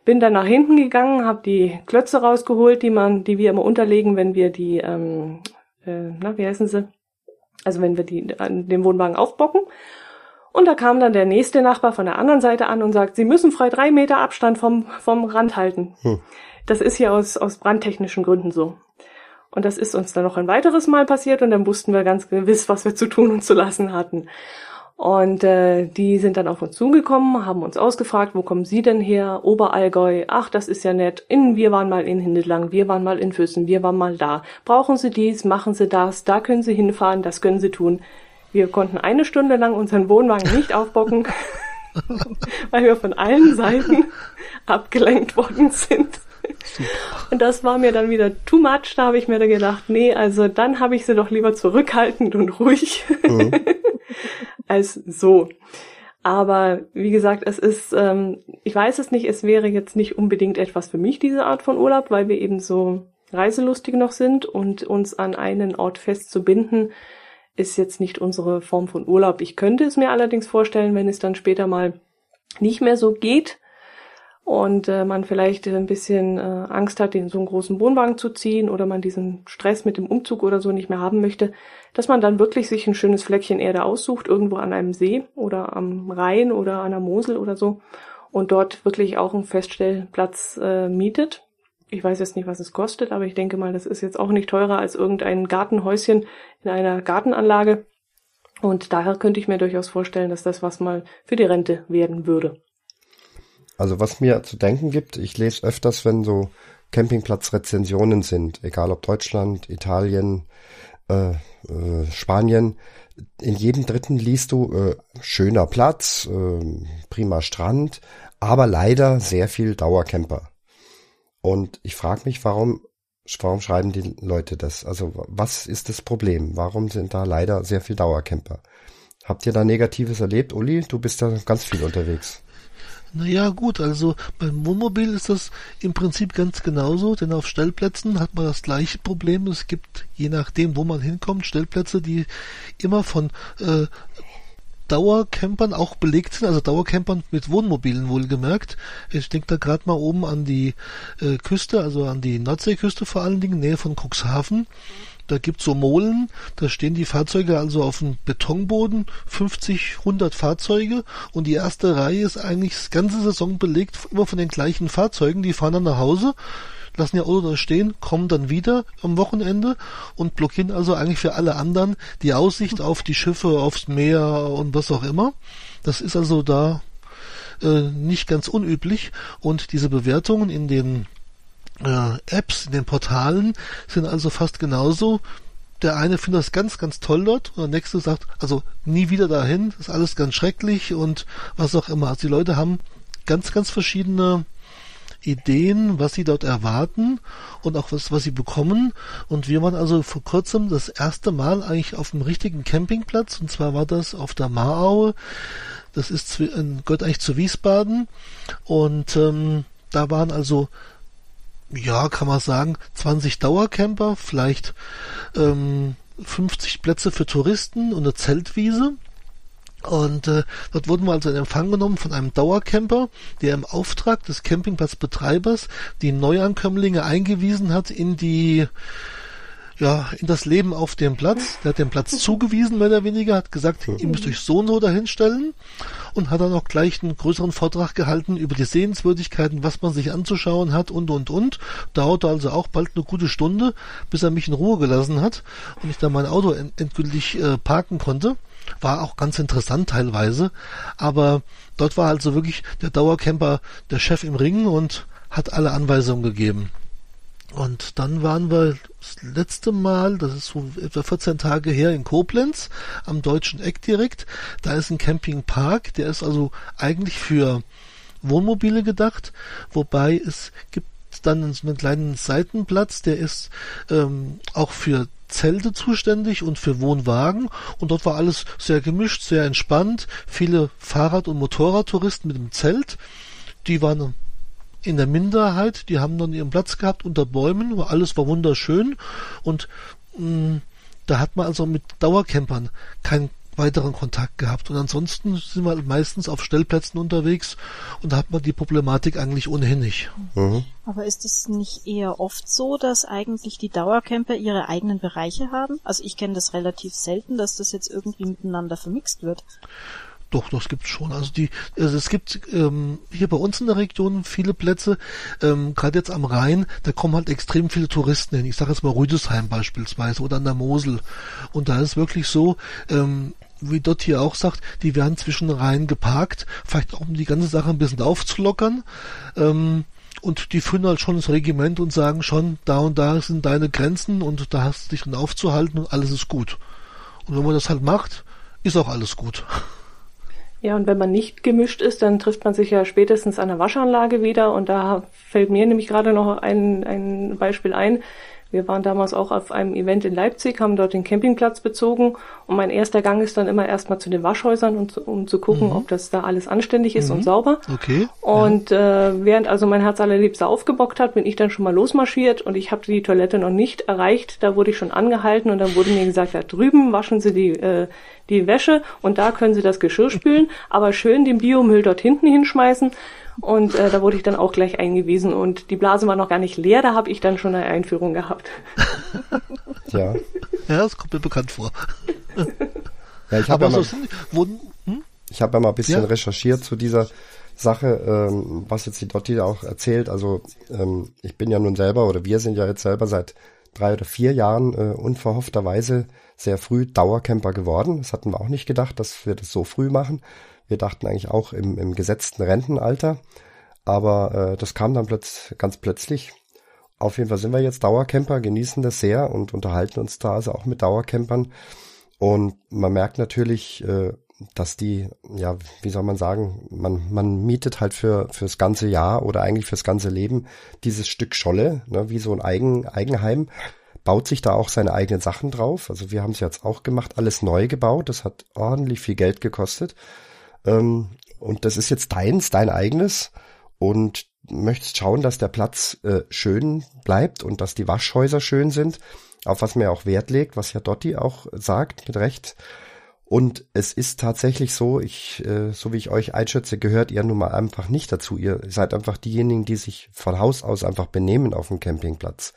Bin dann nach hinten gegangen, habe die Klötze rausgeholt, die man, die wir immer unterlegen, wenn wir die, ähm, äh, na, wie heißen sie? Also wenn wir die an den Wohnwagen aufbocken. Und da kam dann der nächste Nachbar von der anderen Seite an und sagt, Sie müssen frei drei Meter Abstand vom, vom Rand halten. Hm. Das ist hier aus, aus brandtechnischen Gründen so. Und das ist uns dann noch ein weiteres Mal passiert und dann wussten wir ganz gewiss, was wir zu tun und zu lassen hatten. Und äh, die sind dann auf uns zugekommen, haben uns ausgefragt, wo kommen Sie denn her? Oberallgäu, ach, das ist ja nett. In, wir waren mal in Hindelang, wir waren mal in Füssen, wir waren mal da. Brauchen Sie dies, machen Sie das, da können Sie hinfahren, das können Sie tun. Wir konnten eine Stunde lang unseren Wohnwagen nicht aufbocken, weil wir von allen Seiten abgelenkt worden sind. Und das war mir dann wieder too much. Da habe ich mir da gedacht, nee, also dann habe ich sie doch lieber zurückhaltend und ruhig mhm. als so. Aber wie gesagt, es ist, ähm, ich weiß es nicht, es wäre jetzt nicht unbedingt etwas für mich, diese Art von Urlaub, weil wir eben so reiselustig noch sind und uns an einen Ort festzubinden, ist jetzt nicht unsere Form von Urlaub. Ich könnte es mir allerdings vorstellen, wenn es dann später mal nicht mehr so geht, und äh, man vielleicht ein bisschen äh, Angst hat, in so einen großen Wohnwagen zu ziehen oder man diesen Stress mit dem Umzug oder so nicht mehr haben möchte, dass man dann wirklich sich ein schönes Fleckchen Erde aussucht, irgendwo an einem See oder am Rhein oder an der Mosel oder so und dort wirklich auch einen Feststellplatz äh, mietet. Ich weiß jetzt nicht, was es kostet, aber ich denke mal, das ist jetzt auch nicht teurer als irgendein Gartenhäuschen in einer Gartenanlage. Und daher könnte ich mir durchaus vorstellen, dass das was mal für die Rente werden würde. Also was mir zu denken gibt, ich lese öfters, wenn so Campingplatzrezensionen sind, egal ob Deutschland, Italien, äh, äh, Spanien, in jedem dritten liest du äh, schöner Platz, äh, prima Strand, aber leider sehr viel Dauercamper. Und ich frage mich, warum, warum schreiben die Leute das? Also was ist das Problem? Warum sind da leider sehr viel Dauercamper? Habt ihr da Negatives erlebt? Uli, du bist da ganz viel unterwegs. Naja, gut, also beim Wohnmobil ist das im Prinzip ganz genauso, denn auf Stellplätzen hat man das gleiche Problem. Es gibt, je nachdem, wo man hinkommt, Stellplätze, die immer von äh, Dauercampern auch belegt sind, also Dauercampern mit Wohnmobilen wohlgemerkt. Ich denke da gerade mal oben an die äh, Küste, also an die Nordseeküste vor allen Dingen, Nähe von Cuxhaven. Da gibt's so Molen, da stehen die Fahrzeuge also auf dem Betonboden, 50, 100 Fahrzeuge und die erste Reihe ist eigentlich das ganze Saison belegt, immer von den gleichen Fahrzeugen, die fahren dann nach Hause, lassen ihr Auto da stehen, kommen dann wieder am Wochenende und blockieren also eigentlich für alle anderen die Aussicht auf die Schiffe, aufs Meer und was auch immer. Das ist also da äh, nicht ganz unüblich und diese Bewertungen in den äh, Apps, in den Portalen sind also fast genauso. Der eine findet das ganz, ganz toll dort und der nächste sagt, also nie wieder dahin, das ist alles ganz schrecklich und was auch immer. Also die Leute haben ganz, ganz verschiedene Ideen, was sie dort erwarten und auch was, was sie bekommen. Und wir waren also vor kurzem das erste Mal eigentlich auf dem richtigen Campingplatz und zwar war das auf der Maraue. Das ist gehört eigentlich zu Wiesbaden und ähm, da waren also ja, kann man sagen, 20 Dauercamper, vielleicht ähm, 50 Plätze für Touristen und eine Zeltwiese. Und äh, dort wurden wir also in Empfang genommen von einem Dauercamper, der im Auftrag des Campingplatzbetreibers die Neuankömmlinge eingewiesen hat in die ja, in das Leben auf dem Platz. Der hat den Platz zugewiesen, mehr oder weniger, hat gesagt, ihr müsst euch so und so dahinstellen und hat dann auch gleich einen größeren Vortrag gehalten über die Sehenswürdigkeiten, was man sich anzuschauen hat und, und, und. Dauerte also auch bald eine gute Stunde, bis er mich in Ruhe gelassen hat und ich dann mein Auto endgültig äh, parken konnte. War auch ganz interessant teilweise, aber dort war also wirklich der Dauercamper der Chef im Ring und hat alle Anweisungen gegeben. Und dann waren wir das letzte Mal, das ist so etwa 14 Tage her, in Koblenz, am Deutschen Eck direkt. Da ist ein Campingpark, der ist also eigentlich für Wohnmobile gedacht, wobei es gibt dann so einen kleinen Seitenplatz, der ist ähm, auch für Zelte zuständig und für Wohnwagen. Und dort war alles sehr gemischt, sehr entspannt, viele Fahrrad- und Motorradtouristen mit dem Zelt, die waren in der Minderheit, die haben dann ihren Platz gehabt unter Bäumen, alles war wunderschön und mh, mm, da hat man also mit Dauercampern keinen weiteren Kontakt gehabt. Und ansonsten sind wir meistens auf Stellplätzen unterwegs und da hat man die Problematik eigentlich ohnehin nicht. Mhm. Aber ist es nicht eher oft so, dass eigentlich die Dauercamper ihre eigenen Bereiche haben? Also ich kenne das relativ selten, dass das jetzt irgendwie miteinander vermixt wird. Doch, das gibt's schon. Also die, also es gibt ähm, hier bei uns in der Region viele Plätze, ähm, gerade jetzt am Rhein, da kommen halt extrem viele Touristen hin. Ich sage jetzt mal Rüdesheim beispielsweise oder an der Mosel. Und da ist wirklich so, ähm, wie dort hier auch sagt, die werden zwischen Reihen geparkt, vielleicht auch um die ganze Sache ein bisschen aufzulockern. Ähm, und die führen halt schon das Regiment und sagen schon, da und da sind deine Grenzen und da hast du dich dann aufzuhalten und alles ist gut. Und wenn man das halt macht, ist auch alles gut. Ja, und wenn man nicht gemischt ist, dann trifft man sich ja spätestens an der Waschanlage wieder. Und da fällt mir nämlich gerade noch ein, ein Beispiel ein. Wir waren damals auch auf einem Event in Leipzig, haben dort den Campingplatz bezogen und mein erster Gang ist dann immer erstmal zu den Waschhäusern, und, um zu gucken, mhm. ob das da alles anständig ist mhm. und sauber. Okay. Und ja. äh, während also mein Herz allerliebster aufgebockt hat, bin ich dann schon mal losmarschiert und ich habe die Toilette noch nicht erreicht. Da wurde ich schon angehalten und dann wurde mir gesagt, da drüben waschen Sie die, äh, die Wäsche und da können Sie das Geschirr spülen, aber schön den Biomüll dort hinten hinschmeißen. Und äh, da wurde ich dann auch gleich eingewiesen und die Blase war noch gar nicht leer, da habe ich dann schon eine Einführung gehabt. ja. Ja, das kommt mir bekannt vor. ja, ich habe ja, mal, so hm? ich hab ja mal ein bisschen ja? recherchiert zu dieser Sache, ähm, was jetzt die Dotti auch erzählt. Also ähm, ich bin ja nun selber oder wir sind ja jetzt selber seit drei oder vier Jahren äh, unverhoffterweise sehr früh Dauercamper geworden. Das hatten wir auch nicht gedacht, dass wir das so früh machen. Wir dachten eigentlich auch im, im gesetzten Rentenalter, aber äh, das kam dann plötz ganz plötzlich. Auf jeden Fall sind wir jetzt Dauercamper, genießen das sehr und unterhalten uns da also auch mit Dauercampern. Und man merkt natürlich, äh, dass die, ja, wie soll man sagen, man, man mietet halt für fürs ganze Jahr oder eigentlich fürs ganze Leben dieses Stück Scholle, ne, wie so ein Eigen, Eigenheim, baut sich da auch seine eigenen Sachen drauf. Also wir haben es jetzt auch gemacht, alles neu gebaut. Das hat ordentlich viel Geld gekostet. Ähm, und das ist jetzt deins, dein eigenes. Und möchtest schauen, dass der Platz äh, schön bleibt und dass die Waschhäuser schön sind, auf was mir auch Wert legt, was ja Dotti auch sagt, mit Recht. Und es ist tatsächlich so, ich, äh, so wie ich euch einschätze, gehört ihr nun mal einfach nicht dazu. Ihr seid einfach diejenigen, die sich von Haus aus einfach benehmen auf dem Campingplatz.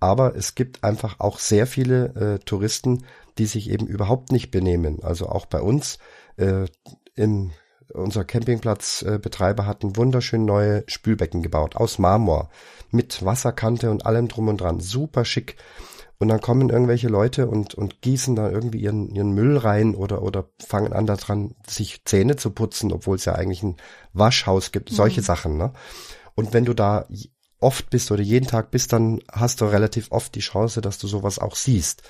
Aber es gibt einfach auch sehr viele äh, Touristen, die sich eben überhaupt nicht benehmen. Also auch bei uns äh, im unser Campingplatzbetreiber hat ein wunderschön neue Spülbecken gebaut aus Marmor mit Wasserkante und allem drum und dran, super schick. Und dann kommen irgendwelche Leute und, und gießen da irgendwie ihren, ihren Müll rein oder, oder fangen an daran, sich Zähne zu putzen, obwohl es ja eigentlich ein Waschhaus gibt, solche mhm. Sachen, ne? Und wenn du da oft bist oder jeden Tag bist, dann hast du relativ oft die Chance, dass du sowas auch siehst.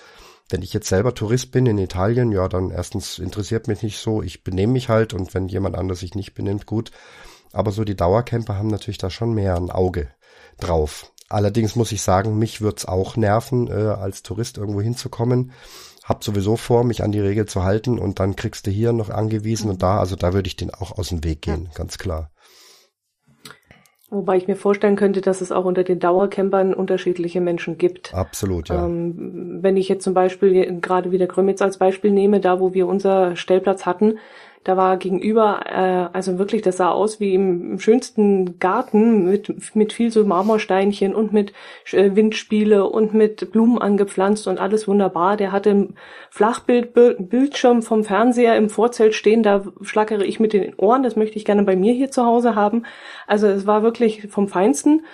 Wenn ich jetzt selber Tourist bin in Italien, ja, dann erstens interessiert mich nicht so, ich benehme mich halt und wenn jemand anders sich nicht benimmt, gut. Aber so die Dauercamper haben natürlich da schon mehr ein Auge drauf. Allerdings muss ich sagen, mich wird's auch nerven, äh, als Tourist irgendwo hinzukommen. Hab sowieso vor, mich an die Regel zu halten und dann kriegst du hier noch angewiesen und da, also da würde ich den auch aus dem Weg gehen, ganz klar. Wobei ich mir vorstellen könnte, dass es auch unter den Dauercampern unterschiedliche Menschen gibt. Absolut, ja. Ähm, wenn ich jetzt zum Beispiel gerade wieder Grömitz als Beispiel nehme, da wo wir unser Stellplatz hatten, da war gegenüber, äh, also wirklich, das sah aus wie im, im schönsten Garten mit, mit viel so Marmorsteinchen und mit äh, Windspiele und mit Blumen angepflanzt und alles wunderbar. Der hatte ein Flachbildbildschirm vom Fernseher im Vorzelt stehen, da schlackere ich mit den Ohren, das möchte ich gerne bei mir hier zu Hause haben. Also es war wirklich vom Feinsten.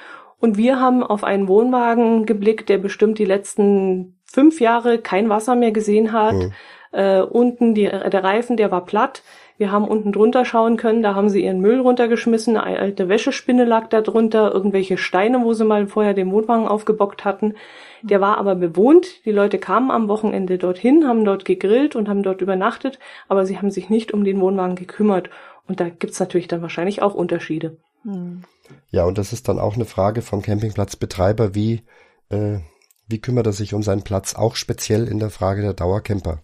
Und wir haben auf einen Wohnwagen geblickt, der bestimmt die letzten fünf Jahre kein Wasser mehr gesehen hat. Mhm äh, unten die, der Reifen, der war platt. Wir haben unten drunter schauen können, da haben sie ihren Müll runtergeschmissen, eine alte Wäschespinne lag da drunter, irgendwelche Steine, wo sie mal vorher den Wohnwagen aufgebockt hatten. Der war aber bewohnt. Die Leute kamen am Wochenende dorthin, haben dort gegrillt und haben dort übernachtet, aber sie haben sich nicht um den Wohnwagen gekümmert. Und da gibt's natürlich dann wahrscheinlich auch Unterschiede. Hm. Ja, und das ist dann auch eine Frage vom Campingplatzbetreiber, wie, äh, wie kümmert er sich um seinen Platz, auch speziell in der Frage der Dauercamper.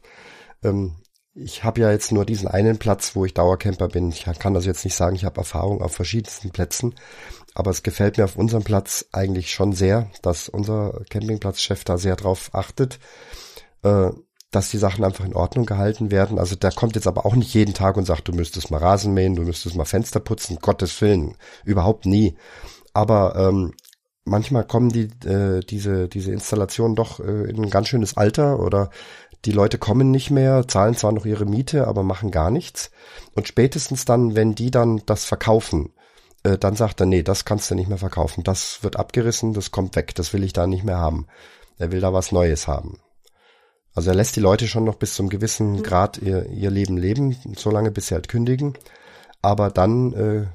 Ähm, ich habe ja jetzt nur diesen einen Platz, wo ich Dauercamper bin. Ich kann also jetzt nicht sagen, ich habe Erfahrung auf verschiedensten Plätzen, aber es gefällt mir auf unserem Platz eigentlich schon sehr, dass unser Campingplatzchef da sehr drauf achtet, äh, dass die Sachen einfach in Ordnung gehalten werden. Also der kommt jetzt aber auch nicht jeden Tag und sagt, du müsstest mal Rasen mähen, du müsstest mal Fenster putzen, Gottes Willen, überhaupt nie. Aber ähm, manchmal kommen die äh, diese diese Installationen doch äh, in ein ganz schönes Alter oder die Leute kommen nicht mehr, zahlen zwar noch ihre Miete, aber machen gar nichts. Und spätestens dann, wenn die dann das verkaufen, äh, dann sagt er, nee, das kannst du nicht mehr verkaufen. Das wird abgerissen, das kommt weg, das will ich da nicht mehr haben. Er will da was Neues haben. Also er lässt die Leute schon noch bis zum gewissen Grad ihr, ihr Leben leben, solange bis sie halt kündigen. Aber dann äh,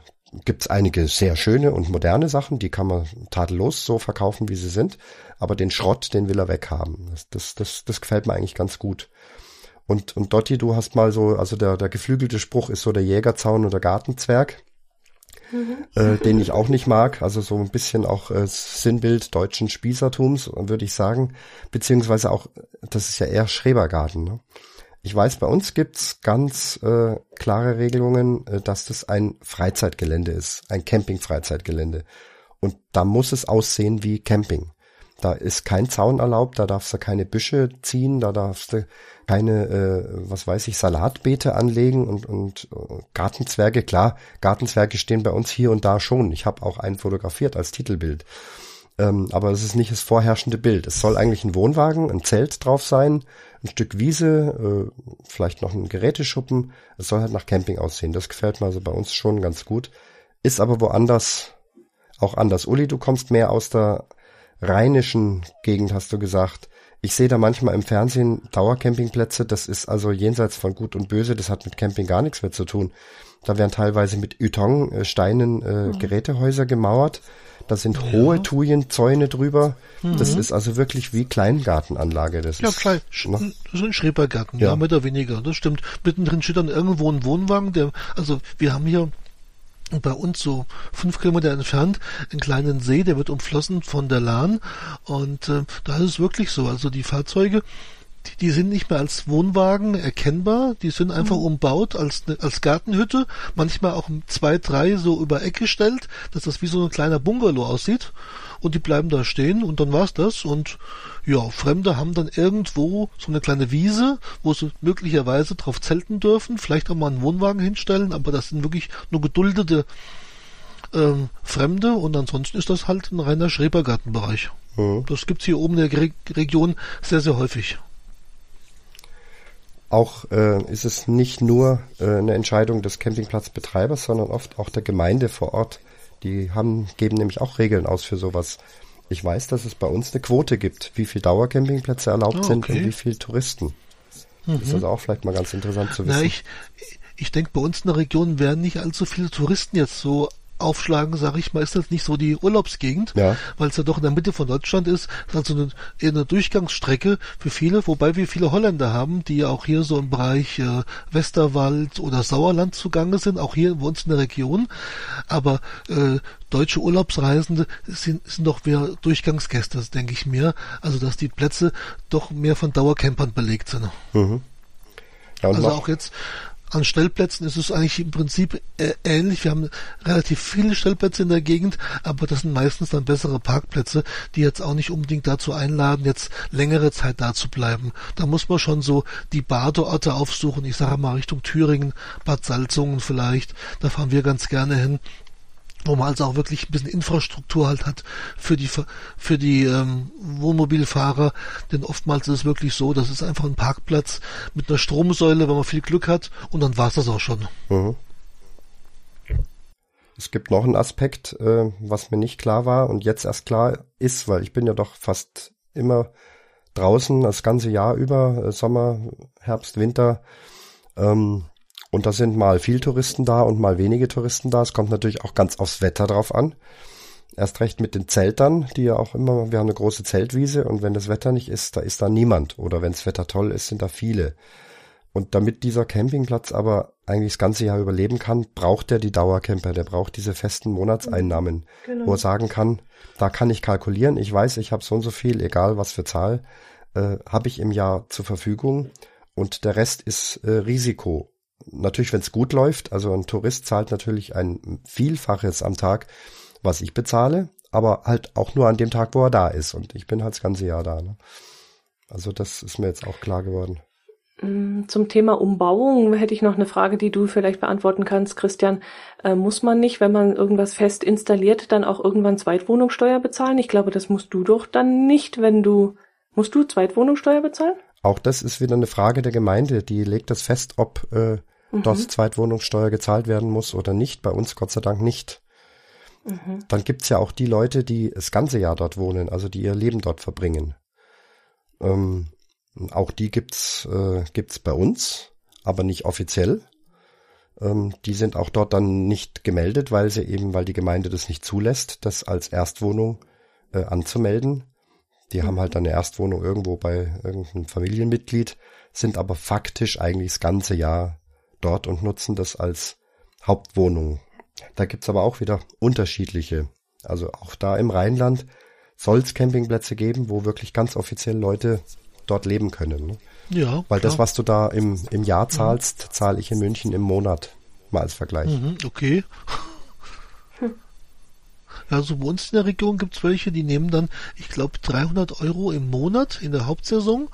gibt's einige sehr schöne und moderne Sachen, die kann man tadellos so verkaufen, wie sie sind. Aber den Schrott, den will er weghaben. Das, das, das, das gefällt mir eigentlich ganz gut. Und, und Dotti, du hast mal so, also der, der geflügelte Spruch ist so der Jägerzaun oder Gartenzwerg äh, den ich auch nicht mag. Also so ein bisschen auch äh, Sinnbild deutschen Spießertums, würde ich sagen. Beziehungsweise auch, das ist ja eher Schrebergarten. Ne? Ich weiß, bei uns gibt's ganz äh, klare Regelungen, äh, dass das ein Freizeitgelände ist, ein Camping-Freizeitgelände. Und da muss es aussehen wie Camping. Da ist kein Zaun erlaubt, da darfst du keine Büsche ziehen, da darfst du keine, äh, was weiß ich, Salatbeete anlegen und, und äh, Gartenzwerge. Klar, Gartenzwerge stehen bei uns hier und da schon. Ich habe auch einen fotografiert als Titelbild. Ähm, aber es ist nicht das vorherrschende Bild. Es soll eigentlich ein Wohnwagen, ein Zelt drauf sein, ein Stück Wiese, äh, vielleicht noch ein Geräteschuppen. Es soll halt nach Camping aussehen. Das gefällt mir also bei uns schon ganz gut. Ist aber woanders auch anders. Uli, du kommst mehr aus der rheinischen Gegend, hast du gesagt. Ich sehe da manchmal im Fernsehen Dauercampingplätze, das ist also jenseits von Gut und Böse, das hat mit Camping gar nichts mehr zu tun. Da werden teilweise mit Ytong, äh, Steinen, äh, mhm. Gerätehäuser gemauert. Da sind ja. hohe Thujenzäune drüber. Mhm. Das ist also wirklich wie Kleingartenanlage. Das ja, ist, klein. Ne? So ein Schrebergarten, ja. ja, mehr oder weniger. Das stimmt. Mittendrin steht dann irgendwo ein Wohnwagen, der, also wir haben hier bei uns so fünf Kilometer entfernt einen kleinen See, der wird umflossen von der Lahn und äh, da ist es wirklich so. Also die Fahrzeuge, die, die sind nicht mehr als Wohnwagen erkennbar, die sind einfach mhm. umbaut als ne, als Gartenhütte, manchmal auch zwei, drei so über Eck gestellt, dass das wie so ein kleiner Bungalow aussieht und die bleiben da stehen und dann war's das und ja, Fremde haben dann irgendwo so eine kleine Wiese, wo sie möglicherweise drauf zelten dürfen, vielleicht auch mal einen Wohnwagen hinstellen, aber das sind wirklich nur geduldete ähm, Fremde und ansonsten ist das halt ein reiner Schrebergartenbereich. Mhm. Das gibt's hier oben in der Re Region sehr, sehr häufig. Auch äh, ist es nicht nur äh, eine Entscheidung des Campingplatzbetreibers, sondern oft auch der Gemeinde vor Ort. Die haben, geben nämlich auch Regeln aus für sowas. Ich weiß, dass es bei uns eine Quote gibt, wie viel Dauercampingplätze erlaubt oh, okay. sind und wie viel Touristen. Mhm. Das ist also auch vielleicht mal ganz interessant zu wissen. Na, ich, ich denke, bei uns in der Region werden nicht allzu viele Touristen jetzt so aufschlagen, sage ich mal, ist das nicht so die Urlaubsgegend, ja. weil es ja doch in der Mitte von Deutschland ist, also eine, eine Durchgangsstrecke für viele, wobei wir viele Holländer haben, die ja auch hier so im Bereich äh, Westerwald oder Sauerland zugange sind, auch hier bei uns in der Region. Aber äh, deutsche Urlaubsreisende sind, sind doch mehr Durchgangsgäste, denke ich mir. Also dass die Plätze doch mehr von Dauercampern belegt sind. Mhm. Ja, also auch jetzt an Stellplätzen ist es eigentlich im Prinzip äh, ähnlich. Wir haben relativ viele Stellplätze in der Gegend, aber das sind meistens dann bessere Parkplätze, die jetzt auch nicht unbedingt dazu einladen, jetzt längere Zeit da zu bleiben. Da muss man schon so die Badeorte aufsuchen. Ich sage mal Richtung Thüringen, Bad Salzungen vielleicht. Da fahren wir ganz gerne hin wo man also auch wirklich ein bisschen Infrastruktur halt hat für die für die ähm, Wohnmobilfahrer, denn oftmals ist es wirklich so, das ist einfach ein Parkplatz mit einer Stromsäule, wenn man viel Glück hat und dann war's das auch schon. Mhm. Es gibt noch einen Aspekt, äh, was mir nicht klar war und jetzt erst klar ist, weil ich bin ja doch fast immer draußen das ganze Jahr über, äh, Sommer, Herbst, Winter. Ähm, und da sind mal viel Touristen da und mal wenige Touristen da. Es kommt natürlich auch ganz aufs Wetter drauf an. Erst recht mit den Zeltern, die ja auch immer, wir haben eine große Zeltwiese und wenn das Wetter nicht ist, da ist da niemand. Oder wenn das Wetter toll ist, sind da viele. Und damit dieser Campingplatz aber eigentlich das ganze Jahr überleben kann, braucht er die Dauercamper, der braucht diese festen Monatseinnahmen, genau. wo er sagen kann, da kann ich kalkulieren, ich weiß, ich habe so und so viel, egal was für Zahl, äh, habe ich im Jahr zur Verfügung und der Rest ist äh, Risiko natürlich, wenn es gut läuft, also ein Tourist zahlt natürlich ein Vielfaches am Tag, was ich bezahle, aber halt auch nur an dem Tag, wo er da ist. Und ich bin halt das ganze Jahr da. Ne? Also das ist mir jetzt auch klar geworden. Mm, zum Thema Umbauung hätte ich noch eine Frage, die du vielleicht beantworten kannst, Christian. Äh, muss man nicht, wenn man irgendwas fest installiert, dann auch irgendwann Zweitwohnungssteuer bezahlen? Ich glaube, das musst du doch dann nicht, wenn du. Musst du Zweitwohnungssteuer bezahlen? Auch das ist wieder eine Frage der Gemeinde. Die legt das fest, ob äh, mhm. dort Zweitwohnungssteuer gezahlt werden muss oder nicht. Bei uns Gott sei Dank nicht. Mhm. Dann gibt's ja auch die Leute, die das ganze Jahr dort wohnen, also die ihr Leben dort verbringen. Ähm, Auch die gibt's äh, gibt's bei uns, aber nicht offiziell. Ähm, die sind auch dort dann nicht gemeldet, weil sie eben, weil die Gemeinde das nicht zulässt, das als Erstwohnung äh, anzumelden. Die haben halt eine Erstwohnung irgendwo bei irgendeinem Familienmitglied, sind aber faktisch eigentlich das ganze Jahr dort und nutzen das als Hauptwohnung. Da gibt's aber auch wieder unterschiedliche. Also auch da im Rheinland soll es Campingplätze geben, wo wirklich ganz offiziell Leute dort leben können. Ne? Ja. Weil klar. das, was du da im, im Jahr zahlst, zahle ich in München im Monat. Mal als Vergleich. Mhm, okay. Ja, so bei uns in der Region gibt's welche, die nehmen dann, ich glaube, 300 Euro im Monat in der Hauptsaison.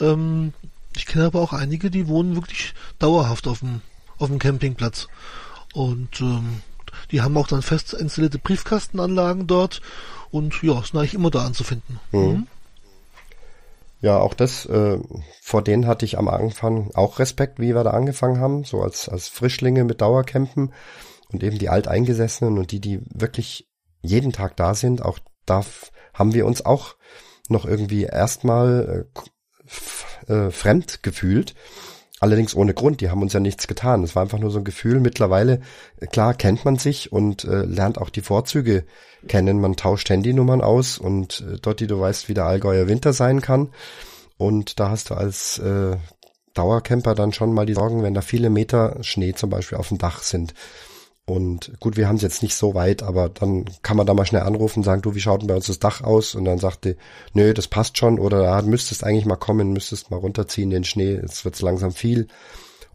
Ähm, ich kenne aber auch einige, die wohnen wirklich dauerhaft auf dem, auf dem Campingplatz. Und ähm, die haben auch dann fest installierte Briefkastenanlagen dort. Und ja, ist eigentlich immer da anzufinden. Mhm. Ja, auch das, äh, vor denen hatte ich am Anfang auch Respekt, wie wir da angefangen haben, so als, als Frischlinge mit Dauercampen und eben die Alteingesessenen und die, die wirklich jeden Tag da sind, auch da haben wir uns auch noch irgendwie erstmal äh, äh, fremd gefühlt. Allerdings ohne Grund, die haben uns ja nichts getan. Es war einfach nur so ein Gefühl. Mittlerweile, äh, klar, kennt man sich und äh, lernt auch die Vorzüge kennen. Man tauscht Handynummern aus und äh, dort, die du weißt, wie der Allgäuer Winter sein kann. Und da hast du als äh, Dauercamper dann schon mal die Sorgen, wenn da viele Meter Schnee zum Beispiel auf dem Dach sind. Und gut, wir haben es jetzt nicht so weit, aber dann kann man da mal schnell anrufen und sagen, du, wie schaut denn bei uns das Dach aus? Und dann sagte, nö, das passt schon. Oder ja, du müsstest eigentlich mal kommen, müsstest mal runterziehen den Schnee, jetzt wird's langsam viel.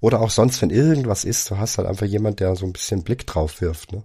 Oder auch sonst, wenn irgendwas ist, du hast halt einfach jemand, der so ein bisschen Blick drauf wirft. Ne?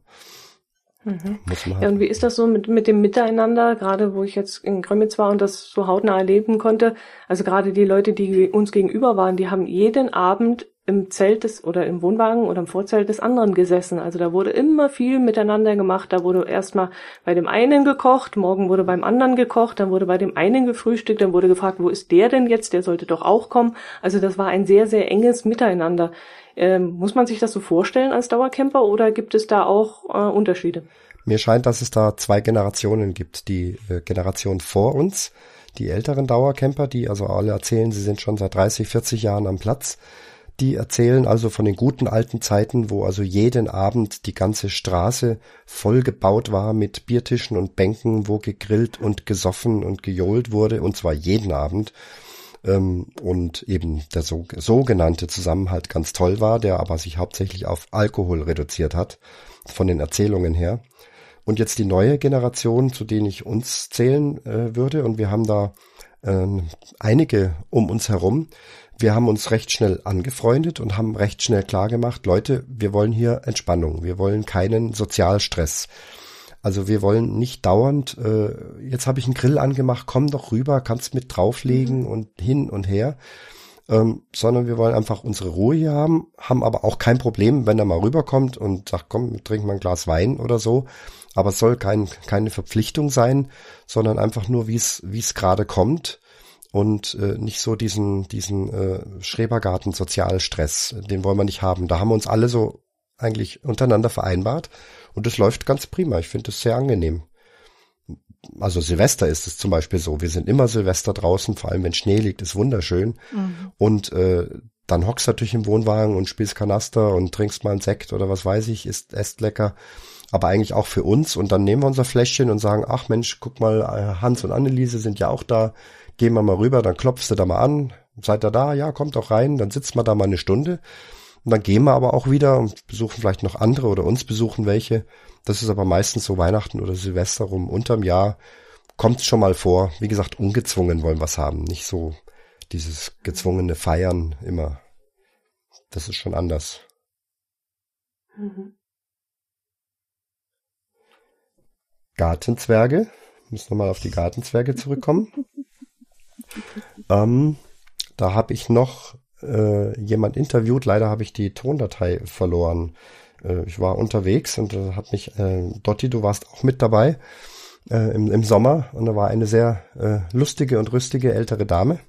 Muss man Ja, halt. und wie ist das so mit, mit dem Miteinander, gerade wo ich jetzt in Grömitz war und das so hautnah erleben konnte? Also gerade die Leute, die uns gegenüber waren, die haben jeden Abend im Zelt des oder im Wohnwagen oder im Vorzelt des anderen gesessen. Also da wurde immer viel miteinander gemacht. Da wurde erstmal bei dem einen gekocht, morgen wurde beim anderen gekocht, dann wurde bei dem einen gefrühstückt, dann wurde gefragt, wo ist der denn jetzt? Der sollte doch auch kommen. Also das war ein sehr, sehr enges Miteinander. Ähm, muss man sich das so vorstellen als Dauercamper oder gibt es da auch äh, Unterschiede? Mir scheint, dass es da zwei Generationen gibt. Die äh, Generation vor uns, die älteren Dauercamper, die also alle erzählen, sie sind schon seit 30, 40 Jahren am Platz. Die erzählen also von den guten alten Zeiten, wo also jeden Abend die ganze Straße vollgebaut war mit Biertischen und Bänken, wo gegrillt und gesoffen und gejohlt wurde, und zwar jeden Abend. Ähm, und eben der so, sogenannte Zusammenhalt ganz toll war, der aber sich hauptsächlich auf Alkohol reduziert hat, von den Erzählungen her. Und jetzt die neue Generation, zu denen ich uns zählen äh, würde, und wir haben da ähm, einige um uns herum. Wir haben uns recht schnell angefreundet und haben recht schnell klar gemacht, Leute, wir wollen hier Entspannung, wir wollen keinen Sozialstress. Also wir wollen nicht dauernd, äh, jetzt habe ich einen Grill angemacht, komm doch rüber, kannst mit drauflegen und hin und her, ähm, sondern wir wollen einfach unsere Ruhe hier haben, haben aber auch kein Problem, wenn er mal rüberkommt und sagt, komm, wir trinken mal ein Glas Wein oder so. Aber es soll kein, keine Verpflichtung sein, sondern einfach nur, wie es wie es gerade kommt und äh, nicht so diesen diesen äh, Schrebergarten-Sozialstress, den wollen wir nicht haben. Da haben wir uns alle so eigentlich untereinander vereinbart und es läuft ganz prima. Ich finde es sehr angenehm. Also Silvester ist es zum Beispiel so. Wir sind immer Silvester draußen, vor allem wenn Schnee liegt, ist wunderschön. Und äh, dann hockst du natürlich im Wohnwagen und spielst Kanaster und trinkst mal einen Sekt oder was weiß ich, isst, esst lecker. Aber eigentlich auch für uns. Und dann nehmen wir unser Fläschchen und sagen, ach Mensch, guck mal, äh, Hans und Anneliese sind ja auch da. Gehen wir mal rüber, dann klopfst du da mal an. Seid ihr da? Ja, kommt doch rein. Dann sitzt man da mal eine Stunde. Und dann gehen wir aber auch wieder und besuchen vielleicht noch andere oder uns besuchen welche. Das ist aber meistens so Weihnachten oder Silvester rum unterm Jahr. Kommt schon mal vor. Wie gesagt, ungezwungen wollen wir es haben. Nicht so dieses gezwungene Feiern immer. Das ist schon anders. Mhm. Gartenzwerge. Ich muss nochmal auf die Gartenzwerge zurückkommen. ähm, da habe ich noch äh, jemand interviewt. Leider habe ich die Tondatei verloren. Äh, ich war unterwegs und da hat mich, äh, Dotti, du warst auch mit dabei äh, im, im Sommer und da war eine sehr äh, lustige und rüstige ältere Dame.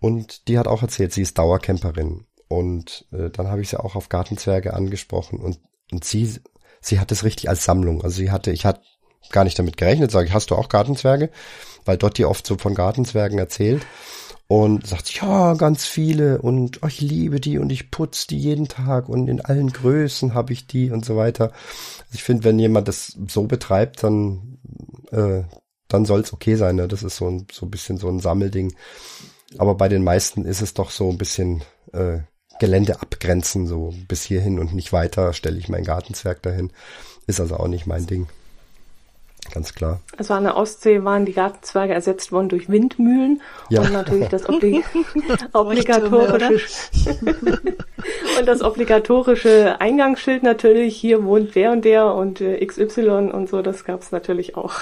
Und die hat auch erzählt, sie ist Dauercamperin. Und äh, dann habe ich sie auch auf Gartenzwerge angesprochen und, und sie, sie hat es richtig als Sammlung. Also sie hatte, ich hatte gar nicht damit gerechnet, sage ich, hast du auch Gartenzwerge? Weil Dotti oft so von Gartenzwergen erzählt. und sagt, ja, ganz viele und oh, ich liebe die und ich putze die jeden Tag und in allen Größen habe ich die und so weiter. Also ich finde, wenn jemand das so betreibt, dann, äh, dann soll es okay sein. Ne? Das ist so ein, so ein bisschen so ein Sammelding. Aber bei den meisten ist es doch so ein bisschen äh, Gelände abgrenzen, so bis hierhin und nicht weiter stelle ich mein Gartenzwerg dahin. Ist also auch nicht mein Ding ganz klar. Also an der Ostsee waren die Gartenzwerge ersetzt worden durch Windmühlen ja. und natürlich das Obli obligatorische und das obligatorische Eingangsschild natürlich, hier wohnt der und der und äh, XY und so, das gab es natürlich auch.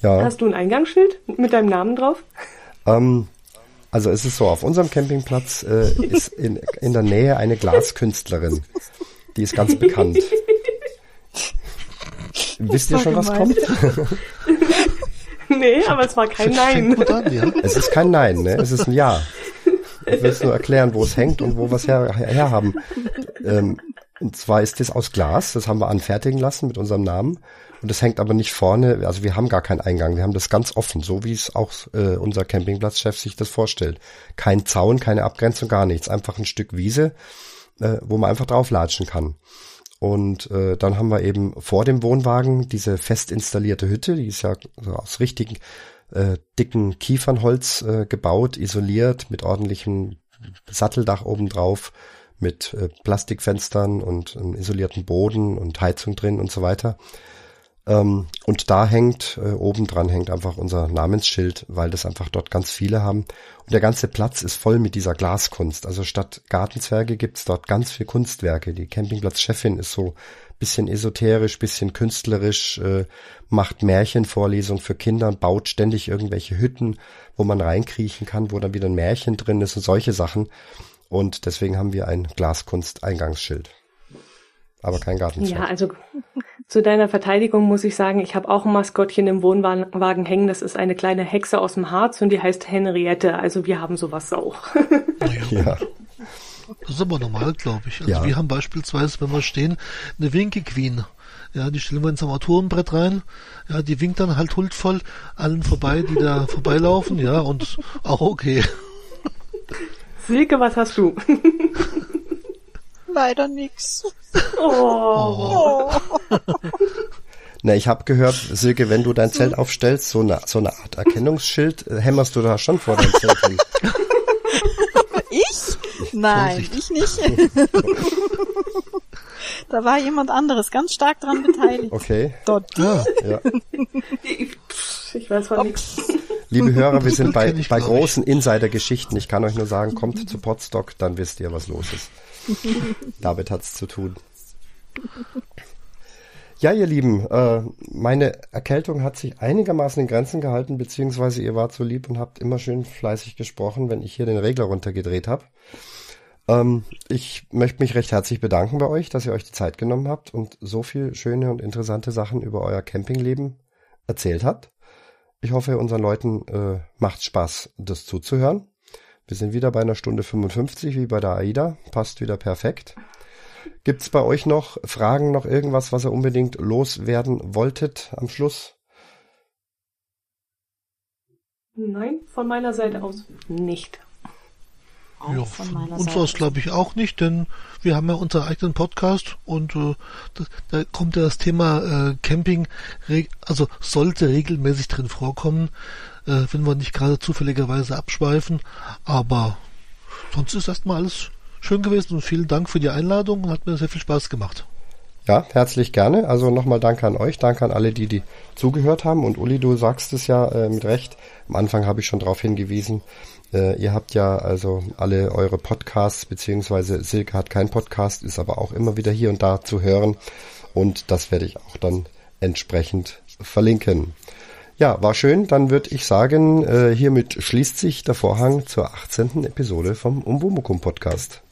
ja. Hast du ein Eingangsschild mit deinem Namen drauf? Ähm, also es ist so, auf unserem Campingplatz äh, ist in, in der Nähe eine Glaskünstlerin. Die ist ganz bekannt. Wisst ihr schon, was kommt? nee, aber es war kein Nein. An, ja. Es ist kein Nein, ne? Es ist ein Ja. Ich will es nur erklären, wo es hängt und wo wir es her, herhaben. Ähm, und zwar ist das aus Glas, das haben wir anfertigen lassen mit unserem Namen. Und das hängt aber nicht vorne, also wir haben gar keinen Eingang, wir haben das ganz offen, so wie es auch äh, unser Campingplatzchef sich das vorstellt. Kein Zaun, keine Abgrenzung, gar nichts. Einfach ein Stück Wiese, äh, wo man einfach drauflatschen kann. Und äh, dann haben wir eben vor dem Wohnwagen diese fest installierte Hütte, die ist ja so aus richtigen äh, dicken Kiefernholz äh, gebaut, isoliert, mit ordentlichem Satteldach obendrauf, mit äh, Plastikfenstern und einem isolierten Boden und Heizung drin und so weiter. Ähm, und da hängt, äh, oben dran hängt einfach unser Namensschild, weil das einfach dort ganz viele haben. Und der ganze Platz ist voll mit dieser Glaskunst. Also statt Gartenzwerge gibt's dort ganz viel Kunstwerke. Die Campingplatzchefin ist so bisschen esoterisch, bisschen künstlerisch, äh, macht Märchenvorlesungen für Kinder baut ständig irgendwelche Hütten, wo man reinkriechen kann, wo dann wieder ein Märchen drin ist und solche Sachen. Und deswegen haben wir ein Glaskunst-Eingangsschild aber kein Gartenzwerg. Ja, also zu deiner Verteidigung muss ich sagen, ich habe auch ein Maskottchen im Wohnwagen hängen. Das ist eine kleine Hexe aus dem Harz und die heißt Henriette. Also wir haben sowas auch. ja. Das ist aber normal, glaube ich. Also ja. wir haben beispielsweise, wenn wir stehen, eine Winke Queen. Ja, die stellen wir ins Armaturenbrett rein. Ja, die winkt dann halt huldvoll allen vorbei, die da vorbeilaufen. Ja, und auch okay. Silke, was hast du? Leider nix. Oh. Na, ich habe gehört, Silke, wenn du dein Zelt aufstellst, so eine, so eine Art Erkennungsschild, äh, hämmerst du da schon vor dein Zelt hin. Ich? Nein, Vorsicht. ich nicht. da war jemand anderes ganz stark dran beteiligt. Okay. Dort. Ah, ja. Ich weiß von nichts. Liebe Hörer, wir sind bei, bei großen Insider-Geschichten. Ich kann euch nur sagen, kommt zu Podstock, dann wisst ihr, was los ist. Damit hat's zu tun. Ja, ihr Lieben, äh, meine Erkältung hat sich einigermaßen in Grenzen gehalten, beziehungsweise ihr wart so lieb und habt immer schön fleißig gesprochen, wenn ich hier den Regler runtergedreht habe. Ähm, ich möchte mich recht herzlich bedanken bei euch, dass ihr euch die Zeit genommen habt und so viel schöne und interessante Sachen über euer Campingleben erzählt habt. Ich hoffe, unseren Leuten äh, macht Spaß, das zuzuhören. Wir sind wieder bei einer Stunde 55 wie bei der AIDA. Passt wieder perfekt. Gibt's bei euch noch Fragen, noch irgendwas, was ihr unbedingt loswerden wolltet am Schluss? Nein, von meiner Seite aus nicht. Auch ja, von uns aus glaube ich auch nicht, denn wir haben ja unseren eigenen Podcast und äh, da, da, kommt ja das Thema äh, Camping, also sollte regelmäßig drin vorkommen äh, wenn wir nicht gerade zufälligerweise abschweifen. Aber sonst ist erstmal alles schön gewesen und vielen Dank für die Einladung hat mir sehr viel Spaß gemacht. Ja, herzlich gerne. Also nochmal danke an euch, danke an alle, die, die zugehört haben. Und Uli, du sagst es ja äh, mit Recht. Am Anfang habe ich schon darauf hingewiesen. Äh, ihr habt ja also alle eure Podcasts, beziehungsweise Silke hat keinen Podcast, ist aber auch immer wieder hier und da zu hören. Und das werde ich auch dann entsprechend verlinken. Ja, war schön. Dann würde ich sagen, äh, hiermit schließt sich der Vorhang zur 18. Episode vom Umbumukum Podcast.